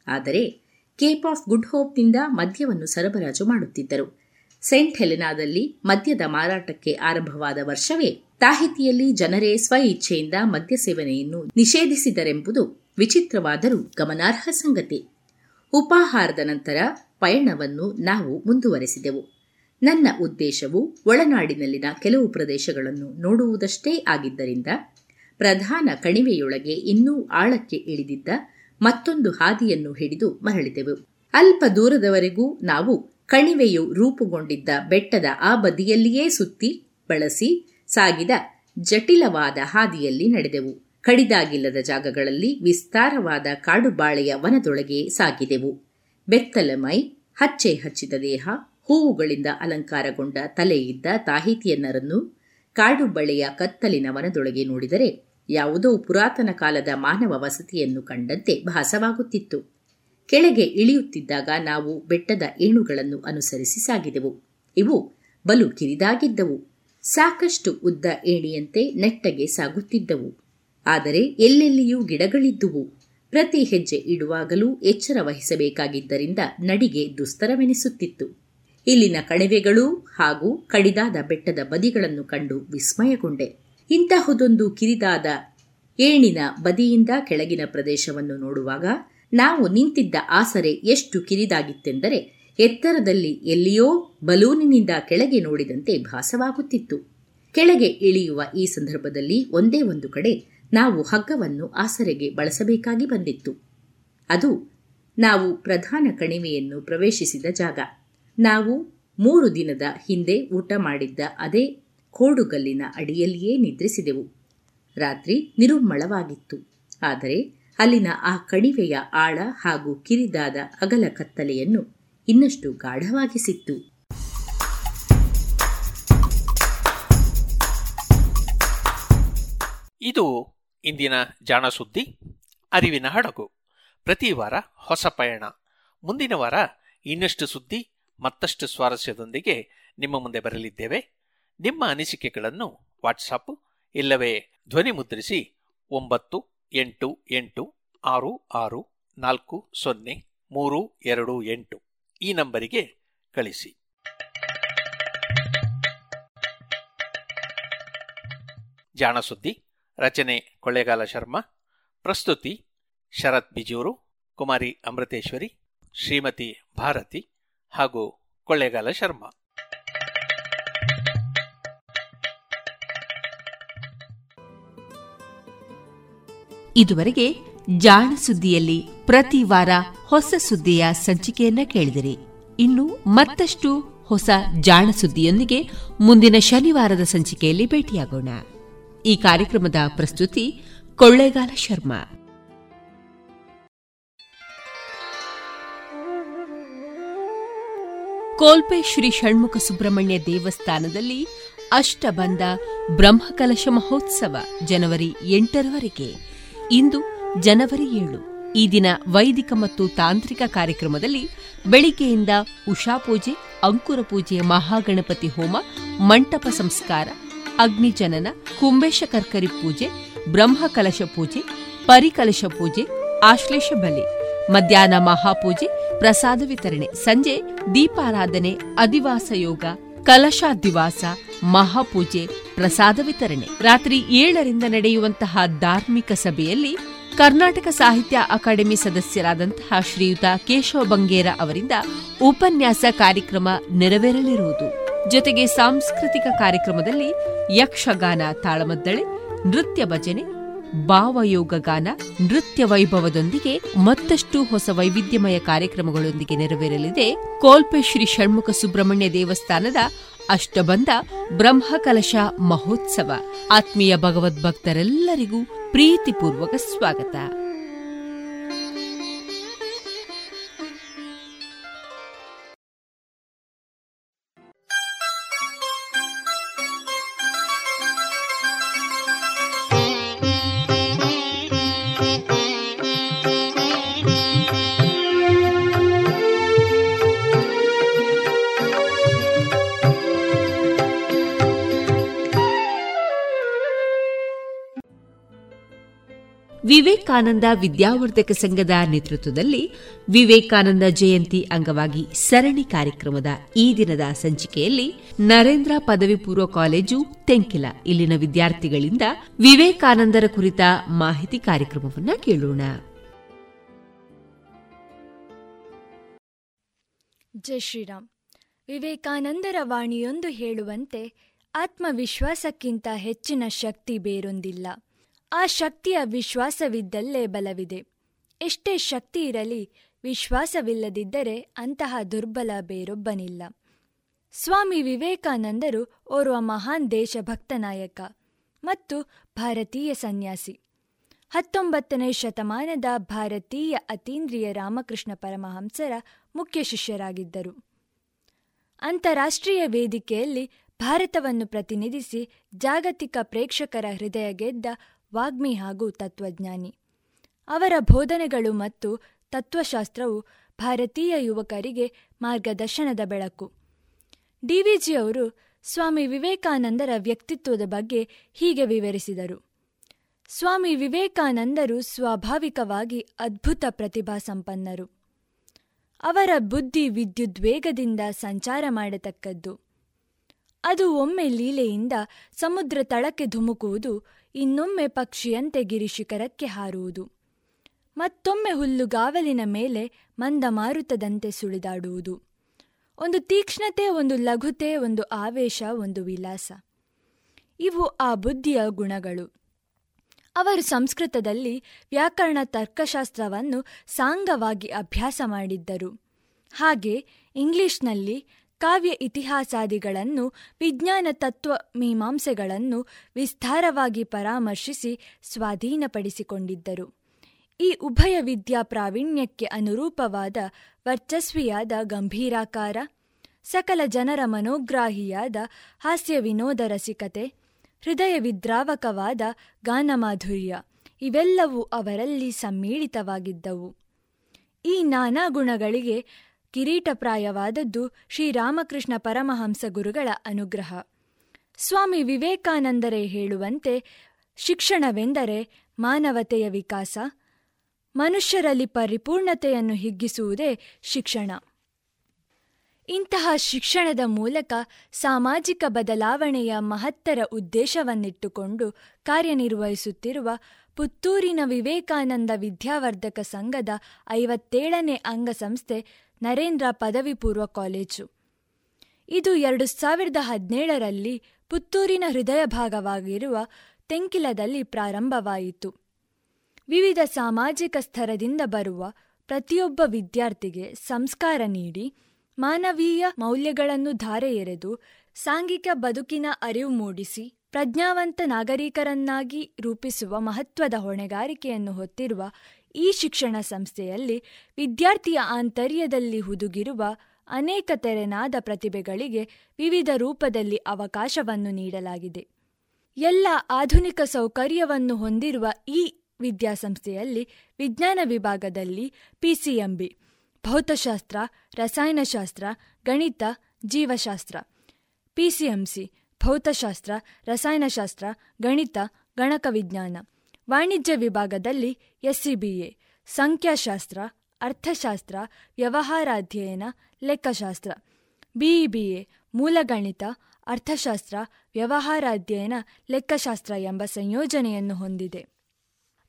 ಆದರೆ ಕೇಪ್ ಆಫ್ ಗುಡ್ ಹೋಪ್ನಿಂದ ಮದ್ಯವನ್ನು ಸರಬರಾಜು ಮಾಡುತ್ತಿದ್ದರು. ಸೇಂಟ್ ಹೆಲೆನಾದಲ್ಲಿ ಮದ್ಯದ ಮಾರಾಟಕ್ಕೆ ಆರಂಭವಾದ ವರ್ಷವೇ ತಾಹಿತಿಯಲ್ಲಿ ಜನರೇ ಸ್ವ ಇಚ್ಛೆಯಿಂದ ಮದ್ಯ ಸೇವನೆಯನ್ನು ನಿಷೇಧಿಸಿದರೆಂಬುದು ವಿಚಿತ್ರವಾದರೂ ಗಮನಾರ್ಹ ಸಂಗತಿ. ಉಪಾಹಾರದ ನಂತರ ಪಯಣವನ್ನು ನಾವು ಮುಂದುವರೆಸಿದೆವು. ನನ್ನ ಉದ್ದೇಶವು ಒಳನಾಡಿನಲ್ಲಿನ ಕೆಲವು ಪ್ರದೇಶಗಳನ್ನು ನೋಡುವುದಷ್ಟೇ ಆಗಿದ್ದರಿಂದ ಪ್ರಧಾನ ಕಣಿವೆಯೊಳಗೆ ಇನ್ನೂ ಆಳಕ್ಕೆ ಇಳಿದಿದ್ದ ಮತ್ತೊಂದು ಹಾದಿಯನ್ನು ಹಿಡಿದು ಮರಳಿದೆವು. ಅಲ್ಪ ದೂರದವರೆಗೂ ನಾವು ಕಣಿವೆಯು ರೂಪುಗೊಂಡಿದ್ದ ಬೆಟ್ಟದ ಆ ಬದಿಯಲ್ಲಿಯೇ ಸುತ್ತಿ ಬಳಸಿ ಸಾಗಿದ ಜಟಿಲವಾದ ಹಾದಿಯಲ್ಲಿ ನಡೆದೆವು. ಕಡಿದಾಗಿಲ್ಲದ ಜಾಗಗಳಲ್ಲಿ ವಿಸ್ತಾರವಾದ ಕಾಡುಬಾಳೆಯ ವನದೊಳಗೆ ಸಾಗಿದೆವು. ಬೆತ್ತಲ ಮೈ ಹಚ್ಚೆ ಹಚ್ಚಿದ ದೇಹ, ಹೂವುಗಳಿಂದ ಅಲಂಕಾರಗೊಂಡ ತಲೆಯಿದ್ದ ತಾಹಿತಿಯನ್ನರನ್ನು ಕಾಡುಬಳೆಯ ಕತ್ತಲಿನ ವನದೊಳಗೆ ನೋಡಿದರೆ ಯಾವುದೋ ಪುರಾತನ ಕಾಲದ ಮಾನವ ವಸತಿಯನ್ನು ಕಂಡಂತೆ ಭಾಸವಾಗುತ್ತಿತ್ತು. ಕೆಳಗೆ ಇಳಿಯುತ್ತಿದ್ದಾಗ ನಾವು ಬೆಟ್ಟದ ಏಣುಗಳನ್ನು ಅನುಸರಿಸಿ ಸಾಗಿದೆವು. ಇವು ಬಲು ಕಿರಿದಾಗಿದ್ದವು. ಸಾಕಷ್ಟು ಉದ್ದ ಏಣಿಯಂತೆ ನೆಟ್ಟಗೆ ಸಾಗುತ್ತಿದ್ದವು. ಆದರೆ ಎಲ್ಲೆಲ್ಲಿಯೂ ಗಿಡಗಳಿದ್ದುವು. ಪ್ರತಿ ಹೆಜ್ಜೆ ಇಡುವಾಗಲೂ ಎಚ್ಚರ ವಹಿಸಬೇಕಾಗಿದ್ದರಿಂದ ನಡಿಗೆ ದುಸ್ತರವೆನಿಸುತ್ತಿತ್ತು. ಇಲ್ಲಿನ ಕಣಿವೆಗಳು ಹಾಗೂ ಕಡಿದಾದ ಬೆಟ್ಟದ ಬದಿಗಳನ್ನು ಕಂಡು ವಿಸ್ಮಯಗೊಂಡೆ. ಇಂತಹುದೊಂದು ಕಿರಿದಾದ ಏಣಿನ ಬದಿಯಿಂದ ಕೆಳಗಿನ ಪ್ರದೇಶವನ್ನು ನೋಡುವಾಗ ನಾವು ನಿಂತಿದ್ದ ಆಸರೆ ಎಷ್ಟು ಕಿರಿದಾಗಿತ್ತೆಂದರೆ ಎತ್ತರದಲ್ಲಿ ಎಲ್ಲಿಯೋ ಬಲೂನಿನಿಂದ ಕೆಳಗೆ ನೋಡಿದಂತೆ ಭಾಸವಾಗುತ್ತಿತ್ತು. ಕೆಳಗೆ ಇಳಿಯುವ ಈ ಸಂದರ್ಭದಲ್ಲಿ ಒಂದೇ ಒಂದು ಕಡೆ ನಾವು ಹಗ್ಗವನ್ನು ಆಸರೆಗೆ ಬಳಸಬೇಕಾಗಿ ಬಂದಿತ್ತು. ಅದು ನಾವು ಪ್ರಧಾನ ಕಣಿವೆಯನ್ನು ಪ್ರವೇಶಿಸಿದ ಜಾಗ. ನಾವು ಮೂರು ದಿನದ ಹಿಂದೆ ಊಟ ಮಾಡಿದ್ದ ಅದೇ ಕೋಡುಗಲ್ಲಿನ ಅಡಿಯಲ್ಲಿಯೇ ನಿದ್ರಿಸಿದೆವು. ರಾತ್ರಿ ನಿರುಮ್ಮಳವಾಗಿತ್ತು ಆದರೆ ಅಲ್ಲಿನ ಆ ಕಣಿವೆಯ ಆಳ ಹಾಗೂ ಕಿರಿದಾದ ಅಗಲ ಕತ್ತಲೆಯನ್ನು ಇನ್ನಷ್ಟು ಗಾಢವಾಗಿಸಿತ್ತು ಇದು ಇಂದಿನ ಜಾಣ ಸುದ್ದಿ ಅರಿವಿನ ಹಡಗು. ಪ್ರತಿ ವಾರ ಹೊಸ ಪಯಣ. ಮುಂದಿನ ವಾರ ಇನ್ನಷ್ಟು ಸುದ್ದಿ, ಮತ್ತಷ್ಟು ಸ್ವಾರಸ್ಯದೊಂದಿಗೆ ನಿಮ್ಮ ಮುಂದೆ ಬರಲಿದ್ದೇವೆ. ನಿಮ್ಮ ಅನಿಸಿಕೆಗಳನ್ನು ವಾಟ್ಸಾಪ್ ಇಲ್ಲವೇ ಧ್ವನಿ ಮುದ್ರಿಸಿ ಒಂಬತ್ತು ಎಂಟು ಎಂಟು ಆರು ಆರು ನಾಲ್ಕು ಸೊನ್ನೆ ಮೂರು ಎರಡು ಎಂಟು. ಈ ನಂಬರಿಗೆ ಕಳಿಸಿ. ಜಾಣಸುದ್ದಿ ರಚನೆ ಕೊಳ್ಳೇಗಾಲ ಶರ್ಮಾ, ಪ್ರಸ್ತುತಿ ಶರತ್ ಬಿಜೂರು, ಕುಮಾರಿ ಅಮೃತೇಶ್ವರಿ, ಶ್ರೀಮತಿ ಭಾರತಿ ಹಾಗೂ ಕೊಳ್ಳೇಗಾಲ ಶರ್ಮಾ. ಇದುವರೆಗೆ ಜಾಣ ಸುದ್ದಿಯಲ್ಲಿ ಪ್ರತಿ ವಾರ ಹೊಸ ಸುದ್ದಿಯ ಸಂಚಿಕೆಯನ್ನ ಕೇಳಿದಿರಿ. ಇನ್ನು ಮತ್ತಷ್ಟು ಹೊಸ ಜಾಣ ಸುದ್ದಿಯೊಂದಿಗೆ ಮುಂದಿನ ಶನಿವಾರದ ಸಂಚಿಕೆಯಲ್ಲಿ ಭೇಟಿಯಾಗೋಣ. ಈ ಕಾರ್ಯಕ್ರಮದ ಪ್ರಸ್ತುತಿ ಕೊಳ್ಳೇಗಾಲ ಶರ್ಮಾ. ಕೋಲ್ಪೆ ಶ್ರೀ ಷಣ್ಮುಖ ಸುಬ್ರಹ್ಮಣ್ಯ ದೇವಸ್ಥಾನದಲ್ಲಿ ಅಷ್ಟಬಂಧ ಬ್ರಹ್ಮಕಲಶ ಮಹೋತ್ಸವ ಜನವರಿ ಎಂಟರವರೆಗೆ. ಇಂದು ಜನವರಿ ಏಳು. ಈ ದಿನ ವೈದಿಕ ಮತ್ತು ತಾಂತ್ರಿಕ ಕಾರ್ಯಕ್ರಮದಲ್ಲಿ ಬೆಳಿಗ್ಗೆಯಿಂದ ಉಷಾಪೂಜೆ ಅಂಕುರ ಪೂಜೆ ಮಹಾಗಣಪತಿ ಹೋಮ, ಮಂಟಪ ಸಂಸ್ಕಾರ, ಅಗ್ನಿಜನನ ಕುಂಬೇಶ ಕರ್ಕರಿ ಪೂಜೆ ಬ್ರಹ್ಮಕಲಶ ಪೂಜೆ, ಪರಿಕಲಶ ಪೂಜೆ, ಆಶ್ಲೇಷ ಬಲಿ, ಮಧ್ಯಾಹ್ನ ಮಹಾಪೂಜೆ, ಪ್ರಸಾದ ವಿತರಣೆ, ಸಂಜೆ ದೀಪಾರಾಧನೆ, ಅಧಿವಾಸ ಯೋಗ ಕಲಶಾದಿವಾಸ ಮಹಾಪೂಜೆ, ಪ್ರಸಾದ ವಿತರಣೆ. ರಾತ್ರಿ ಏಳರಿಂದ ನಡೆಯುವಂತಹ ಧಾರ್ಮಿಕ ಸಭೆಯಲ್ಲಿ ಕರ್ನಾಟಕ ಸಾಹಿತ್ಯ ಅಕಾಡೆಮಿ ಸದಸ್ಯರಾದಂತಹ ಶ್ರೀಯುತ ಕೇಶವ ಬಂಗೇರ ಅವರಿಂದ ಉಪನ್ಯಾಸ ಕಾರ್ಯಕ್ರಮ ನೆರವೇರಲಿರುವುದು. ಜೊತೆಗೆ ಸಾಂಸ್ಕೃತಿಕ ಕಾರ್ಯಕ್ರಮದಲ್ಲಿ ಯಕ್ಷಗಾನ ತಾಳಮದ್ದಳೆ, ನೃತ್ಯ ಭಜನೆ, ಭಾವಯೋಗ ಗಾನ, ನೃತ್ಯ ವೈಭವದೊಂದಿಗೆ ಮತ್ತಷ್ಟು ಹೊಸ ವೈವಿಧ್ಯಮಯ ಕಾರ್ಯಕ್ರಮಗಳೊಂದಿಗೆ ನೆರವೇರಲಿದೆ ಕೋಲ್ಪೆ ಶ್ರೀ ಷಣ್ಮುಖ ಸುಬ್ರಹ್ಮಣ್ಯ ದೇವಸ್ಥಾನದ ಅಷ್ಟಬಂಧ ಬ್ರಹ್ಮಕಲಶ ಮಹೋತ್ಸವ. ಆತ್ಮೀಯ ಭಗವದ್ಭಕ್ತರೆಲ್ಲರಿಗೂ ಪ್ರೀತಿಪೂರ್ವಕ ಸ್ವಾಗತ. ವಿವೇಕಾನಂದ ವಿದ್ಯಾವರ್ಧಕ ಸಂಘದ ನೇತೃತ್ವದಲ್ಲಿ ವಿವೇಕಾನಂದ ಜಯಂತಿ ಅಂಗವಾಗಿ ಸರಣಿ ಕಾರ್ಯಕ್ರಮದ ಈ ದಿನದ ಸಂಚಿಕೆಯಲ್ಲಿ ನರೇಂದ್ರ ಪದವಿ ಪೂರ್ವ ಕಾಲೇಜು ತೆಂಕಿಲ. ಇಲ್ಲಿನ ವಿದ್ಯಾರ್ಥಿಗಳಿಂದ ವಿವೇಕಾನಂದರ ಕುರಿತ ಮಾಹಿತಿ ಕಾರ್ಯಕ್ರಮವನ್ನು ಕೇಳೋಣ. ಜೈ ಶ್ರೀರಾಮ್. ವಿವೇಕಾನಂದರ ವಾಣಿಯೊಂದು ಹೇಳುವಂತೆ ಆತ್ಮವಿಶ್ವಾಸಕ್ಕಿಂತ ಹೆಚ್ಚಿನ ಶಕ್ತಿ ಬೇರೊಂದಿಲ್ಲ. ಆ ಶಕ್ತಿಯ ವಿಶ್ವಾಸವಿದ್ದಲ್ಲೇ ಬಲವಿದೆ. ಎಷ್ಟೇ ಶಕ್ತಿ ಇರಲಿ, ವಿಶ್ವಾಸವಿಲ್ಲದಿದ್ದರೆ ಅಂತಹ ದುರ್ಬಲ ಬೇರೊಬ್ಬನಿಲ್ಲ. ಸ್ವಾಮಿ ವಿವೇಕಾನಂದರು ಓರ್ವ ಮಹಾನ್ ದೇಶಭಕ್ತ ನಾಯಕ ಮತ್ತು ಭಾರತೀಯ ಸನ್ಯಾಸಿ. ಹತ್ತೊಂಬತ್ತನೇ ಶತಮಾನದ ಭಾರತೀಯ ಅತೀಂದ್ರಿಯ ರಾಮಕೃಷ್ಣ ಪರಮಹಂಸರ ಮುಖ್ಯ ಶಿಷ್ಯರಾಗಿದ್ದರು. ಅಂತಾರಾಷ್ಟ್ರೀಯ ವೇದಿಕೆಯಲ್ಲಿ ಭಾರತವನ್ನು ಪ್ರತಿನಿಧಿಸಿ ಜಾಗತಿಕ ಪ್ರೇಕ್ಷಕರ ಹೃದಯ ಗೆದ್ದ ವಾಗ್ಮಿ ಹಾಗೂ ತತ್ವಜ್ಞಾನಿ. ಅವರ ಬೋಧನೆಗಳು ಮತ್ತು ತತ್ವಶಾಸ್ತ್ರವು ಭಾರತೀಯ ಯುವಕರಿಗೆ ಮಾರ್ಗದರ್ಶನದ ಬೆಳಕು. ಡಿವಿಜಿಯವರು ಸ್ವಾಮಿ ವಿವೇಕಾನಂದರ ವ್ಯಕ್ತಿತ್ವದ ಬಗ್ಗೆ ಹೀಗೆ ವಿವರಿಸಿದರು. ಸ್ವಾಮಿ ವಿವೇಕಾನಂದರು ಸ್ವಾಭಾವಿಕವಾಗಿ ಅದ್ಭುತ ಪ್ರತಿಭಾ ಸಂಪನ್ನರು. ಅವರ ಬುದ್ಧಿ ವಿದ್ಯುದ್ವೇಗದಿಂದ ಸಂಚಾರ ಮಾಡತಕ್ಕದ್ದು. ಅದು ಒಮ್ಮೆ ಲೀಲೆಯಿಂದ ಸಮುದ್ರ ತಳಕ್ಕೆ ಧುಮುಕುವುದು ಇನ್ನೊಮ್ಮೆ ಪಕ್ಷಿಯಂತೆ ಗಿರಿಶಿಖರಕ್ಕೆ ಹಾರುವುದು. ಮತ್ತೊಮ್ಮೆ ಹುಲ್ಲುಗಾವಲಿನ ಮೇಲೆ ಮಂದ ಮಾರುತದಂತೆ ಸುಳಿದಾಡುವುದು. ಒಂದು ತೀಕ್ಷ್ಣತೆ, ಒಂದು ಲಘುತೆ, ಒಂದು ಆವೇಶ, ಒಂದು ವಿಲಾಸ. ಇವು ಆ ಬುದ್ಧಿಯ ಗುಣಗಳು. ಅವರು ಸಂಸ್ಕೃತದಲ್ಲಿ ವ್ಯಾಕರಣ ತರ್ಕಶಾಸ್ತ್ರವನ್ನು ಸಾಂಗವಾಗಿ ಅಭ್ಯಾಸ ಮಾಡಿದ್ದರು. ಹಾಗೆ ಇಂಗ್ಲಿಷ್ನಲ್ಲಿ ಕಾವ್ಯ ಇತಿಹಾಸಾದಿಗಳನ್ನು ವಿಜ್ಞಾನ ತತ್ವ ಮೀಮಾಂಸೆಗಳನ್ನು ವಿಸ್ತಾರವಾಗಿ ಪರಾಮರ್ಶಿಸಿ ಸ್ವಾಧೀನಪಡಿಸಿಕೊಂಡಿದ್ದರು. ಈ ಉಭಯ ವಿದ್ಯಾ ಪ್ರಾವೀಣ್ಯಕ್ಕೆ ಅನುರೂಪವಾದ ವರ್ಚಸ್ವಿಯಾದ ಗಂಭೀರಾಕಾರ, ಸಕಲ ಜನರ ಮನೋಗ್ರಾಹಿಯಾದ ಹಾಸ್ಯ ವಿನೋದ ರಸಿಕತೆ, ಹೃದಯ ವಿದ್ರಾವಕವಾದ ಗಾನಮಾಧುರ್ಯ, ಇವೆಲ್ಲವೂ ಅವರಲ್ಲಿ ಸಮ್ಮಿಳಿತವಾಗಿದ್ದವು. ಈ ನಾನಾ ಗುಣಗಳಿಗೆ ಕಿರೀಟಪ್ರಾಯವಾದದ್ದು ಶ್ರೀರಾಮಕೃಷ್ಣ ಪರಮಹಂಸ ಗುರುಗಳ ಅನುಗ್ರಹ. ಸ್ವಾಮಿ ವಿವೇಕಾನಂದರೇ ಹೇಳುವಂತೆ ಶಿಕ್ಷಣವೆಂದರೆ ಮಾನವತೆಯ ವಿಕಾಸ, ಮನುಷ್ಯರಲ್ಲಿ ಪರಿಪೂರ್ಣತೆಯನ್ನು ಹಿಗ್ಗಿಸುವುದೇ ಶಿಕ್ಷಣ. ಇಂತಹ ಶಿಕ್ಷಣದ ಮೂಲಕ ಸಾಮಾಜಿಕ ಬದಲಾವಣೆಯ ಮಹತ್ತರ ಉದ್ದೇಶವನ್ನಿಟ್ಟುಕೊಂಡು ಕಾರ್ಯನಿರ್ವಹಿಸುತ್ತಿರುವ ಪುತ್ತೂರಿನ ವಿವೇಕಾನಂದ ವಿದ್ಯಾವರ್ಧಕ ಸಂಘದ ಐವತ್ತೇಳನೇ ಅಂಗಸಂಸ್ಥೆ ನರೇಂದ್ರ ಪದವಿ ಪೂರ್ವ ಕಾಲೇಜು. ಇದು ಎರಡು ಸಾವಿರದ ಹದಿನೇಳರಲ್ಲಿ ಪುತ್ತೂರಿನ ಹೃದಯ ಭಾಗವಾಗಿರುವ ತೆಂಕಿಲದಲ್ಲಿ ಪ್ರಾರಂಭವಾಯಿತು. ವಿವಿಧ ಸಾಮಾಜಿಕ ಸ್ತರದಿಂದ ಬರುವ ಪ್ರತಿಯೊಬ್ಬ ವಿದ್ಯಾರ್ಥಿಗೆ ಸಂಸ್ಕಾರ ನೀಡಿ ಮಾನವೀಯ ಮೌಲ್ಯಗಳನ್ನು ಧಾರೆ ಎರೆದು ಸಾಂಘಿಕ ಬದುಕಿನ ಅರಿವು ಮೂಡಿಸಿ ಪ್ರಜ್ಞಾವಂತ ನಾಗರಿಕರನ್ನಾಗಿ ರೂಪಿಸುವ ಮಹತ್ವದ ಹೊಣೆಗಾರಿಕೆಯನ್ನು ಹೊತ್ತಿರುವ ಈ ಶಿಕ್ಷಣ ಸಂಸ್ಥೆಯಲ್ಲಿ ವಿದ್ಯಾರ್ಥಿಯ ಆಂತರ್ಯದಲ್ಲಿ ಹುದುಗಿರುವ ಅನೇಕ ತೆರೆನಾದ ಪ್ರತಿಭೆಗಳಿಗೆ ವಿವಿಧ ರೂಪದಲ್ಲಿ ಅವಕಾಶವನ್ನು ನೀಡಲಾಗಿದೆ. ಎಲ್ಲ ಆಧುನಿಕ ಸೌಕರ್ಯವನ್ನು ಹೊಂದಿರುವ ಈ ವಿದ್ಯಾಸಂಸ್ಥೆಯಲ್ಲಿ ವಿಜ್ಞಾನ ವಿಭಾಗದಲ್ಲಿ ಪಿಸಿಎಂಬಿ, ಭೌತಶಾಸ್ತ್ರ, ರಸಾಯನಶಾಸ್ತ್ರ, ಗಣಿತ, ಜೀವಶಾಸ್ತ್ರ, ಪಿಸಿಎಂಸಿ, ಭೌತಶಾಸ್ತ್ರ, ರಸಾಯನಶಾಸ್ತ್ರ, ಗಣಿತ ಗಣಕ ವಿಜ್ಞಾನ ವಾಣಿಜ್ಯ ವಿಭಾಗದಲ್ಲಿ ಎಸ್ಸಿಬಿಎ, ಸಂಖ್ಯಾಶಾಸ್ತ್ರ, ಅರ್ಥಶಾಸ್ತ್ರ, ವ್ಯವಹಾರಾಧ್ಯಯನ, ಲೆಕ್ಕಶಾಸ್ತ್ರ, ಬಿಇಬಿಎ, ಮೂಲಗಣಿತ, ಅರ್ಥಶಾಸ್ತ್ರ, ವ್ಯವಹಾರಾಧ್ಯಯನ, ಲೆಕ್ಕಶಾಸ್ತ್ರ ಎಂಬ ಸಂಯೋಜನೆಯನ್ನು ಹೊಂದಿದೆ.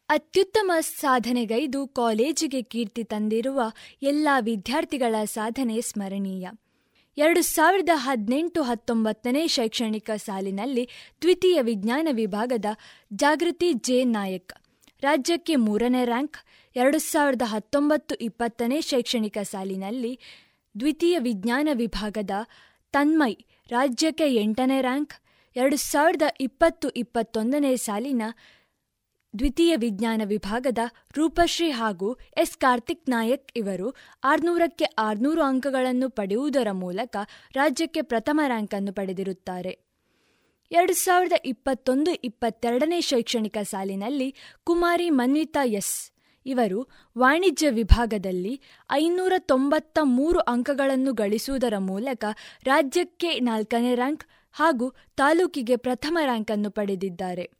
ಅತ್ಯುತ್ತಮ ಸಾಧನೆಗೈದು ಕಾಲೇಜಿಗೆ ಕೀರ್ತಿ ತಂದಿರುವ ಎಲ್ಲ ವಿದ್ಯಾರ್ಥಿಗಳ ಸಾಧನೆ ಸ್ಮರಣೀಯ. ಎರಡು ಸಾವಿರದ ಹದಿನೆಂಟು ಹತ್ತೊಂಬತ್ತನೇ ಶೈಕ್ಷಣಿಕ ಸಾಲಿನಲ್ಲಿ ದ್ವಿತೀಯ ವಿಜ್ಞಾನ ವಿಭಾಗದ ಜಾಗೃತಿ ಜೆ. ನಾಯಕ್. ರಾಜ್ಯಕ್ಕೆ ಮೂರನೇ ರ್ಯಾಂಕ್, ಎರಡು ಸಾವಿರದ ಹತ್ತೊಂಬತ್ತು ಇಪ್ಪತ್ತನೇ ಶೈಕ್ಷಣಿಕ ಸಾಲಿನಲ್ಲಿ ದ್ವಿತೀಯ ವಿಜ್ಞಾನ ವಿಭಾಗದ ತನ್ಮಯ್. ರಾಜ್ಯಕ್ಕೆ ಎಂಟನೇ ರ್ಯಾಂಕ್, ಎರಡು ಸಾವಿರದ ಇಪ್ಪತ್ತು ಇಪ್ಪತ್ತೊಂದನೇ ಸಾಲಿನ ದ್ವಿತೀಯ ವಿಜ್ಞಾನ ವಿಭಾಗದ ರೂಪಶ್ರೀ ಹಾಗೂ ಎಸ್. ಕಾರ್ತಿಕ್ ನಾಯಕ್ ಇವರು ಆರ್ನೂರಕ್ಕೆ ಆರ್ನೂರು ಅಂಕಗಳನ್ನು ಪಡೆಯುವುದರ ಮೂಲಕ ರಾಜ್ಯಕ್ಕೆ ಪ್ರಥಮ ರ್ಯಾಂಕ್ ಅನ್ನು ಪಡೆದಿರುತ್ತಾರೆ. ಎರಡು ಸಾವಿರದ ಇಪ್ಪತ್ತೊಂದು ಇಪ್ಪತ್ತೆರಡನೇ ಶೈಕ್ಷಣಿಕ ಸಾಲಿನಲ್ಲಿ ಕುಮಾರಿ ಮನ್ವಿತಾ ಎಸ್. ಇವರು ವಾಣಿಜ್ಯ ವಿಭಾಗದಲ್ಲಿ ಐನೂರ ತೊಂಬತ್ತ ಮೂರು ಅಂಕಗಳನ್ನು ಗಳಿಸುವುದರ ಮೂಲಕ ರಾಜ್ಯಕ್ಕೆ ನಾಲ್ಕನೇ ರ್ಯಾಂಕ್ ಹಾಗೂ ತಾಲೂಕಿಗೆ ಪ್ರಥಮ ರ್ಯಾಂಕ್ ಅನ್ನು ಪಡೆದಿದ್ದಾರೆ.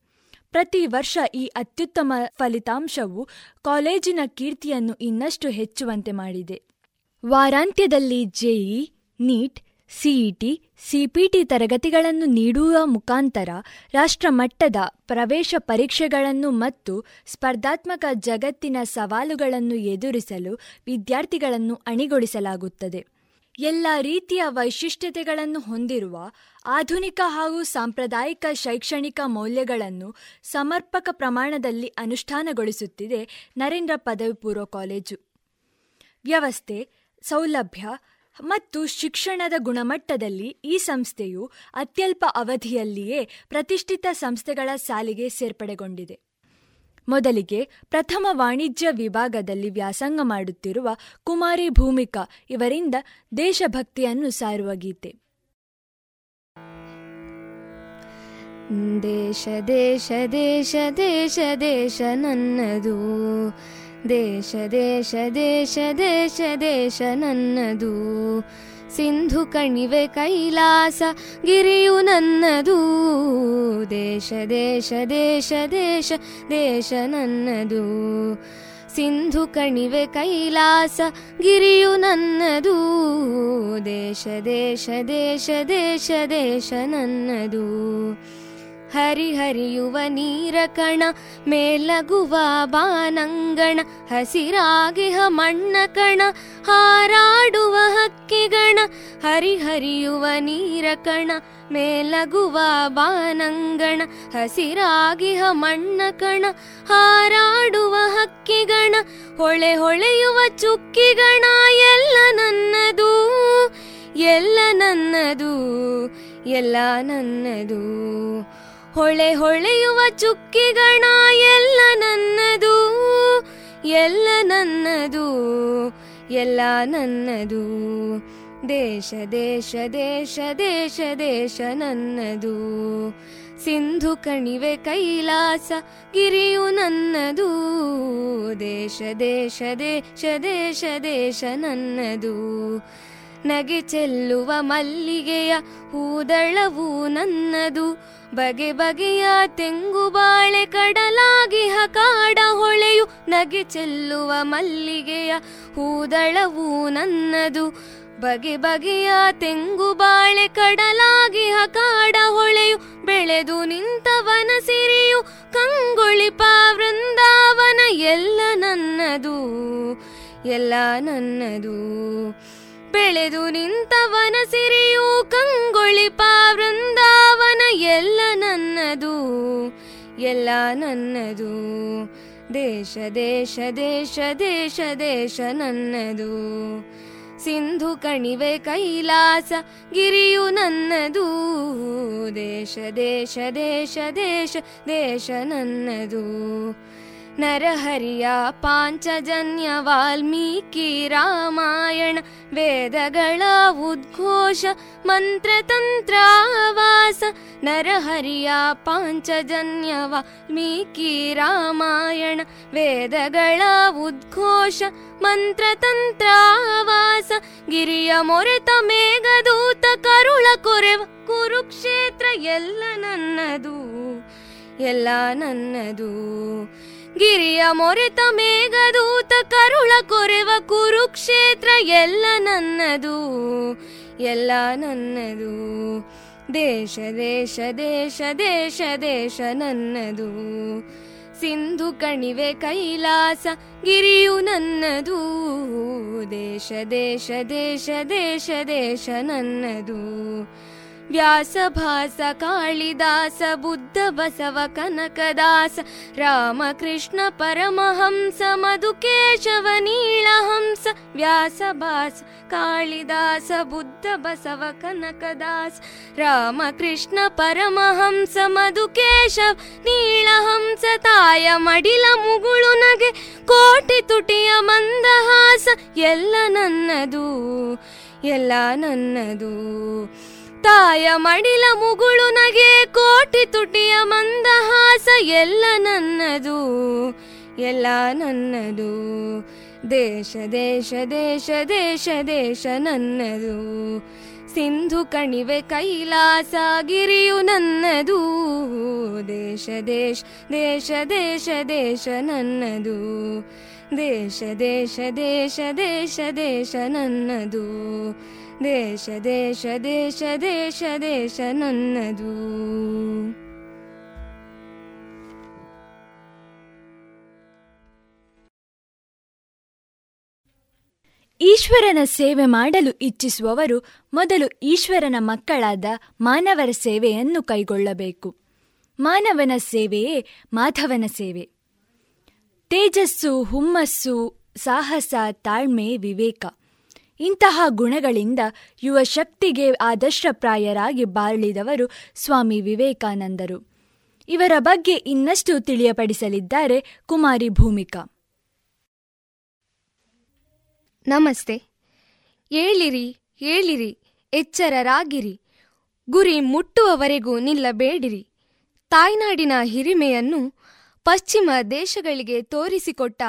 ಪ್ರತಿ ವರ್ಷ ಈ ಅತ್ಯುತ್ತಮ ಫಲಿತಾಂಶವು ಕಾಲೇಜಿನ ಕೀರ್ತಿಯನ್ನು ಇನ್ನಷ್ಟು ಹೆಚ್ಚುವಂತೆ ಮಾಡಿದೆ. ವಾರಾಂತ್ಯದಲ್ಲಿ ಜೆಇ ನೀಟ್ ಸಿಇಟಿ ಸಿಪಿಟಿ ತರಗತಿಗಳನ್ನು ನೀಡುವ ಮುಖಾಂತರ ರಾಷ್ಟ್ರಮಟ್ಟದ ಪ್ರವೇಶ ಪರೀಕ್ಷೆಗಳನ್ನು ಮತ್ತು ಸ್ಪರ್ಧಾತ್ಮಕ ಜಗತ್ತಿನ ಸವಾಲುಗಳನ್ನು ಎದುರಿಸಲು ವಿದ್ಯಾರ್ಥಿಗಳನ್ನು ಅಣಿಗೊಳಿಸಲಾಗುತ್ತದೆ. ಎಲ್ಲ ರೀತಿಯ ವೈಶಿಷ್ಟ್ಯತೆಗಳನ್ನು ಹೊಂದಿರುವ ಆಧುನಿಕ ಹಾಗೂ ಸಾಂಪ್ರದಾಯಿಕ ಶೈಕ್ಷಣಿಕ ಮೌಲ್ಯಗಳನ್ನು ಸಮರ್ಪಕ ಪ್ರಮಾಣದಲ್ಲಿ ಅನುಷ್ಠಾನಗೊಳಿಸುತ್ತಿದೆ ನರೇಂದ್ರ ಪದವಿ ಪೂರ್ವ ಕಾಲೇಜು. ವ್ಯವಸ್ಥೆ, ಸೌಲಭ್ಯ ಮತ್ತು ಶಿಕ್ಷಣದ ಗುಣಮಟ್ಟದಲ್ಲಿ ಈ ಸಂಸ್ಥೆಯು ಅತ್ಯಲ್ಪ ಅವಧಿಯಲ್ಲಿಯೇ ಪ್ರತಿಷ್ಠಿತ ಸಂಸ್ಥೆಗಳ ಸಾಲಿಗೆ ಸೇರ್ಪಡೆಗೊಂಡಿದೆ. ಮೊದಲಿಗೆ ಪ್ರಥಮ ವಾಣಿಜ್ಯ ವಿಭಾಗದಲ್ಲಿ ವ್ಯಾಸಂಗ ಮಾಡುತ್ತಿರುವ ಕುಮಾರಿ ಭೂಮಿಕಾ ಇವರಿಂದ ದೇಶಭಕ್ತಿಯನ್ನು ಸಾರುವ ಗೀತೆ. ದೇಶ ದೇಶ ದೇಶ ದೇಶ ದೇಶ ನನ್ನದು. ದೇಶ ದೇಶ ದೇಶ ದೇಶ ದೇಶ ನನ್ನದು. ಸಿಂಧು ಕಣಿವೆ ಕೈಲಾಸ, ಗಿರಿಯು ನನ್ನದು. ದೇಶ ದೇಶ ದೇಶ ದೇಶ ದೇಶ ನನ್ನದು. ಸಿಂಧು ಕಣಿವೆ ಕೈಲಾಸ, ಗಿರಿಯು ನನ್ನದು. ದೇಶ ದೇಶ ದೇಶ ದೇಶ ದೇಶ ನನ್ನದು. ಹರಿಹರಿಯುವ ನೀರ ಕಣ, ಮೇಲಗುವ ಬಾನಂಗಣ, ಹಸಿರಾಗಿಹ ಮಣ್ಣ ಕಣ, ಹಾರಾಡುವ ಹಕ್ಕಿಗಣ ಹರಿಹರಿಯುವ ನೀರ ಕಣ, ಮೇಲಗುವ ಬಾನಂಗಣ, ಹಸಿರಾಗಿಹ ಮಣ್ಣ ಕಣ, ಹಾರಾಡುವ ಹಕ್ಕಿಗಣ ಹೊಳೆ ಹೊಳೆಯುವ ಚುಕ್ಕಿಗಣ ಎಲ್ಲ ನನ್ನದು ಎಲ್ಲ ನನ್ನದು ಎಲ್ಲ ನನ್ನದು. ಹೊಳೆ ಹೊಳೆಯುವ ಚುಕ್ಕಿಗಣ ಎಲ್ಲ ನನ್ನದು ಎಲ್ಲ ನನ್ನದು ಎಲ್ಲ ನನ್ನದು. ದೇಶ ದೇಶ ದೇಶ ದೇಶ ದೇಶ ನನ್ನದು. ಸಿಂಧು ಕಣಿವೆ ಕೈಲಾಸ ಗಿರಿಯು ನನ್ನದು. ದೇಶ ದೇಶ ದೇಶ ದೇಶ ದೇಶ ನನ್ನದು. ನಗೆ ಚೆಲ್ಲುವ ಮಲ್ಲಿಗೆಯ ಹೂದಳವು ನನ್ನದು. ಬಗೆ ಬಗೆಯ ತೆಂಗು ಬಾಳೆ ಕಡಲಾಗಿ ಹಕಾಡ ಹೊಳೆಯು. ನಗೆ ಚೆಲ್ಲುವ ಮಲ್ಲಿಗೆಯ ಹೂದಳವು ನನ್ನದು. ಬಗೆ ಬಗೆಯ ತೆಂಗು ಬಾಳೆ ಕಡಲಾಗಿ ಹಕಾಡ ಹೊಳೆಯು. ಬೆಳೆದು ನಿಂತವನ ಸಿರಿಯು. ಕಂಗೊಳಿಪ ವೃಂದಾವನ ಎಲ್ಲ ನನ್ನದು. ಎಲ್ಲ ನನ್ನದು. ಬೆಳೆದು ನಿಂತವನ ಸಿರಿಯು ಕಂಗೊಳಿಪ ವೃಂದಾವನ, ಎಲ್ಲ ನನ್ನದು ಎಲ್ಲ ನನ್ನದು. ದೇಶ ದೇಶ ದೇಶ ದೇಶ ದೇಶ ನನ್ನದು. ಸಿಂಧು ಕಣಿವೆ ಕೈಲಾಸ ಗಿರಿಯು ನನ್ನದು. ದೇಶ ದೇಶ ದೇಶ ದೇಶ ದೇಶ ನನ್ನದು. ನರಹರಿಯ ಪಾಂಚಜನ್ಯ ವಾಲ್ಮೀಕಿ ರಾಮಾಯಣ ವೇದಗಳ ಉದ್ಘೋಷ ಮಂತ್ರತಂತ್ರಾವಾಸ ನರಹರಿಯ ಪಾಂಚಜನ್ಯ ವಾಲ್ಮೀಕಿ ರಾಮಾಯಣ ವೇದಗಳ ಉದ್ಘೋಷ ಮಂತ್ರತಂತ್ರಾವಾಸ ಗಿರಿಯ ಮೊರೆತ ಮೇಘದೂತ ಕರುಳ ಕೊರೆವ ಕುರುಕ್ಷೇತ್ರ ಎಲ್ಲ ನನ್ನದು ಎಲ್ಲ ನನ್ನದು. ಗಿರಿಯ ಮೊರೆತ ಮೇಘದೂತ, ಕರುಳ ಕೊರೆವ ಕುರುಕ್ಷೇತ್ರ, ಎಲ್ಲ ನನ್ನದು ಎಲ್ಲ ನನ್ನದು. ದೇಶ ದೇಶ ದೇಶ ದೇಶ ದೇಶ ನನ್ನದು. ಸಿಂಧು ಕಣಿವೆ ಕೈಲಾಸ, ಗಿರಿಯು ನನ್ನದು. ದೇಶ ದೇಶ ದೇಶ ದೇಶ ದೇಶ ನನ್ನದು. ವ್ಯಾಸಭಾಸ, ಕಾಳಿದಾಸ, ಬುದ್ಧ ಬಸವ, ಕನಕದಾಸ, ರಾಮಕೃಷ್ಣ ಪರಮಹಂಸ, ಮಧುಕೇಶವ ನೀಳಹಂಸ ವ್ಯಾಸಭಾಸ, ಕಾಳಿದಾಸ, ಬುದ್ಧ ಬಸವ, ಕನಕದಾಸ, ರಾಮಕೃಷ್ಣ ಪರಮಹಂಸ, ಮಧುಕೇಶವ ನೀಳಹಂಸ ತಾಯ ಮಡಿಲ ಮುಗುಳು ನಗೆ, ಕೋಟಿ ತುಟಿಯ ಮಂದಹಾಸ, ಎಲ್ಲ ನನ್ನದು ಎಲ್ಲ ನನ್ನದು. ತಾಯ ಮಡಿಲ ಮುಗುಳು ನಗೆ ಕೋಟಿ ತುಟಿಯ ಮಂದಹಾಸ ಎಲ್ಲ ನನ್ನದು ಎಲ್ಲ ನನ್ನದು. ದೇಶ ದೇಶ ದೇಶ ದೇಶ ದೇಶ ನನ್ನದು. ಸಿಂಧು ಕಣಿವೆ ಕೈಲಾಸ ಗಿರಿಯು ನನ್ನದು. ದೇಶ ದೇಶ ದೇಶ ದೇಶ ದೇಶ ನನ್ನದು. ದೇಶ ದೇಶ ದೇಶ ದೇಶ ದೇಶ ನನ್ನದು. ದೇಶ ದೇಶ ದೇಶ ದೇಶ ದೇಶ ನನ್ನದು. ಈಶ್ವರನ ಸೇವೆ ಮಾಡಲು ಇಚ್ಛಿಸುವವರು ಮೊದಲು ಈಶ್ವರನ ಮಕ್ಕಳಾದ ಮಾನವರ ಸೇವೆಯನ್ನು ಕೈಗೊಳ್ಳಬೇಕು. ಮಾನವನ ಸೇವೆಯೇ ಮಾಧವನ ಸೇವೆ. ತೇಜಸ್ಸು, ಹುಮ್ಮಸ್ಸು, ಸಾಹಸ, ತಾಳ್ಮೆ, ವಿವೇಕ. ಇಂತಹ ಗುಣಗಳಿಂದ ಯುವ ಶಕ್ತಿಗೆ ಆದರ್ಶಪ್ರಾಯರಾಗಿ ಬಾಳಿದವರು ಸ್ವಾಮಿ ವಿವೇಕಾನಂದರು. ಇವರ ಬಗ್ಗೆ ಇನ್ನಷ್ಟು ತಿಳಿಯಪಡಿಸಲಿದ್ದಾರೆ ಕುಮಾರಿ ಭೂಮಿಕಾ. ನಮಸ್ತೆ. ಏಳಿರಿ ಏಳಿರಿ, ಎಚ್ಚರರಾಗಿರಿ. ಗುರಿ ಮುಟ್ಟುವವರೆಗೂ ನಿಲ್ಲಬೇಡಿರಿ. ತಾಯ್ನಾಡಿನ ಹಿರಿಮೆಯನ್ನು ಪಶ್ಚಿಮ ದೇಶಗಳಿಗೆ ತೋರಿಸಿಕೊಟ್ಟ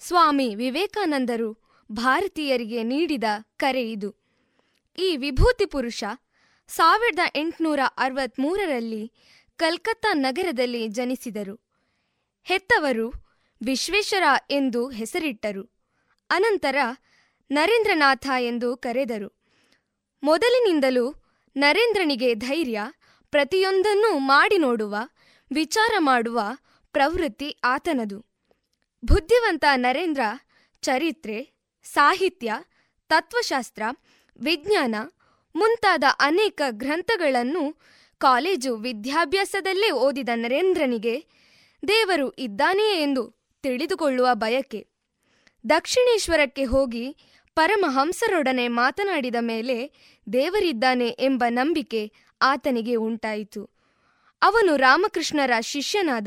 ಸ್ವಾಮಿ ವಿವೇಕಾನಂದರು ಭಾರತೀಯರಿಗೆ ನೀಡಿದ ಕರೆ ಇದು. ಈ ವಿಭೂತಿ ಪುರುಷ ಸಾವಿರದ ಎಂಟುನೂರ ಅರವತ್ಮೂರರಲ್ಲಿ ಕಲ್ಕತ್ತಾ ನಗರದಲ್ಲಿ ಜನಿಸಿದರು. ಹೆತ್ತವರು ವಿಶ್ವೇಶ್ವರ ಎಂದು ಹೆಸರಿಟ್ಟರು. ಅನಂತರ ನರೇಂದ್ರನಾಥ ಎಂದು ಕರೆದರು. ಮೊದಲಿನಿಂದಲೂ ನರೇಂದ್ರನಿಗೆ ಧೈರ್ಯ, ಪ್ರತಿಯೊಂದನ್ನೂ ಮಾಡಿ ನೋಡುವ, ವಿಚಾರ ಮಾಡುವ ಪ್ರವೃತ್ತಿ ಆತನದು. ಬುದ್ಧಿವಂತ ನರೇಂದ್ರ, ಚರಿತ್ರೆ, ಸಾಹಿತ್ಯ, ತತ್ವಶಾಸ್ತ್ರ, ವಿಜ್ಞಾನ ಮುಂತಾದ ಅನೇಕ ಗ್ರಂಥಗಳನ್ನು ಕಾಲೇಜು ವಿದ್ಯಾಭ್ಯಾಸದಲ್ಲೇ ಓದಿದ ನರೇಂದ್ರನಿಗೆ ದೇವರು ಇದ್ದಾನೆಯೇ ಎಂದು ತಿಳಿದುಕೊಳ್ಳುವ ಬಯಕೆ. ದಕ್ಷಿಣೇಶ್ವರಕ್ಕೆ ಹೋಗಿ ಪರಮಹಂಸರೊಡನೆ ಮಾತನಾಡಿದ ಮೇಲೆ ದೇವರಿದ್ದಾನೆ ಎಂಬ ನಂಬಿಕೆ ಆತನಿಗೆ ಉಂಟಾಯಿತು. ಅವನು ರಾಮಕೃಷ್ಣರ ಶಿಷ್ಯನಾದ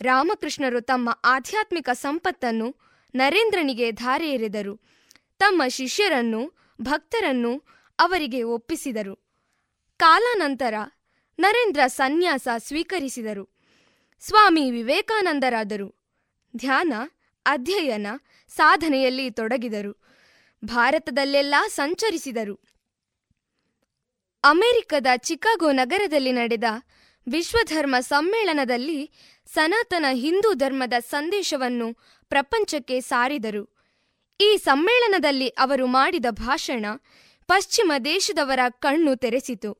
ರಾಮಕೃಷ್ಣರು ತಮ್ಮ ಆಧ್ಯಾತ್ಮಿಕ ಸಂಪತ್ತನ್ನು ನರೇಂದ್ರನಿಗೆ ಧಾರೆ ಎರೆದರು ತಮ್ಮ ಶಿಷ್ಯರನ್ನು, ಭಕ್ತರನ್ನು ಅವರಿಗೆ ಒಪ್ಪಿಸಿದರು. ಕಾಲಾನಂತರ ನರೇಂದ್ರ ಸನ್ಯಾಸ ಸ್ವೀಕರಿಸಿದರು. ಸ್ವಾಮಿ ವಿವೇಕಾನಂದರಾದರು. ಧ್ಯಾನ, ಅಧ್ಯಯನ, ಸಾಧನೆಯಲ್ಲಿ ತೊಡಗಿದರು. ಭಾರತದಲ್ಲೆಲ್ಲ ಸಂಚರಿಸಿದರು. ಅಮೆರಿಕದ ಚಿಕಾಗೋ ನಗರದಲ್ಲಿ ನಡೆದ ವಿಶ್ವಧರ್ಮ ಸಮ್ಮೇಳನದಲ್ಲಿ ಸನಾತನ ಹಿಂದೂ ಧರ್ಮದ ಸಂದೇಶವನ್ನು ಪ್ರಪಂಚಕ್ಕೆ ಸಾರಿದರು. ಈ ಸಮ್ಮೇಳನದಲ್ಲಿ ಅವರು ಮಾಡಿದ ಭಾಷಣ ಪಶ್ಚಿಮ ದೇಶದವರ ಕಣ್ಣು ತೆರೆಸಿತು.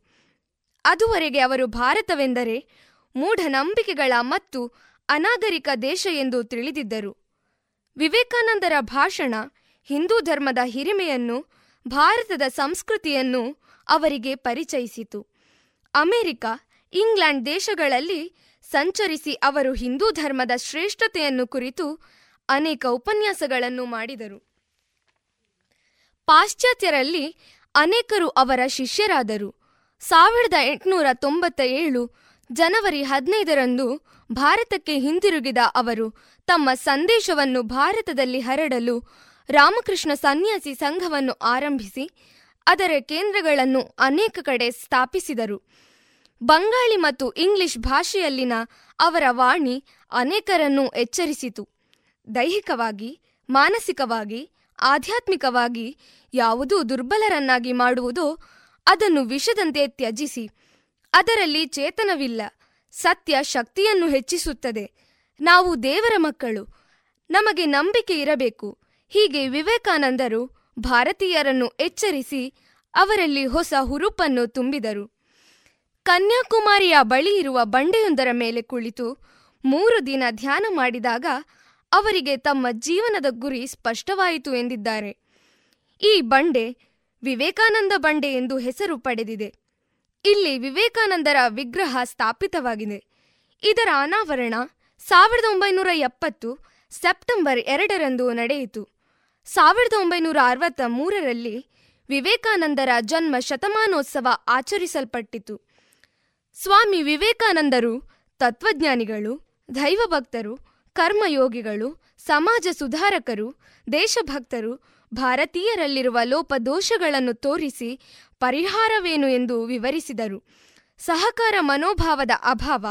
ಅದುವರೆಗೆ ಅವರು ಭಾರತವೆಂದರೆ ಮೂಢನಂಬಿಕೆಗಳ ಮತ್ತು ಅನಾಗರಿಕ ದೇಶ ಎಂದು ತಿಳಿದಿದ್ದರು. ವಿವೇಕಾನಂದರ ಭಾಷಣ ಹಿಂದೂ ಧರ್ಮದ ಹಿರಿಮೆಯನ್ನು, ಭಾರತದ ಸಂಸ್ಕೃತಿಯನ್ನು ಅವರಿಗೆ ಪರಿಚಯಿಸಿತು. ಅಮೆರಿಕ ಇಂಗ್ಲೆಂಡ್ ದೇಶಗಳಲ್ಲಿ ಸಂಚರಿಸಿ ಅವರು ಹಿಂದೂ ಧರ್ಮದ ಶ್ರೇಷ್ಠತೆಯನ್ನು ಕುರಿತು ಅನೇಕ ಉಪನ್ಯಾಸಗಳನ್ನು ಮಾಡಿದರು. ಪಾಶ್ಚಾತ್ಯರಲ್ಲಿ ಅನೇಕರು ಅವರ ಶಿಷ್ಯರಾದರು. ಸಾವಿರದ ಎಂಟುನೂರ ತೊಂಬತ್ತ ಏಳು ಜನವರಿ ಹದಿನೈದರಂದು ಭಾರತಕ್ಕೆ ಹಿಂದಿರುಗಿದ ಅವರು ತಮ್ಮ ಸಂದೇಶವನ್ನು ಭಾರತದಲ್ಲಿ ಹರಡಲು ರಾಮಕೃಷ್ಣ ಸನ್ಯಾಸಿ ಸಂಘವನ್ನು ಆರಂಭಿಸಿ, ಅದರ ಕೇಂದ್ರಗಳನ್ನು ಅನೇಕ ಕಡೆ ಸ್ಥಾಪಿಸಿದರು. ಬಂಗಾಳಿ ಮತ್ತು ಇಂಗ್ಲಿಷ್ ಭಾಷೆಯಲ್ಲಿನ ಅವರ ವಾಣಿ ಅನೇಕರನ್ನು ಎಚ್ಚರಿಸಿತು. ದೈಹಿಕವಾಗಿ, ಮಾನಸಿಕವಾಗಿ, ಆಧ್ಯಾತ್ಮಿಕವಾಗಿ ಯಾವುದೂ ದುರ್ಬಲರನ್ನಾಗಿ ಮಾಡುವುದೋ ಅದನ್ನು ವಿಷದಂತೆ ತ್ಯಜಿಸಿ. ಅದರಲ್ಲಿ ಚೇತನವಿಲ್ಲ, ಸತ್ಯ ಶಕ್ತಿಯನ್ನು ಹೆಚ್ಚಿಸುತ್ತದೆ. ನಾವು ದೇವರ ಮಕ್ಕಳು, ನಮಗೆ ನಂಬಿಕೆ ಇರಬೇಕು. ಹೀಗೆ ವಿವೇಕಾನಂದರು ಭಾರತೀಯರನ್ನು ಎಚ್ಚರಿಸಿ ಅವರಲ್ಲಿ ಹೊಸ ಹುರುಪನ್ನು ತುಂಬಿದರು. ಕನ್ಯಾಕುಮಾರಿಯ ಬಳಿ ಇರುವ ಬಂಡೆಯೊಂದರ ಮೇಲೆ ಕುಳಿತು ಮೂರು ದಿನ ಧ್ಯಾನ ಮಾಡಿದಾಗ ಅವರಿಗೆ ತಮ್ಮ ಜೀವನದ ಗುರಿ ಸ್ಪಷ್ಟವಾಯಿತು ಎಂದಿದ್ದಾರೆ. ಈ ಬಂಡೆ ವಿವೇಕಾನಂದ ಬಂಡೆ ಎಂದು ಹೆಸರು ಪಡೆದಿದೆ. ಇಲ್ಲಿ ವಿವೇಕಾನಂದರ ವಿಗ್ರಹ ಸ್ಥಾಪಿತವಾಗಿದೆ. ಇದರ ಅನಾವರಣ ಸಾವಿರದ ಒಂಬೈನೂರ ಎಪ್ಪತ್ತು ಸೆಪ್ಟೆಂಬರ್ ಎರಡರಂದು ನಡೆಯಿತು. ಸಾವಿರದ ಒಂಬೈನೂರ ಅರವತ್ತ ಮೂರರಲ್ಲಿ ವಿವೇಕಾನಂದರ ಜನ್ಮ ಶತಮಾನೋತ್ಸವ ಆಚರಿಸಲ್ಪಟ್ಟಿತು. ಸ್ವಾಮಿ ವಿವೇಕಾನಂದರು, ತತ್ವಜ್ಞಾನಿಗಳು, ದೈವಭಕ್ತರು, ಕರ್ಮಯೋಗಿಗಳು, ಸಮಾಜ ಸುಧಾರಕರು, ದೇಶಭಕ್ತರು, ಭಾರತೀಯರಲ್ಲಿರುವ ಲೋಪದೋಷಗಳನ್ನು ತೋರಿಸಿ ಪರಿಹಾರವೇನು ಎಂದು ವಿವರಿಸಿದರು. ಸಹಕಾರ ಮನೋಭಾವದ ಅಭಾವ,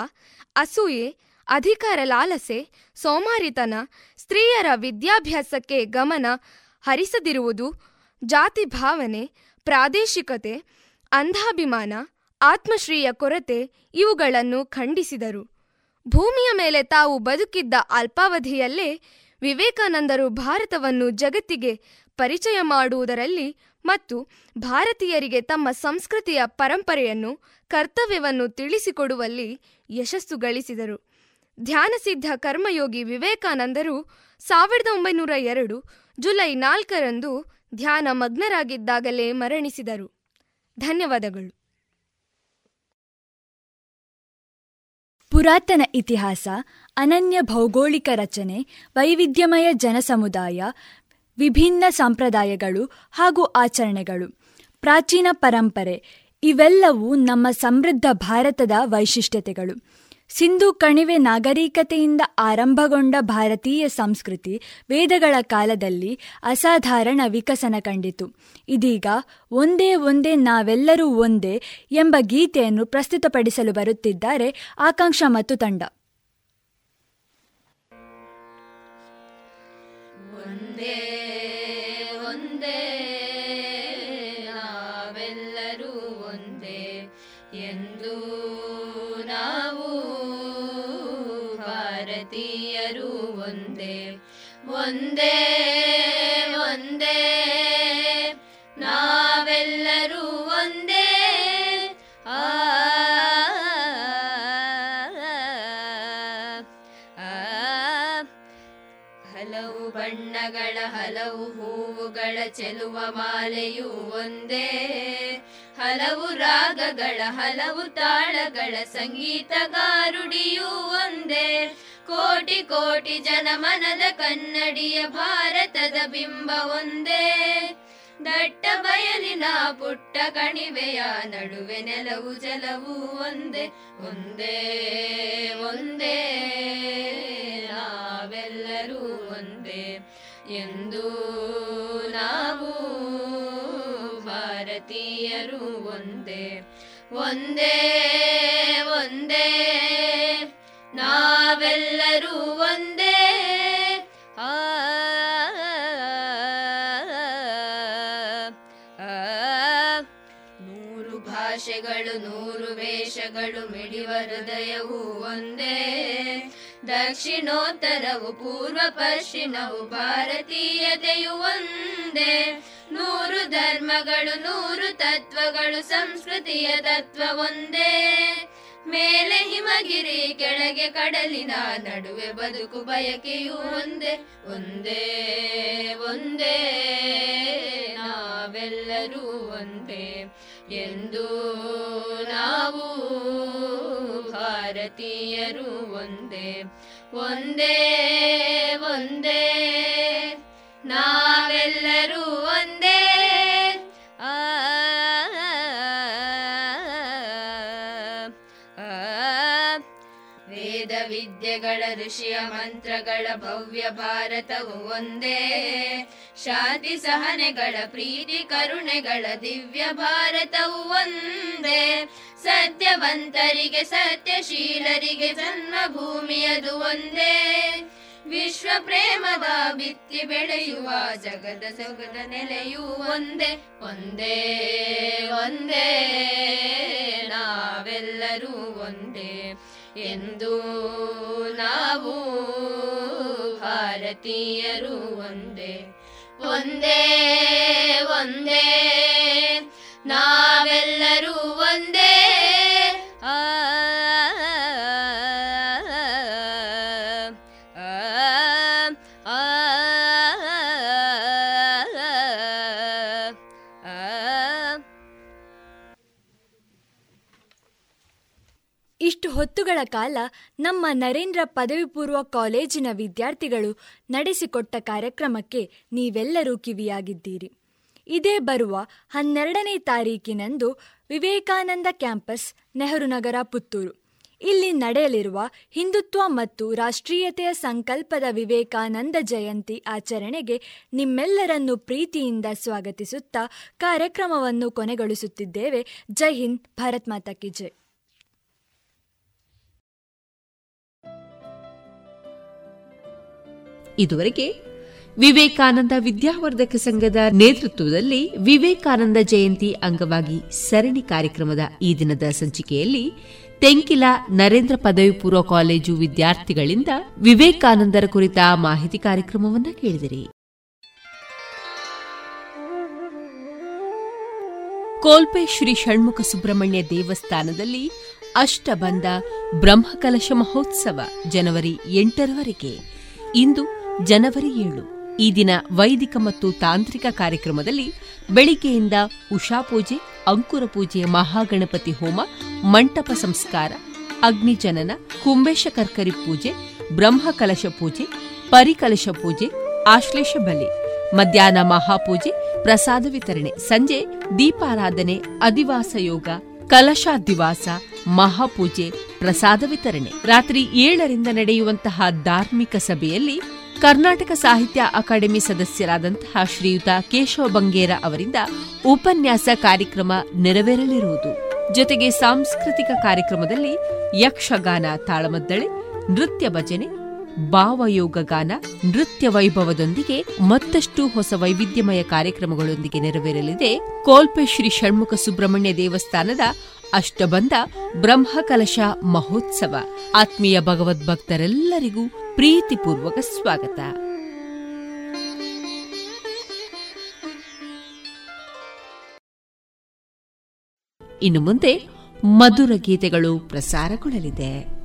ಅಸೂಯೆ, ಅಧಿಕಾರ ಲಾಲಸೆ, ಸೋಮಾರಿತನ, ಸ್ತ್ರೀಯರ ವಿದ್ಯಾಭ್ಯಾಸಕ್ಕೆ ಗಮನ ಹರಿಸದಿರುವುದು ಜಾತಿ ಭಾವನೆ ಪ್ರಾದೇಶಿಕತೆ, ಅಂಧಾಭಿಮಾನ ಆತ್ಮಶ್ರೀಯ ಕೊರತೆ ಇವುಗಳನ್ನು ಖಂಡಿಸಿದರು. ಭೂಮಿಯ ಮೇಲೆ ತಾವು ಬದುಕಿದ್ದ ಅಲ್ಪಾವಧಿಯಲ್ಲೇ ವಿವೇಕಾನಂದರು ಭಾರತವನ್ನು ಜಗತ್ತಿಗೆ ಪರಿಚಯ ಮಾಡುವುದರಲ್ಲಿ ಮತ್ತು ಭಾರತೀಯರಿಗೆ ತಮ್ಮ ಸಂಸ್ಕೃತಿಯ ಪರಂಪರೆಯನ್ನು, ಕರ್ತವ್ಯವನ್ನು ತಿಳಿಸಿಕೊಡುವಲ್ಲಿ ಯಶಸ್ಸು ಗಳಿಸಿದರು. ಧ್ಯಾನಸಿದ್ಧ ಕರ್ಮಯೋಗಿ ವಿವೇಕಾನಂದರು ಸಾವಿರದ ಒಂಬೈನೂರ ಎರಡು ಜುಲೈ ನಾಲ್ಕರಂದು ಧ್ಯಾನ ಮಗ್ನರಾಗಿದ್ದಾಗಲೇ ಮರಣಿಸಿದರು. ಧನ್ಯವಾದಗಳು. ಪುರಾತನ ಇತಿಹಾಸ, ಅನನ್ಯ ಭೌಗೋಳಿಕ ರಚನೆ, ವೈವಿಧ್ಯಮಯ ಜನಸಮುದಾಯ, ವಿಭಿನ್ನ ಸಂಪ್ರದಾಯಗಳು ಹಾಗೂ ಆಚರಣೆಗಳು, ಪ್ರಾಚೀನ ಪರಂಪರೆ, ಇವೆಲ್ಲವೂ ನಮ್ಮ ಸಮೃದ್ಧ ಭಾರತದ ವೈಶಿಷ್ಟ್ಯತೆಗಳು. ಸಿಂಧು ಕಣಿವೆ ನಾಗರಿಕತೆಯಿಂದ ಆರಂಭಗೊಂಡ ಭಾರತೀಯ ಸಂಸ್ಕೃತಿ ವೇದಗಳ ಕಾಲದಲ್ಲಿ ಅಸಾಧಾರಣ ವಿಕಸನ ಕಂಡಿತು. ಇದೀಗ ಒಂದೇ ಒಂದೇ ನಾವೆಲ್ಲರೂ ಒಂದೇ ಎಂಬ ಗೀತೆಯನ್ನು ಪ್ರಸ್ತುತಪಡಿಸಲು ಬರುತ್ತಿದ್ದಾರೆ ಆಕಾಂಕ್ಷ ಮತ್ತು ತಂಡ. ಒಂದೇ ಭಾರತೀಯರು ಒಂದೇ ಒಂದೇ ಒಂದೇ ನಾವೆಲ್ಲರೂ ಒಂದೇ ಆ ಹಲವು ಬಣ್ಣಗಳ ಹಲವು ಹೂವುಗಳ ಚೆಲುವ ಮಾಲೆಯೂ ಒಂದೇ ಹಲವು ರಾಗಗಳ ಹಲವು ತಾಳಗಳ ಸಂಗೀತಗಾರುಡಿಯೂ ಒಂದೇ ಕೋಟಿ ಕೋಟಿ ಜನಮನದ ಕನ್ನಡಿಯ ಭಾರತದ ಬಿಂಬ ಒಂದೇ. ದಟ್ಟ ಬಯಲಿನ ಪುಟ್ಟ ಕಣಿವೆಯ ನಡುವೆ ನೆಲವು ಜಲವು ಒಂದೇ ಒಂದೇ ಒಂದೇ. ನಾವೆಲ್ಲರೂ ಒಂದೇ ಎಂದು ನಾವು ಭಾರತೀಯರು ಒಂದೇ ಒಂದೇ ಒಂದೇ. ನಾವೆಲ್ಲರೂ ಒಂದೇ ಆ ನೂರು ಭಾಷೆಗಳು ನೂರು ವೇಷಗಳು ಮಿಡಿವ ಹೃದಯವು ಒಂದೇ ದಕ್ಷಿಣೋತ್ತರವು ಪೂರ್ವ ಪಶ್ಚಿಮವು ಭಾರತೀಯತೆಯು ಒಂದೇ ನೂರು ಧರ್ಮಗಳು ನೂರು ತತ್ವಗಳು ಸಂಸ್ಕೃತಿಯ ತತ್ವ ಒಂದೇ ಮೇಲೆ ಹಿಮಗಿರಿ ಕೆಳಗೆ ಕಡಲಿನ ನಡುವೆ ಬದುಕು ಬಯಕೆಯು ಒಂದೇ ಒಂದೇ ಒಂದೇ. ನಾವೆಲ್ಲರೂ ಒಂದೇ ಎಂದು ನಾವು ಭಾರತೀಯರು ಒಂದೇ ಒಂದೇ ಒಂದೇ. ನಾವೆಲ್ಲರೂ ಒಂದೇ ಋಷಿಯ ಮಂತ್ರಗಳ ಭವ್ಯ ಭಾರತವು ಒಂದೇ. ಶಾಂತಿ ಸಹನೆಗಳ ಪ್ರೀತಿ ಕರುಣೆಗಳ ದಿವ್ಯ ಭಾರತವು ಒಂದೇ. ಸತ್ಯವಂತರಿಗೆ ಸತ್ಯಶೀಲರಿಗೆ ಜನ್ಮಭೂಮಿಯದು ಒಂದೇ. ವಿಶ್ವ ಪ್ರೇಮದ ಬಿತ್ತಿ ಬೆಳೆಯುವ ಜಗದ ಸೊಗದ ನೆಲೆಯೂ ಒಂದೇ. ಒಂದೇ ಒಂದೇ. ನಾವೆಲ್ಲರೂ ಒಂದೇ. ಎಂದು ನಾವು ಭಾರತೀಯರು ಒಂದೇ ಒಂದೇ ಒಂದೇ ನಾವೆಲ್ಲರೂ ಒಂದೇ. ಹೊತ್ತುಗಳ ಕಾಲ ನಮ್ಮ ನರೇಂದ್ರ ಪದವಿ ಪೂರ್ವ ಕಾಲೇಜಿನ ವಿದ್ಯಾರ್ಥಿಗಳು ನಡೆಸಿಕೊಟ್ಟ ಕಾರ್ಯಕ್ರಮಕ್ಕೆ ನೀವೆಲ್ಲರೂ ಕಿವಿಯಾಗಿದ್ದೀರಿ. ಇದೇ ಬರುವ ಹನ್ನೆರಡನೇ ತಾರೀಕಿನಂದು ವಿವೇಕಾನಂದ ಕ್ಯಾಂಪಸ್, ನೆಹರು ನಗರ, ಪುತ್ತೂರು. ಇಲ್ಲಿ ನಡೆಯಲಿರುವ ಹಿಂದುತ್ವ ಮತ್ತು ರಾಷ್ಟ್ರೀಯತೆಯ ಸಂಕಲ್ಪದ ವಿವೇಕಾನಂದ ಜಯಂತಿ ಆಚರಣೆಗೆ ನಿಮ್ಮೆಲ್ಲರನ್ನು ಪ್ರೀತಿಯಿಂದ ಸ್ವಾಗತಿಸುತ್ತಾ ಕಾರ್ಯಕ್ರಮವನ್ನು ಕೊನೆಗೊಳಿಸುತ್ತಿದ್ದೇವೆ. ಜೈ ಹಿಂದ್, ಭಾರತ್ ಮಾತಾ ಕಿ ಜೈ. ಇದುವರೆಗೆ ವಿವೇಕಾನಂದ ವಿದ್ಯಾವರ್ಧಕ ಸಂಘದ ನೇತೃತ್ವದಲ್ಲಿ ವಿವೇಕಾನಂದ ಜಯಂತಿ ಅಂಗವಾಗಿ ಸರಣಿ ಕಾರ್ಯಕ್ರಮದ ಈ ದಿನದ ಸಂಚಿಕೆಯಲ್ಲಿ ತೆಂಕಿಲ ನರೇಂದ್ರ ಪದವಿ ಪೂರ್ವ ಕಾಲೇಜು ವಿದ್ಯಾರ್ಥಿಗಳಿಂದ ವಿವೇಕಾನಂದರ ಕುರಿತ ಮಾಹಿತಿ ಕಾರ್ಯಕ್ರಮವನ್ನು ಕೇಳಿದಿರಿ. ಕೋಲ್ಪೆ ಶ್ರೀ ಷಣ್ಮುಖ ಸುಬ್ರಹ್ಮಣ್ಯ ದೇವಸ್ಥಾನದಲ್ಲಿ ಅಷ್ಟಬಂಧ ಬ್ರಹ್ಮಕಲಶ ಮಹೋತ್ಸವ ಜನವರಿ ಎಂಟರವರೆಗೆ ಇಂದು ಜನವರಿ ಏಳು. ಈ ದಿನ ವೈದಿಕ ಮತ್ತು ತಾಂತ್ರಿಕ ಕಾರ್ಯಕ್ರಮದಲ್ಲಿ ಬೆಳಿಗ್ಗೆಯಿಂದ ಉಷಾ ಪೂಜೆ, ಅಂಕುರ ಪೂಜೆ, ಮಹಾಗಣಪತಿ ಹೋಮ, ಮಂಟಪ ಸಂಸ್ಕಾರ, ಅಗ್ನಿಜನನ ಕುಂಬೇಶ ಕರ್ಕರಿ ಪೂಜೆ ಬ್ರಹ್ಮಕಲಶ ಪೂಜೆ, ಪರಿಕಲಶ ಪೂಜೆ, ಆಶ್ಲೇಷ ಬಲಿ, ಮಧ್ಯಾಹ್ನ ಮಹಾಪೂಜೆ, ಪ್ರಸಾದ ವಿತರಣೆ, ಸಂಜೆ ದೀಪಾರಾಧನೆ, ಅಧಿವಾಸ ಯೋಗ, ಕಲಶಾಧಿವಾಸ, ಮಹಾಪೂಜೆ, ಪ್ರಸಾದ ವಿತರಣೆ. ರಾತ್ರಿ ಏಳರಿಂದ ನಡೆಯುವಂತಹ ಧಾರ್ಮಿಕ ಸಭೆಯಲ್ಲಿ ಕರ್ನಾಟಕ ಸಾಹಿತ್ಯ ಅಕಾಡೆಮಿ ಸದಸ್ಯರಾದಂತಹ ಶ್ರೀಯುತ ಕೇಶವ ಬಂಗೇರ ಅವರಿಂದ ಉಪನ್ಯಾಸ ಕಾರ್ಯಕ್ರಮ ನೆರವೇರಲಿರುವುದು. ಜೊತೆಗೆ ಸಾಂಸ್ಕೃತಿಕ ಕಾರ್ಯಕ್ರಮದಲ್ಲಿ ಯಕ್ಷಗಾನ ತಾಳಮದ್ದಳೆ, ನೃತ್ಯ ಭಜನೆ, ಭಾವಯೋಗ ಗಾನ, ನೃತ್ಯ ವೈಭವದೊಂದಿಗೆ ಮತ್ತಷ್ಟು ಹೊಸ ವೈವಿಧ್ಯಮಯ ಕಾರ್ಯಕ್ರಮಗಳೊಂದಿಗೆ ನೆರವೇರಲಿದೆ ಕೋಲ್ಪೆ ಶ್ರೀ ಷಣ್ಮುಖ ಸುಬ್ರಹ್ಮಣ್ಯ ದೇವಸ್ಥಾನದ ಅಷ್ಟಬಂಧ ಬ್ರಹ್ಮಕಲಶ ಮಹೋತ್ಸವ. ಆತ್ಮೀಯ ಭಗವದ್ಭಕ್ತರೆಲ್ಲರಿಗೂ ಪ್ರೀತಿಪೂರ್ವಕ ಸ್ವಾಗತ. ಇನ್ನು ಮುಂದೆ ಮಧುರ ಗೀತೆಗಳು ಪ್ರಸಾರಗೊಳ್ಳಲಿದೆ.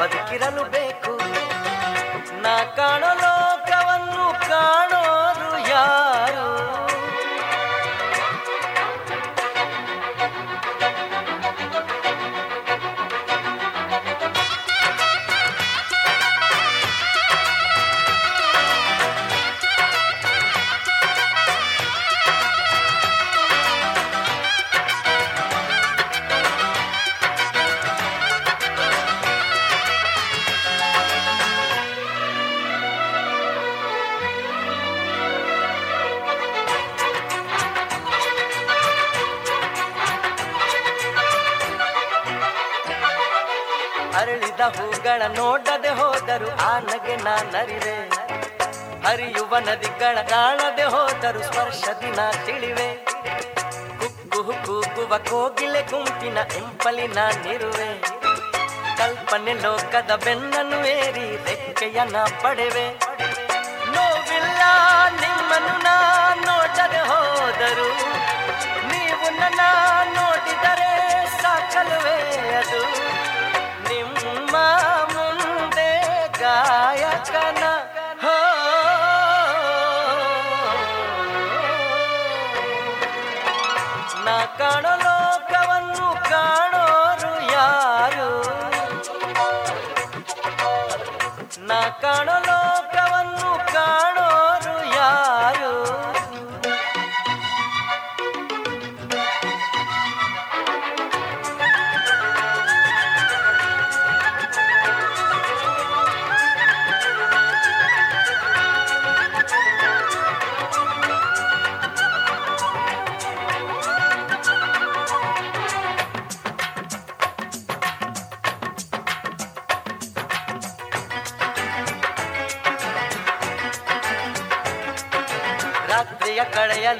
ಬದುಕಿರಲು ಬೇಕು. ನಾ ಕಾಣೋ ಹೂಗಳ ನೋಡದೆ ಹೋದರು ಆ ನಗೆ ನಾನರಿವೆ ಹರಿಯುವ ನದಿಗಳ ಕಾಣದೆ ಹೋದರು ಸ್ಪರ್ಶ ದಿನ ತಿಳಿವೆ. ಕುಕ್ಕು ಕೂಗುವ ಕೋಗಿಲೆ ಗುಂಪಿನ ಎಂಪಲಿ ನಾನಿರುವೆ ಕಲ್ಪನೆ ಲೋಕದ ಬೆನ್ನನ್ನು ಏರಿ ರೆಕ್ಕೆಯ ಪಡೆವೆ. ನೋವಿಲ್ಲ, ನಿಮ್ಮನ್ನು ನಾ ನೋಡದೆ ಹೋದರು ನೀವು ನನ್ನ ನೋಡಿದರೆ ಸಾಕಲುವೆ ಅದು?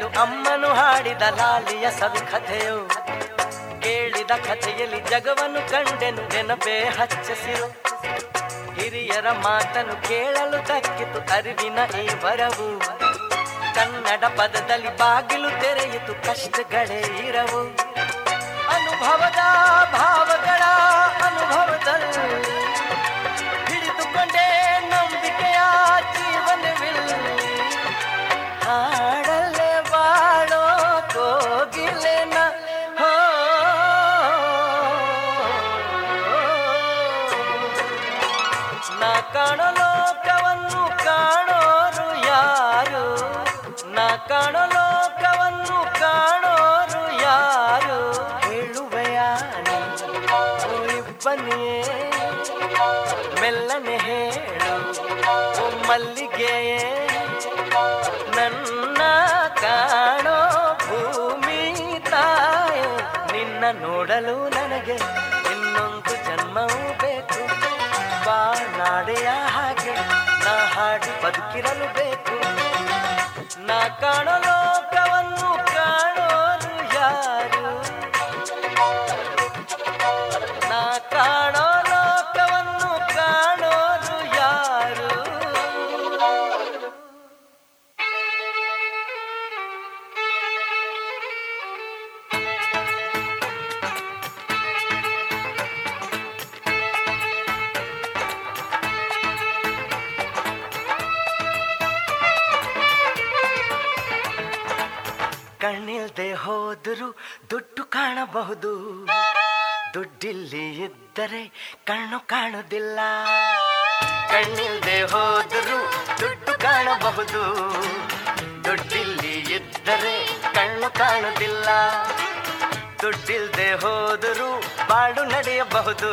ಕಳೆಯಲು ಅಮ್ಮನು ಹಾಡಿದ ಲಾಲಿಯ ಸವಿ ಕಥೆಯು ಕೇಳಿದ ಕಥೆಯಲ್ಲಿ ಜಗವನ್ನು ಕಂಡೆನು, ನೆನಪೇ ಹಚ್ಚಸಿರು. ಹಿರಿಯರ ಮಾತನ್ನು ಕೇಳಲು ತಕ್ಕಿತು ಅರಿವಿನ ಈ ವರವು. ಕನ್ನಡ ಪದದಲ್ಲಿ ಬಾಗಿಲು ತೆರೆಯಿತು ಕಷ್ಟಗಳೇ ಇರವು. ಅನುಭವದ ಭಾವಗಳ ಅನುಭವದಲ್ಲಿ ಮೆಲ್ಲನೆ ಹೇಳು ಮಲ್ಲಿಗೆಯೇ, ನನ್ನ ಕಾಣೋ ಭೂಮಿ ತಾಯ, ನಿನ್ನ ನೋಡಲು ನನಗೆ ಇನ್ನೊಂದು ಜನ್ಮವೂ ಬೇಕು. ಬಾನಾಡೆಯ ಹಾಗೆ, ನಾ ಹಾಡಿ ಬದುಕಿರಲು ಬೇಕು. ನಾ ಕಾಣೋ ಕಾಣಬಹುದು ದುಡ್ಡಿಲ್ಲಿ ಇದ್ದರೆ ಕಣ್ಣು ಕಾಣುವುದಿಲ್ಲ. ಕಣ್ಣಿಲ್ಲದೆ ಹೋದರೂ ದುಡ್ಡು ಕಾಣಬಹುದು. ದುಡ್ಡಿಲ್ಲಿ ಇದ್ದರೆ ಕಣ್ಣು ಕಾಣುವುದಿಲ್ಲ. ದುಡ್ಡಿಲ್ಲದೆ ಹೋದರೂ ಬಾಳು ನಡೆಯಬಹುದು.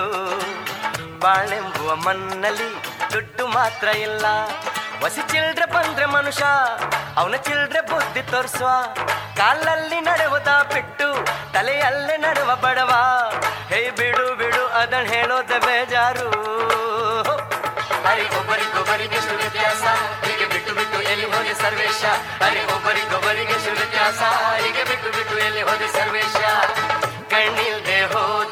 ಬಾಳೆಂಬುವ ಮಣ್ಣಲ್ಲಿ ದುಡ್ಡು ಮಾತ್ರ ಇಲ್ಲ. ವಸಿ ಚಿಲ್ಡ್ರೆ ಬಂದ್ರೆ ಮನುಷ್ಯ ಅವನ ಚಿಲ್ಡ್ರೆ ಬುದ್ಧಿ ತೋರಿಸುವ. ಕಾಲಲ್ಲಿ ನಡೆಯುವುದ ಬಿಟ್ಟು ತಲೆಯಲ್ಲೇ ನಡುವ ಬಡವ. ಹೇ ಬಿಡು ಬಿಡು, ಅದನ್ ಹೇಳೋದ ಬೇಜಾರು. ಒಬ್ಬರಿಗೊಬ್ಬರಿಗೆ ಎಷ್ಟು ವ್ಯತ್ಯಾಸ. ಹೀಗೆ ಬಿಟ್ಟು ಬಿಟ್ಟು ಎಲ್ಲಿ ಹೋದೆ ಸರ್ವೇಶ. ಅರೆ ಒಬ್ಬರಿಗೊಬ್ಬರಿಗೆ ಎಷ್ಟು ವ್ಯತ್ಯಾಸ. ಹೀಗೆ ಬಿಟ್ಟು ಬಿಟ್ಟು ಎಲ್ಲಿ ಹೋದೆ ಸರ್ವೇಶ. ಕಣ್ಣಿಲ್ದೆ ಹೋದರೂ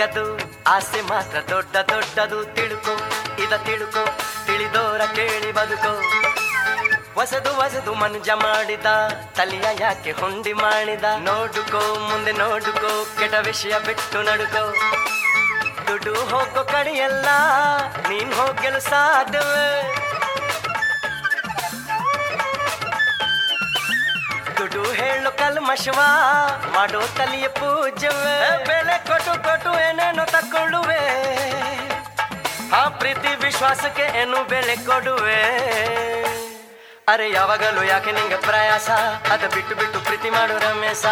ಚಿಕ್ಕದು ಆಸೆ ಮಾತ್ರ ದೊಡ್ಡ ದೊಡ್ಡದು ತಿಳ್ಕೊ, ಇದ ತಿಳುಕೋ, ತಿಳಿದೋರ ಕೇಳಿ ಬದುಕೋ. ಹೊಸದು ಹೊಸದು ಮನುಜ ಮಾಡಿದ, ತಲೆಯ ಯಾಕೆ ಹೊಂಡಿ ಮಾಡಿದ. ನೋಡುಕೋ, ಮುಂದೆ ನೋಡುಕೋ, ಕೆಟ್ಟ ವಿಷಯ ಬಿಟ್ಟು ನಡುಕೋ. ದುಡ್ಡು ಹೋಗೋ ಕಡೆಯಲ್ಲ, ನೀನ್ ಹೋಗಲು ಸಾಧ್ಯವೇ ಹೇಳು ಕಲ್ಮಶವ ಮಾಡೋ ತಲಿಯ ಪೂಜವೇ ಬೆಲೆ ಕೊಟ್ಟು ಕೊಟ್ಟು ಏನೇನೋ ತಕ್ಕೊಳ್ಳುವೆ. ಆ ಪ್ರೀತಿ ವಿಶ್ವಾಸಕ್ಕೆ ಏನು ಬೆಲೆ ಕೊಡುವೆ? ಅರೆ ಯಾವಾಗಲೂ ಯಾಕೆ ನಿಂಗೆ ಪ್ರಯಾಸ? ಅದ ಬಿಟ್ಟು ಬಿಟ್ಟು ಪ್ರೀತಿ ಮಾಡು ರಮೇಶ.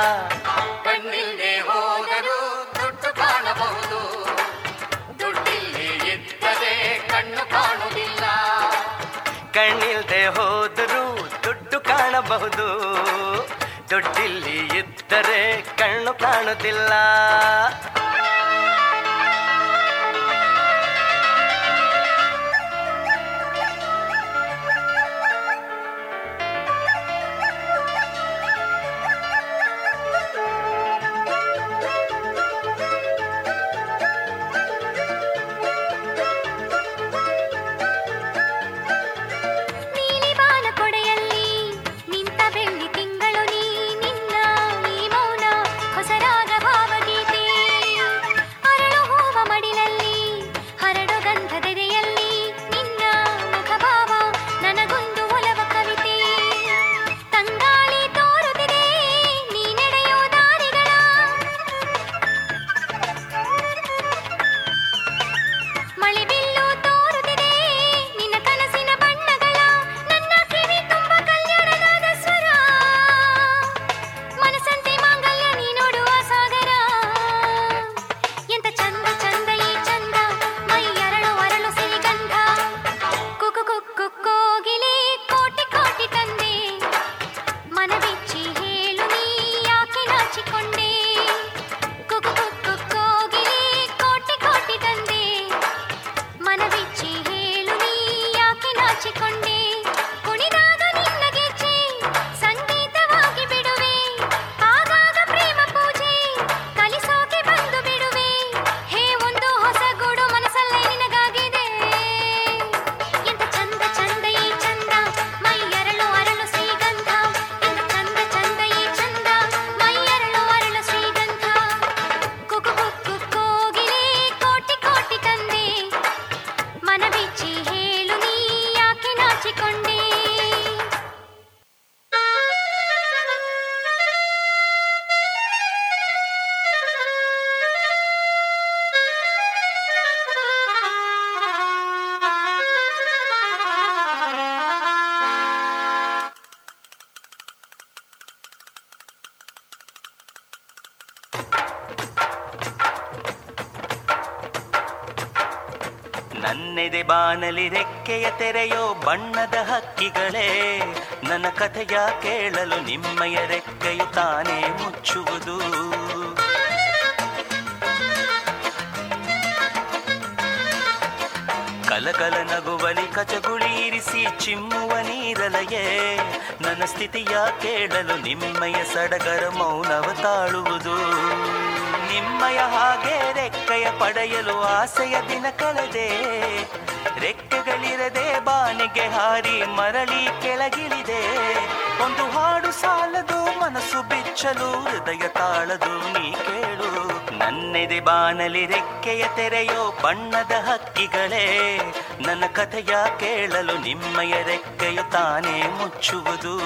ಕಣ್ಣಿಲ್ದೆ ಹೋದರೂ ದುಡ್ಡು ಕಾಣಬಹುದು. ದುಡ್ಡಿಲ್ಲಿ ಇದ್ದರೆ ಕಣ್ಣು ಕಾಣುತ್ತಿಲ್ಲ ಯಾಕೆ ಬಾನಲಿ ರೆಕ್ಕೆಯ ತೆರೆಯೋ ಬಣ್ಣದ ಹಕ್ಕಿಗಳೇ, ನನ್ನ ಕಥೆಯ ಕೇಳಲು ನಿಮ್ಮಯ ರೆಕ್ಕೆಯು ತಾನೇ ಮುಚ್ಚುವುದು. ಕಲಕಲ ನಗುವಲಿ ಕಚಗುಳಿ ಇರಿಸಿ ಚಿಮ್ಮುವ ನೀರಲಯೇ, ನನ್ನ ಸ್ಥಿತಿಯ ಕೇಳಲು ನಿಮ್ಮಯ ಸಡಗರ ಮೌನವ ತಾಳುವುದು. ನಿಮ್ಮಯ ಹಾಗೆ ರೆಕ್ಕೆಯ ಪಡೆಯಲು ಆಸೆಯ ದಿನ ಕಳೆದೆ ರೆಕ್ಕೆಗಳಿರದೆ ಬಾನಿಗೆ ಹಾರಿ ಮರಳಿ ಕೆಳಗಿಳಿದೆ. ಒಂದು ಹಾಡು ಸಾಲದು, ಮನಸ್ಸು ಬಿಚ್ಚಲು, ಹೃದಯ ತಾಳದು, ನೀ ಕೇಳು. ನನ್ನೆದೆ ಬಾನಲಿ ರೆಕ್ಕೆಯ ತೆರೆಯೋ ಬಣ್ಣದ ಹಕ್ಕಿಗಳೇ. ನನ್ನ ಕಥೆಯ ಕೇಳಲು ನಿಮ್ಮಯ ರೆಕ್ಕೆಯು ತಾನೇ ಮುಚ್ಚುವುದು.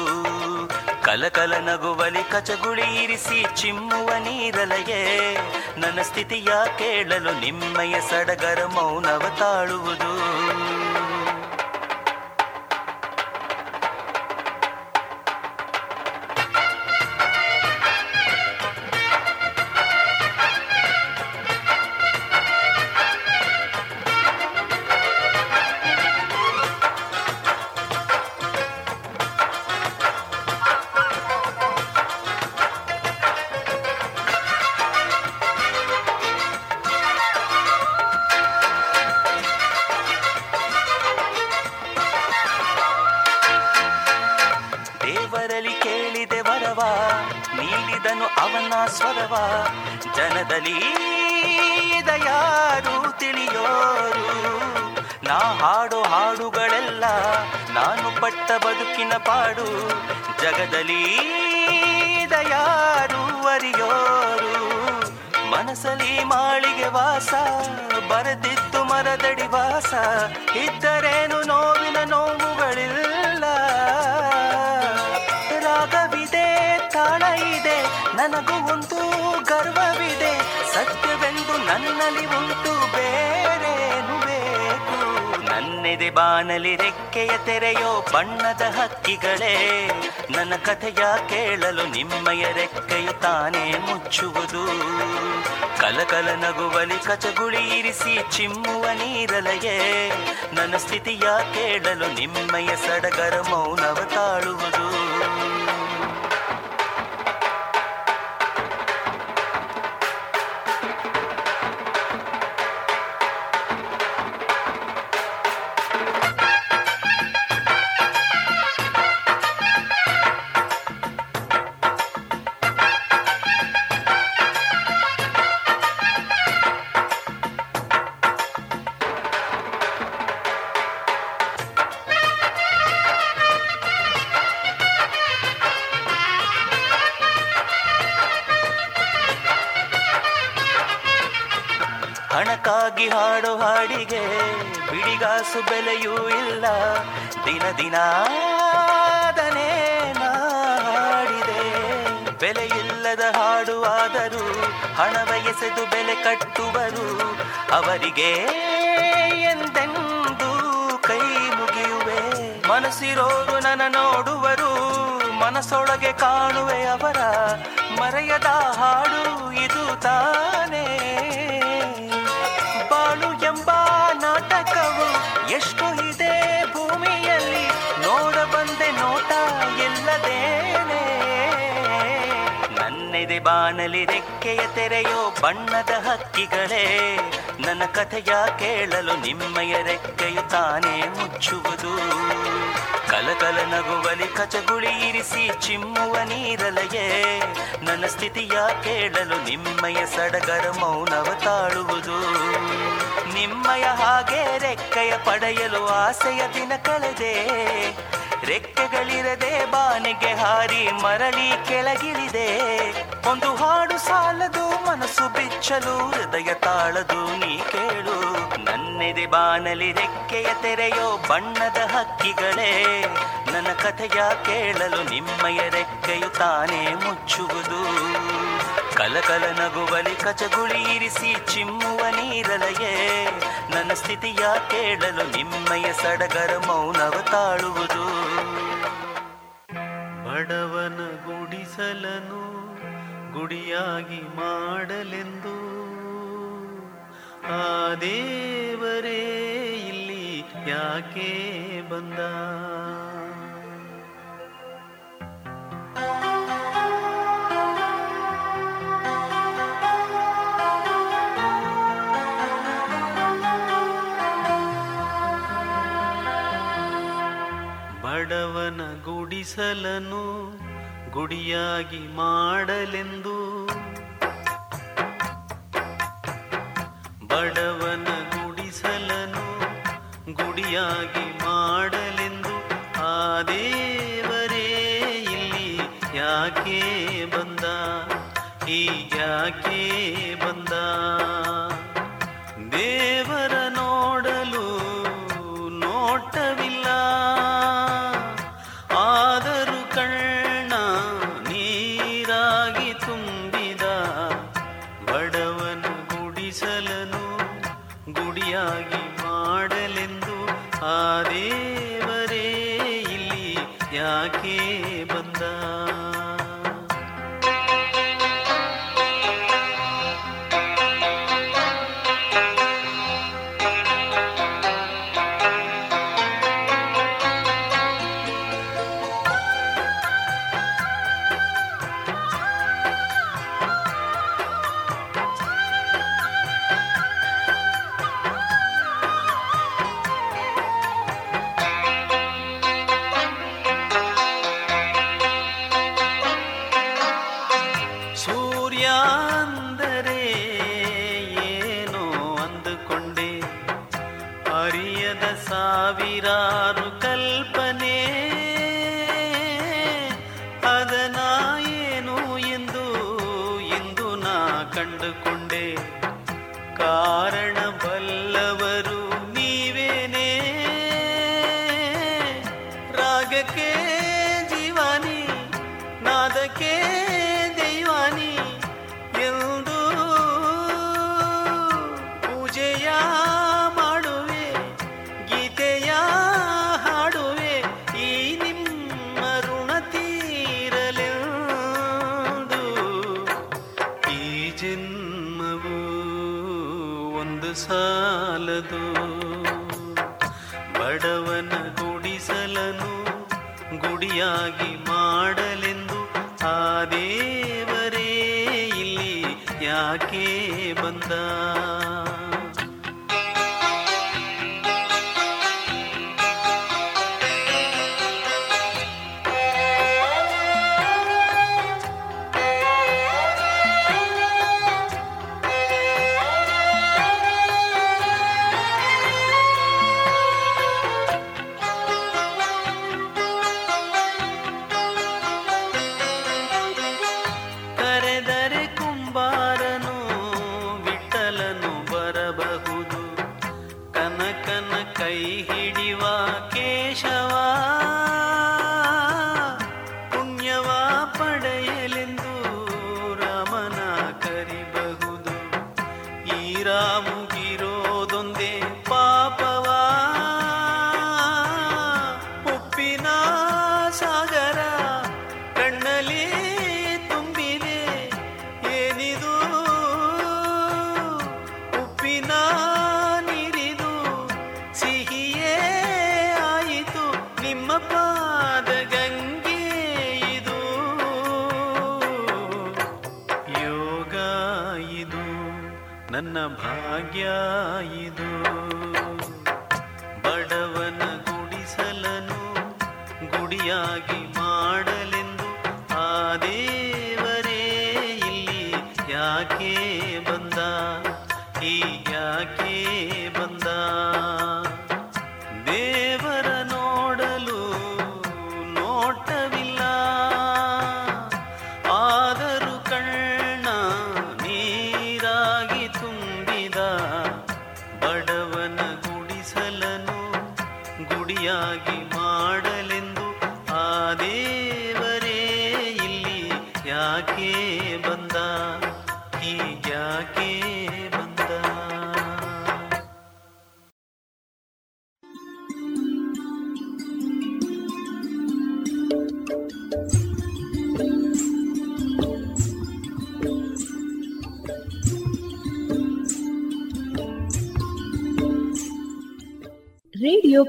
ಕಲಕಲ ನಗುವಲಿ ಕಚಗುಳಿ ಇರಿಸಿ ಚಿಮ್ಮುವ ನೀರಲಯೇ. ನನ್ನ ಸ್ಥಿತಿಯ ಕೇಳಲು ನಿಮ್ಮಯ ಸಡಗರ ಮೌನವ ತಾಳುವುದು. ಬದುಕಿನ ಪಾಡು. ಜಗದಲ್ಲಿ ದಯಾರು ಅರಿಯೋರು. ಮನಸಲಿ ಮಾಳಿಗೆ ವಾಸ ಬರೆದಿತ್ತು ಮರದಡಿ ವಾಸ. ಇದ್ದರೇನು ನೋವಿನ ನೋವುಗಳಿಲ್ಲ. ರಾಗವಿದೆ ನನಗೂ ಒಂದು ಗರ್ವವಿದೆ. ಸತ್ಯವೆಂದು ನನ್ನಲ್ಲಿ ಉಂಟು, ಬೇರೇನು ನನ್ನೆದೆ ಬಾನಲಿ ರೆಕ್ಕೆಯ ತೆರೆಯೋ ಬಣ್ಣದ ಹಕ್ಕಿಗಳೇ. ನನ್ನ ಕಥೆಯ ಕೇಳಲು ನಿಮ್ಮಯ ರೆಕ್ಕೆಯು ತಾನೇ ಮುಚ್ಚುವುದು. ಕಲಕಲ ನಗುವಲಿ ಕಚಗುಳಿ ಇರಿಸಿ ಚಿಮ್ಮುವ ನೀರಲೆಯೇ. ನನ್ನ ಸ್ಥಿತಿಯ ಕೇಳಲು ನಿಮ್ಮಯ ಸಡಗರ ಮೌನವ ತಾಳುವುದು. ಬೆಲೆಯೂ ಇಲ್ಲ. ದಿನ ದಿನಾದನೇ ಮಾಡಿದೆ. ಬೆಲೆ ಇಲ್ಲದ ಹಾಡು ಆದರೂ ಹಣವ ಬೆಲೆ ಕಟ್ಟುವರು. ಅವರಿಗೆ ಎಂದೆಂದು ಕೈ ಮುಗಿಯುವೆ. ಮನಸ್ಸಿರೋರು ನನ್ನ ನೋಡುವರು. ಮನಸ್ಸೊಳಗೆ ಕಾಣುವೆ ಅವರ. ಮರೆಯದ ಹಾಡು ಬಾನಲಿ ರೆಕ್ಕೆಯ ತೆರೆಯೋ ಬಣ್ಣದ ಹಕ್ಕಿಗಳೇ, ನನ್ನ ಕಥೆಯ ಕೇಳಲು ನಿಮ್ಮಯ ರೆಕ್ಕೆಯು ತಾನೇ ಮುಚ್ಚುವುದು. ಕಲಕಲ ನಗುವಲಿ ಕಚಗುಳಿ ಇರಿಸಿ ಚಿಮ್ಮುವ ನೀರಲೆಯೇ, ನನ್ನ ಸ್ಥಿತಿಯ ಕೇಳಲು ನಿಮ್ಮಯ ಸಡಗರ ಮೌನವ ತಾಳುವುದು. ನಿಮ್ಮಯ ಹಾಗೆ ರೆಕ್ಕೆಯ ಪಡೆಯಲು ಆಸೆಯ ದಿನ ಕಳೆದೆ, ರೆಕ್ಕೆಗಳಿರದೆ ಬಾನಿಗೆ ಹಾರಿ ಮರಳಿ ಕೆಳಗಿಳಿದೆ. ಒಂದು ಹಾಡು ಸಾಲದು, ಮನಸ್ಸು ಬಿಚ್ಚಲು, ಹೃದಯ ತಾಳದು, ನೀ ಕೇಳು. ನನ್ನೆದೆ ಬಾನಲಿ ರೆಕ್ಕೆಯ ತೆರೆಯೋ ಬಣ್ಣದ ಹಕ್ಕಿಗಳೇ. ನನ್ನ ಕಥೆಯ ಕೇಳಲು ನಿಮ್ಮಯ ರೆಕ್ಕೆಯು ತಾನೇ ಮುಚ್ಚುವುದು. ಕಲಕಲ ನಗುವಲಿ ಕಚಗುಳಿ ಇರಿಸಿ ಚಿಮ್ಮುವ ನೀರಲೆಯೇ. ನನ್ನ ಸ್ಥಿತಿಯ ಕೇಳಲು ನಿಮ್ಮಯ ಸಡಗರ ಮೌನವ ತಾಳುವುದು. ಬಡವನ ಗುಡಿಸಲನು ಗುಡಿಯಾಗಿ ಮಾಡಲೆಂದು. ಆ ದೇವರೇ ಇಲ್ಲಿ ಯಾಕೆ ಬಂದ? ಬಡವನ ಗುಡಿಸಲನು ಗುಡಿಯಾಗಿ ಮಾಡಲೆಂದು ಬಡವನ ಗುಡಿಸಲನು ಗುಡಿಯಾಗಿ ಮಾಡಲೆಂದು. ಆ ದೇವರೇ ಇಲ್ಲಿ ಯಾಕೆ ಬಂದ? ಹೀಗ್ಯಾಕೆ ಬಂದ?